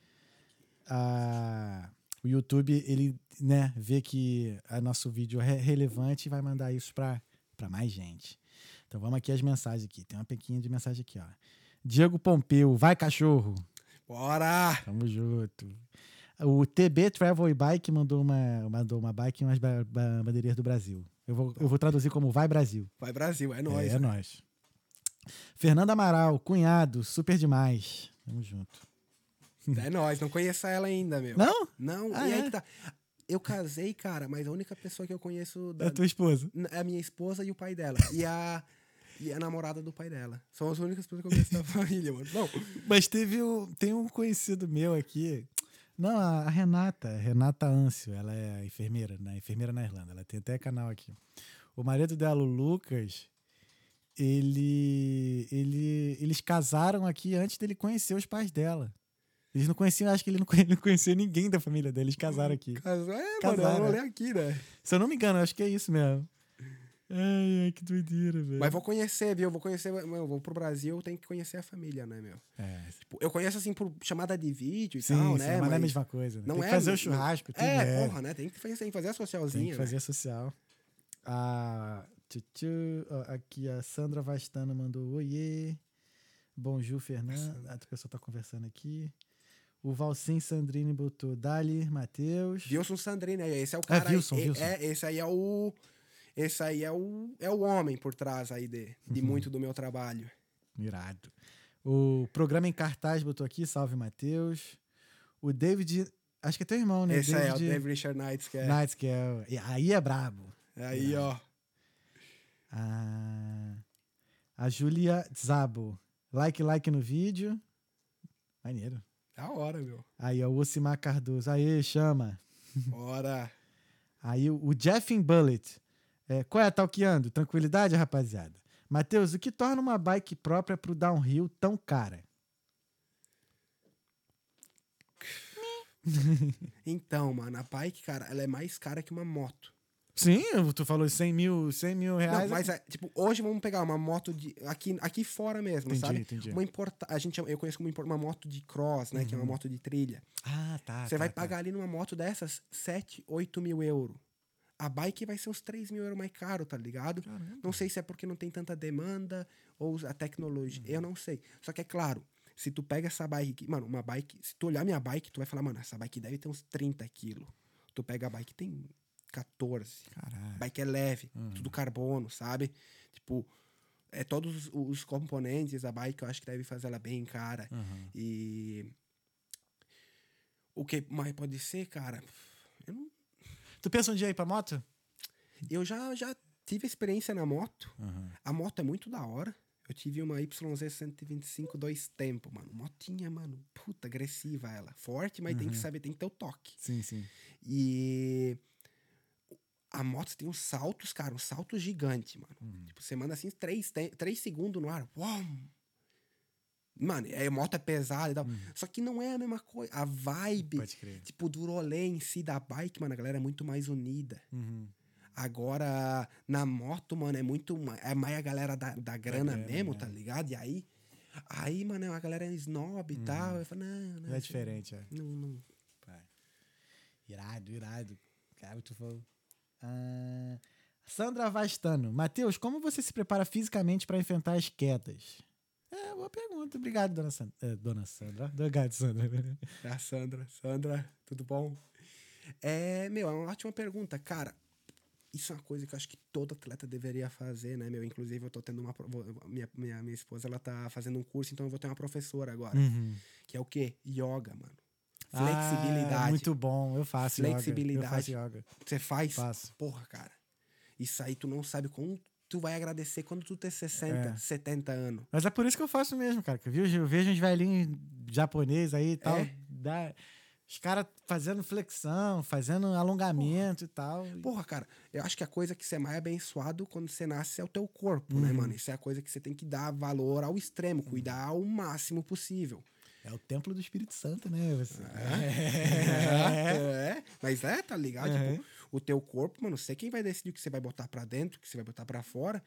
a- o YouTube, ele, né, vê que o nosso vídeo é relevante e vai mandar isso pra, pra mais gente. Então vamos aqui as mensagens aqui. Tem uma pequinha de mensagem aqui, ó. Diego Pompeu, vai cachorro. Bora! Tamo junto. O TB Travel e Bike mandou uma, mandou uma bike e umas ba ba bandeirinhas do Brasil. Eu vou, eu vou traduzir como Vai Brasil. Vai Brasil, é nóis. é, é nóis. Fernanda Amaral, cunhado, super demais. Tamo junto. É nóis, não conheço ela ainda, meu. Não? Não, Ah, e aí é? que tá. Eu casei, cara, mas a única pessoa que eu conheço da, É a tua esposa. é a minha esposa e o pai dela. E a, e a namorada do pai dela. São as únicas pessoas que eu conheço da família, mano. Não, Mas teve um, tem um conhecido meu aqui. Não, a Renata, Renata Ancio, ela é enfermeira, né? Enfermeira na Irlanda. Ela tem até canal aqui. O marido dela, o Lucas, ele, ele, eles casaram aqui antes dele conhecer os pais dela. Eles não conheciam, acho que ele não conhe- não conhecia ninguém da família dele, eles casaram aqui. casou. É, mano, Casaram. eu olhei aqui, né? Se eu não me engano, acho que é isso mesmo. Ai, ai, que doideira, velho. Mas vou conhecer, viu? Vou conhecer. meu, Eu vou pro Brasil, eu tenho que conhecer a família, né, meu? É, Tipo, eu conheço assim por chamada de vídeo e sim, tal, sim, né? mas não é a mesma coisa. Né? não tem que é, fazer o churrasco, tudo, É, né? porra, né? Tem que fazer, tem que fazer a socialzinha. Tem que né? fazer social. A, tchu-tchu, ó, aqui a Sandra Vastano mandou oiê. Bonjour, Fernando. A pessoa tá conversando aqui. O Valcim Sandrini botou Dali, Matheus. Wilson Sandrini, aí, esse é o É, cara. Wilson, é, Wilson. é, esse aí é o. Esse aí é o, é o homem por trás aí de, de Uhum. muito do meu trabalho. Irado. O programa em cartaz botou aqui, salve Matheus. O David, acho que é teu irmão, né? Esse aí é o David Richard Knights, que é. Knights, que é. Aí é brabo. Aí, ó. A, a Júlia Zabo. Like, like no vídeo. Maneiro. Da hora, meu. Aí, ó, o Ocimar Cardoso. Aê, chama. Bora. Aí o, o Jeffin Bullet. É, qual é, Talqueando? Tranquilidade, rapaziada? Matheus, o que torna uma bike própria pro downhill tão cara? Então, mano, a bike, cara, ela é mais cara que uma moto. Sim, tu falou 100 mil, 100 mil reais. Não, mas, é, tipo, hoje vamos pegar uma moto de. Aqui, aqui fora mesmo, Entendi, sabe? entendi. Uma importa, a gente, eu conheço como uma moto de cross, né? Que é uma moto de trilha. Ah, tá. Você tá, vai tá. pagar ali numa moto dessas 7, 8 mil euros. A bike vai ser uns 3 mil euros mais caro, tá ligado? Caramba. Não sei se é porque não tem tanta demanda ou a tecnologia. Eu não sei. Só que é claro, se tu pega essa bike, aqui- mano, uma bike, se tu olhar minha bike, tu vai falar, mano, essa bike deve ter uns 30 quilos. Tu pega a bike, tem 14. Caralho. Bike é leve, Uhum. tudo carbono, sabe? Tipo, é todos os- os componentes da bike, eu acho que deve fazer ela bem cara. Uhum. E o que mais pode ser, cara? Tu pensa um dia ir pra moto? eu já, já tive experiência na moto. Uhum. A moto é muito da hora. Eu tive uma YZ 125 dois tempos, mano. Motinha, mano, puta agressiva ela. Forte, mas tem que saber, tem que ter o toque. Sim, sim. E a moto tem uns saltos, cara, uns saltos gigantes, mano. Tipo, você manda assim três, três segundos no ar. Uau! Mano, é, a moto é pesada e tal. Só que não é a mesma coisa. A vibe, Pode crer. tipo, do rolê em si da bike, mano, a galera é muito mais unida. Uhum. Agora, na moto, mano, é muito. É mais a galera da, da grana grana, mesmo, né? tá ligado? E aí. Aí, mano, a galera é snob e tal. Eu falo, não, não. É isso diferente, é. Não, não. Pai. Irado, irado. Cara, tu falou. Ah, Sandra Vastano. Matheus, como você se prepara fisicamente para enfrentar as quedas? É, boa pergunta. Obrigado, dona Sandra. É, dona Sandra. Obrigado, Sandra. A Sandra. Sandra, tudo bom? É, meu, é uma ótima pergunta. Cara, isso é uma coisa que eu acho que todo atleta deveria fazer, né, meu? Inclusive, eu tô tendo uma. Minha, minha, minha esposa, ela tá fazendo um curso, então eu vou ter uma professora agora. Uhum. Que é o quê? Yoga, mano. Ah, Flexibilidade. muito bom. Eu faço yoga. Flexibilidade. Eu faço yoga. Você faz? Faço. Porra, cara. Isso aí tu não sabe como tu vai agradecer quando tu ter 60, É. 70 anos. Mas é por isso que eu faço mesmo, cara. Que eu, eu vejo uns velhinhos japoneses aí e tal. É? dá- os caras fazendo flexão, fazendo alongamento e tal. Porra, cara, eu acho que a coisa que você é mais abençoado quando você nasce é o teu corpo, né, mano? Isso é a coisa que você tem que dar valor ao extremo, cuidar ao máximo possível. É o templo do Espírito Santo, né? Você. É, mas é, tá ligado? Uhum. Tipo, o teu corpo, mano, você quem vai decidir o que você vai botar pra dentro, o que você vai botar pra fora.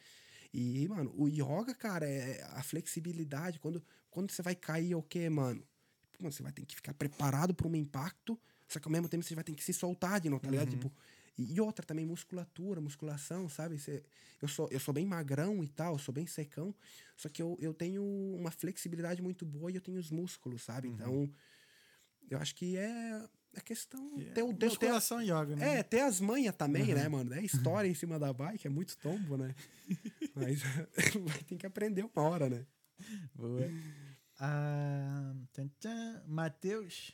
E, mano, o yoga, cara, é a flexibilidade. Quando, quando você vai cair, é o quê, mano? Tipo, mano, você vai ter que ficar preparado pra um impacto, só que ao mesmo tempo você vai ter que se soltar de novo, tá ligado? Tipo, e, outra também, musculatura, musculação, sabe? Você, eu, sou, eu sou bem magrão e tal, eu sou bem secão, só que eu, eu tenho uma flexibilidade muito boa e eu tenho os músculos, sabe? Então, eu acho que é a questão. Ter, o- ter, ter, Musculação e yoga, né? é, ter as manhas também, né, mano? É história em cima da bike, é muito tombo, né? Mas vai ter que aprender uma hora, né? Boa. Ah. Matheus.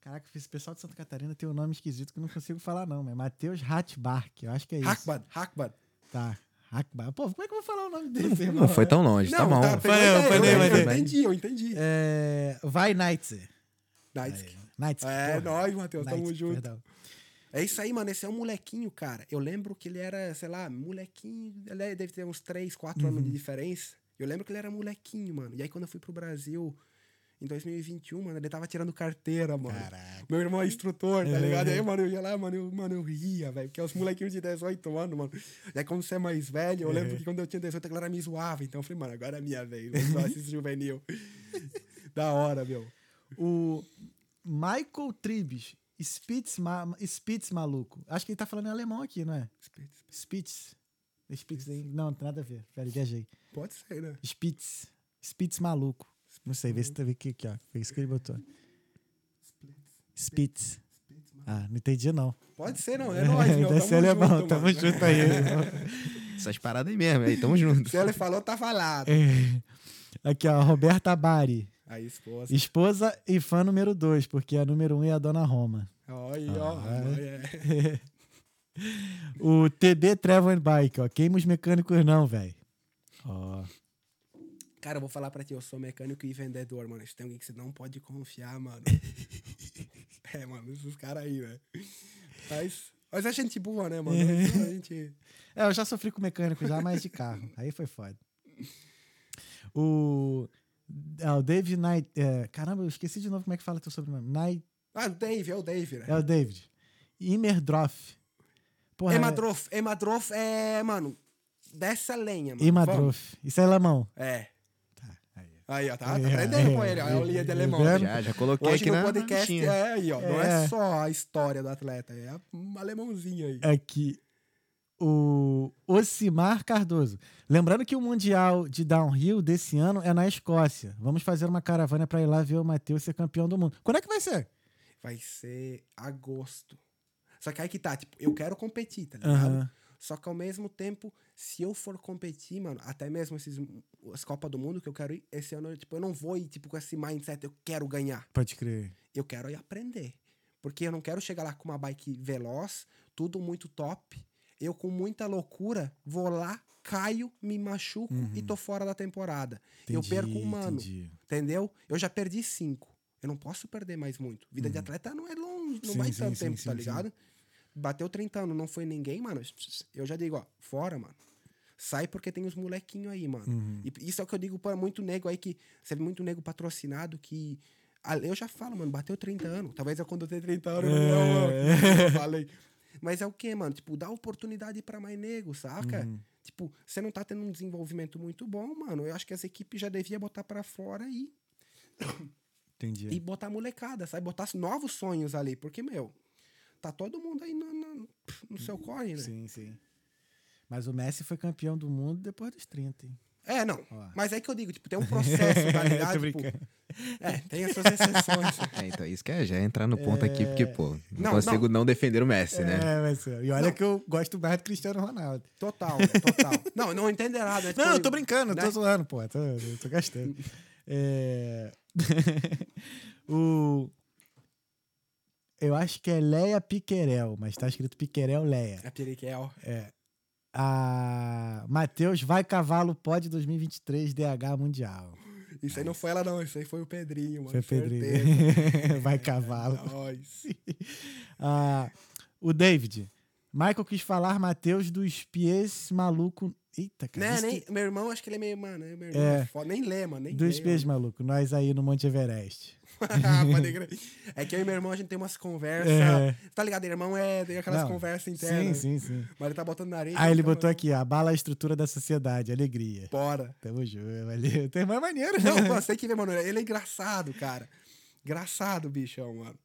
Caraca, esse pessoal de Santa Catarina tem um nome esquisito que eu não consigo falar, não, mas Matheus Hatbark, eu acho que é isso. Hackbad, Hackbad. Tá. Hackbar. Pô, como é que eu vou falar o nome desse, irmão? Não foi tão longe, tá bom. pegou Foi, a ideia, foi, eu, foi, eu foi. entendi, eu entendi. É, vai Neitzer. Nice. Neitzer. É, porra. nóis, Matheus, tamo Neitzer, junto. perdão. É isso aí, mano. Esse é um molequinho, cara. Eu lembro que ele era, sei lá, molequinho. Ele é- deve ter uns 3, 4 anos Uhum. de diferença. Eu lembro que ele era molequinho, mano. E aí, quando eu fui pro Brasil em 2021, mano, ele tava tirando carteira, mano. Caraca. Meu irmão é instrutor, tá ligado? E aí, mano, eu ia lá, mano, eu, mano, eu ria, velho. Porque é os molequinhos de 18 anos, mano. E aí, quando você é mais velho, eu lembro que quando eu tinha 18, a galera me zoava. Então eu falei, mano, agora é minha vez. Vou só esse juvenil. da hora, meu. O Michael Tribes. Spitz, ma Spitz maluco. Acho que ele tá falando em alemão aqui, não é? Spitz. Spitz não, não tem nada a ver. Peraí, viajei. Pode ser, né? Spitz. Spitz maluco. Não sei, vê se tá vendo aqui, aqui, ó. Foi isso que ele botou. Spitz. Ah, não entendi, não. Pode ser, não. É nóis, meu. Deve ser alemão. junto, Tamo junto aí. irmão. Essas paradas aí mesmo, aí, tamo junto. Se ele falou, tá falado. É. Aqui, ó. Roberta Bari. Aí, esposa. Esposa e fã número 2, porque a número 1 um é a Dona Roma. Olha. Ah, olha. O TB Travel Bike, ó. Queima os mecânicos não, velho. Ó. Cara, eu vou falar pra ti, eu sou mecânico e vendedor, mano. Isso tem alguém que você não pode confiar, mano. É, mano, esses caras aí, né? Mas, mas é gente boa, né, É. mano? A gente... É, eu já sofri com mecânico já, mas de carro. Aí foi foda. O. É, o David Knight. é, caramba, eu esqueci de novo como é que fala teu sobrenome. Knight. Ah, o Dave, é o Dave, né? É o David. Imerdroff. Porra, Emadrof. Emadrof é, mano, dessa lenha, mano. Imadroff. Isso é alemão. É. Tá, aí. Aí, ó, tá, tá É, aprendendo é, com ele, ó. É o linha de é, alemão. é, Já, já coloquei Hoje aqui no na podcast listinha. é aí, ó. Não É. é só a história do atleta, é um alemãozinho aí. Aqui. O Ocimar Cardoso. Lembrando que o Mundial de Downhill desse ano é na Escócia. Vamos fazer uma caravana para ir lá ver o Matheus ser campeão do mundo. Quando é que vai ser? Vai ser agosto. Só que aí que tá, tipo, eu quero competir, tá ligado? Aham. Só que ao mesmo tempo, se eu for competir, mano, até mesmo esses, as Copas do Mundo que eu quero ir, esse ano, tipo, eu não vou ir, tipo, com esse mindset, eu quero ganhar. Pode crer. Eu quero ir aprender. Porque eu não quero chegar lá com uma bike veloz, tudo muito top. Eu, com muita loucura, vou lá, caio, me machuco e tô fora da temporada. eu Entendi, perco um ano. entendi. Entendeu? Eu já perdi cinco. Eu não posso perder mais muito. Vida de atleta não é longe, não Uhum. Sim, vai sim, tanto sim, tempo, tá ligado? Bateu 30 anos, não foi ninguém, mano. Eu já digo, ó, fora, mano. Sai porque tem os molequinhos aí, mano. Uhum. E isso é o que eu digo para muito nego aí que. Você vê muito nego patrocinado que. ah, Eu já falo, mano, bateu 30 anos. Talvez eu quando eu tenho 30 anos, eu É. não, mano, eu falei. Mas é o que, mano? Tipo, dá oportunidade pra mais nego, saca? Uhum. Tipo, você não tá tendo um desenvolvimento muito bom, mano. Eu acho que as equipes já devia botar pra fora e Entendi. e botar molecada, sabe? Botar novos sonhos ali. Porque, meu, tá todo mundo aí no, no, no seu corre, né? Sim, sim. Mas o Messi foi campeão do mundo depois dos 30, hein? É, não. Ó. Mas é que eu digo, tipo, tem um processo, tá ligado? Tipo. É, tem as suas exceções. É, então, isso que é já é entrar no ponto aqui, porque, pô, não, Não, consigo não. defender o Messi, né? É, vai ser. E olha Não. que eu gosto mais do Cristiano Ronaldo. Total, total. Não, não entende errado. né? Não, Tipo, eu tô brincando, eu né? tô zoando, pô. Tô, tô gastando. É... o... Eu acho que é Leia Piquerel, mas tá escrito Piquerel Leia. É Piriquel. A Matheus vai cavalo pode 2023 DH Mundial. Isso aí não foi ela, não. Isso aí foi o Pedrinho, mano. Foi Pedrinho. certeza. vai cavalo. Nós. Ah, o David. Michael quis falar, Matheus, dos pies maluco. Eita, cara. Isso nem, que- meu irmão, acho que ele é meio, mano, meu irmão É. é. foda. Nem lê, mano, nem Dos pies maluco. Nós aí no Monte Everest. é que eu e meu irmão, a gente tem umas conversas. É. Tá ligado? Irmão é tem aquelas Não, conversas internas. Sim, sim, sim. Mas ele tá botando na areia. Aí ele fica, botou aqui, abala a estrutura da sociedade, alegria. Bora. Tamo junto, valeu. Teu irmão é maneiro, Não, né? mano, você tem que ver, mano. Ele é engraçado, cara. Engraçado, bichão, mano.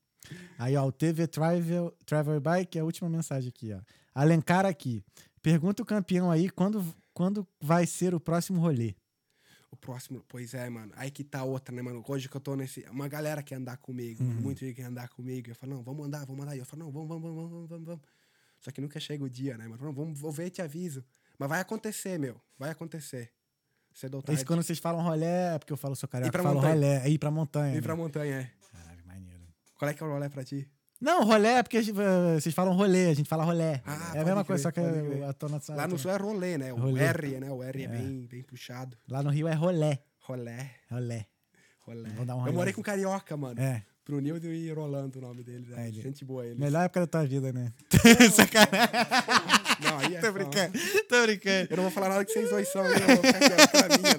Aí, ó, o TV Travel, Travel Bike, é a última mensagem aqui, ó. Alencar aqui. Pergunta o campeão aí quando, quando vai ser o próximo rolê. Próximo, pois é, mano. Aí que tá outra, né, mano? Hoje que eu tô nesse. Uma galera quer andar comigo, mano. Muito gente quer andar comigo. Eu falo, não, vamos andar, vamos andar. E eu falo, não, vamos, vamos, vamos, vamos, vamos, vamos. Só que nunca chega o dia, né, mano? Não, vamos, vou ver e te aviso. Mas vai acontecer, meu. Vai acontecer. Cedo ou Isso tarde. quando vocês falam rolê, é porque eu falo sou carioca, eu falo montanha. rolê, é ir pra montanha. Ir né? pra montanha, é. Caralho, maneiro. Qual é que é o rolê pra ti? Não, rolê é porque eh, vocês falam rolê, a gente fala rolê. Ah, é a mesma coisa, só crer, que a tonação... Lá no sul é rolê, né? O Rolê. R, né? O R é, bem, bem puxado. Lá no Rio é rolé. Rolé. Rolé. Rolé. Vamos dar um eu rolê. morei com carioca, mano. É. Pro Nildo e Rolando o nome deles. É, É, ele- Gente boa eles. Melhor época da tua vida, né? Sacanagem. Não, aí é Tô brincando. Tô brincando. Eu não vou falar nada que vocês dois são, minha, né?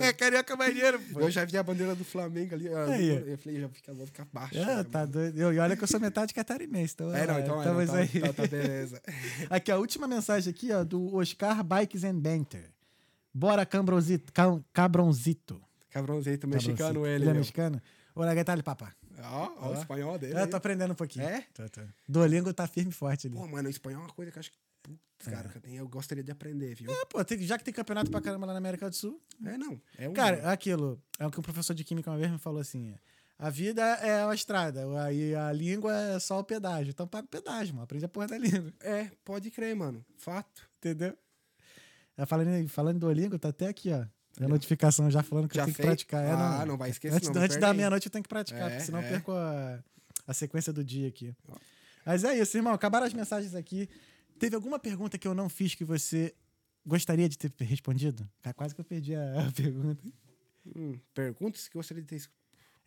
É carioca maneiro, pô. Eu já vi a bandeira do Flamengo ali. Eu, Aí, eu falei, já fica, vou ficar baixo. É, né, tá mano? doido. Eu- E olha que eu sou metade catarinense. Então, É, não, então é, não, estamos tá, aí. tá, tá, beleza. Aqui, a última mensagem aqui, ó, do Oscar Bikes and Banter. Bora, Cabronzito. Cabrãozeito mexicano Cabronzito. ele. Ele é mexicano? Olha, que tal, papá? Ó, ó, o espanhol dele. Eu aí. tô aprendendo um pouquinho. É? Tô, tô. Duolingo tá firme e forte ali. Pô, mano, o espanhol é uma coisa que eu acho que. Putz, cara, que eu, tenho- eu gostaria de aprender, viu? É, pô, tem- já que tem campeonato pra caramba lá na América do Sul. É, não. É um. Cara, é aquilo. É o que o professor de química uma vez me falou assim: é, a vida é uma estrada, aí a língua é só o pedágio. Então paga o pedágio, mano. Aprende a porra da língua. É, pode crer, mano. Fato. Entendeu? É, falando, em- falando em Duolingo, tá até aqui, ó. A notificação já falando que Já eu tenho que fez? praticar. É, Ah, não vai esquecer, Antes, não, não antes da meia-noite eu tenho que praticar, É, porque senão eu é. perco a, a sequência do dia aqui. Ó. Mas é isso, irmão. Acabaram as mensagens aqui. Teve alguma pergunta que eu não fiz que você gostaria de ter respondido? Cara, Quase que eu perdi a, a pergunta. Hum, perguntas que eu gostaria de ter.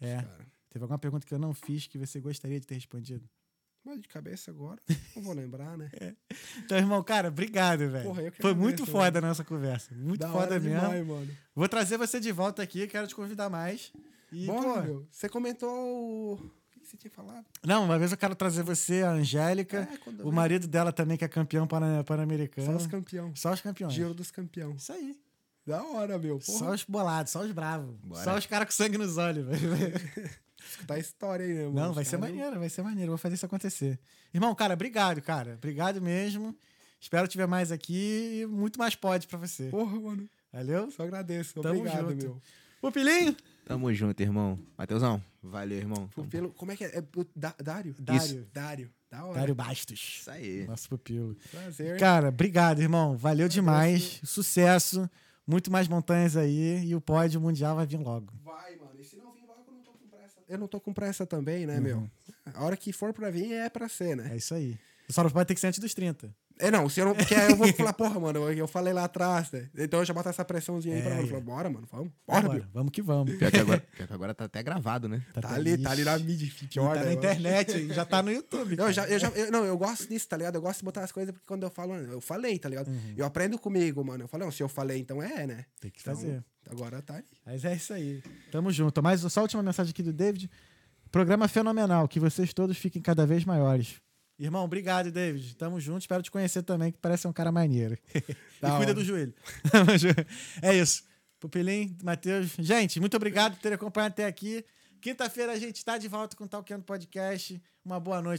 É. Cara. Teve alguma pergunta que eu não fiz que você gostaria de ter respondido? Mas de cabeça agora, não vou lembrar, né? Então, irmão, cara, obrigado, velho. Foi muito agradeço, foda a nossa conversa. Muito Da foda mesmo. demais, mano. Vou trazer você de volta aqui, quero te convidar mais. E, Bora, pô, meu. Você comentou o... O que que você tinha falado? não, uma vez eu quero trazer você, a Angélica, É, o vem. marido dela também, que é campeão pana- pan-americano. Só os campeão. Só os campeões. Giro dos campeões. Isso aí. Da hora, meu. Só Porra, os bolados, só os bravos. Bora. Só os caras com sangue nos olhos. velho. escutar a história aí, né, mano? Não, vai ser maneiro, vai ser maneiro. Vou fazer isso acontecer. Irmão, cara, obrigado, cara. Obrigado mesmo. Espero te ver mais aqui e muito mais pode pra você. Porra, mano. Valeu? Só agradeço. Tamo Obrigado, junto. meu. Pupilinho? Tamo junto, irmão. Mateusão, valeu, irmão. Pupilo, como é que é? é Da- Dário? Dário. Isso, Dário. Da hora. Dário Bastos. Isso aí. Nosso pupilo. Prazer. Cara, obrigado, irmão. Valeu demais. Sucesso. Muito mais montanhas aí. E o pódio mundial vai vir logo. Vai, mano. E se não vir logo, eu não tô com pressa. Eu não tô com pressa também, né, Uhum. meu? A hora que for pra vir é pra ser, né? É isso aí. Só não pode ter que ser antes dos 30. É, não, se eu não. Porque aí eu vou falar, porra, mano, eu, falei lá atrás, né? Então eu já boto essa pressãozinha aí pra mano. é. Falar, bora, mano, vamos. Bora, meu. Bora, vamos que vamos. Pior que, agora, pior que agora tá até gravado, né? Tá ali, tá ali na mídia, pior, Tá né, na mano? internet, já tá no YouTube. Cara. já, eu já, eu- não, eu gosto disso, tá ligado? Eu gosto de botar as coisas porque quando eu falo, eu falei, tá ligado? Uhum. Eu aprendo comigo, mano. Eu falei, não, se eu falei, então é, né? Tem que Então, fazer. Agora tá aí. Mas é isso aí. Tamo junto. Mas só a última mensagem aqui do David. Programa fenomenal. Que vocês todos fiquem cada vez maiores. Irmão, obrigado, David. Tamo junto. Espero te conhecer também, que parece um cara maneiro. e Da cuida do joelho. é isso. Pupilim, Matheus. Gente, muito obrigado por ter acompanhado até aqui. Quinta-feira a gente está de volta com o Talkando Podcast. Uma boa noite.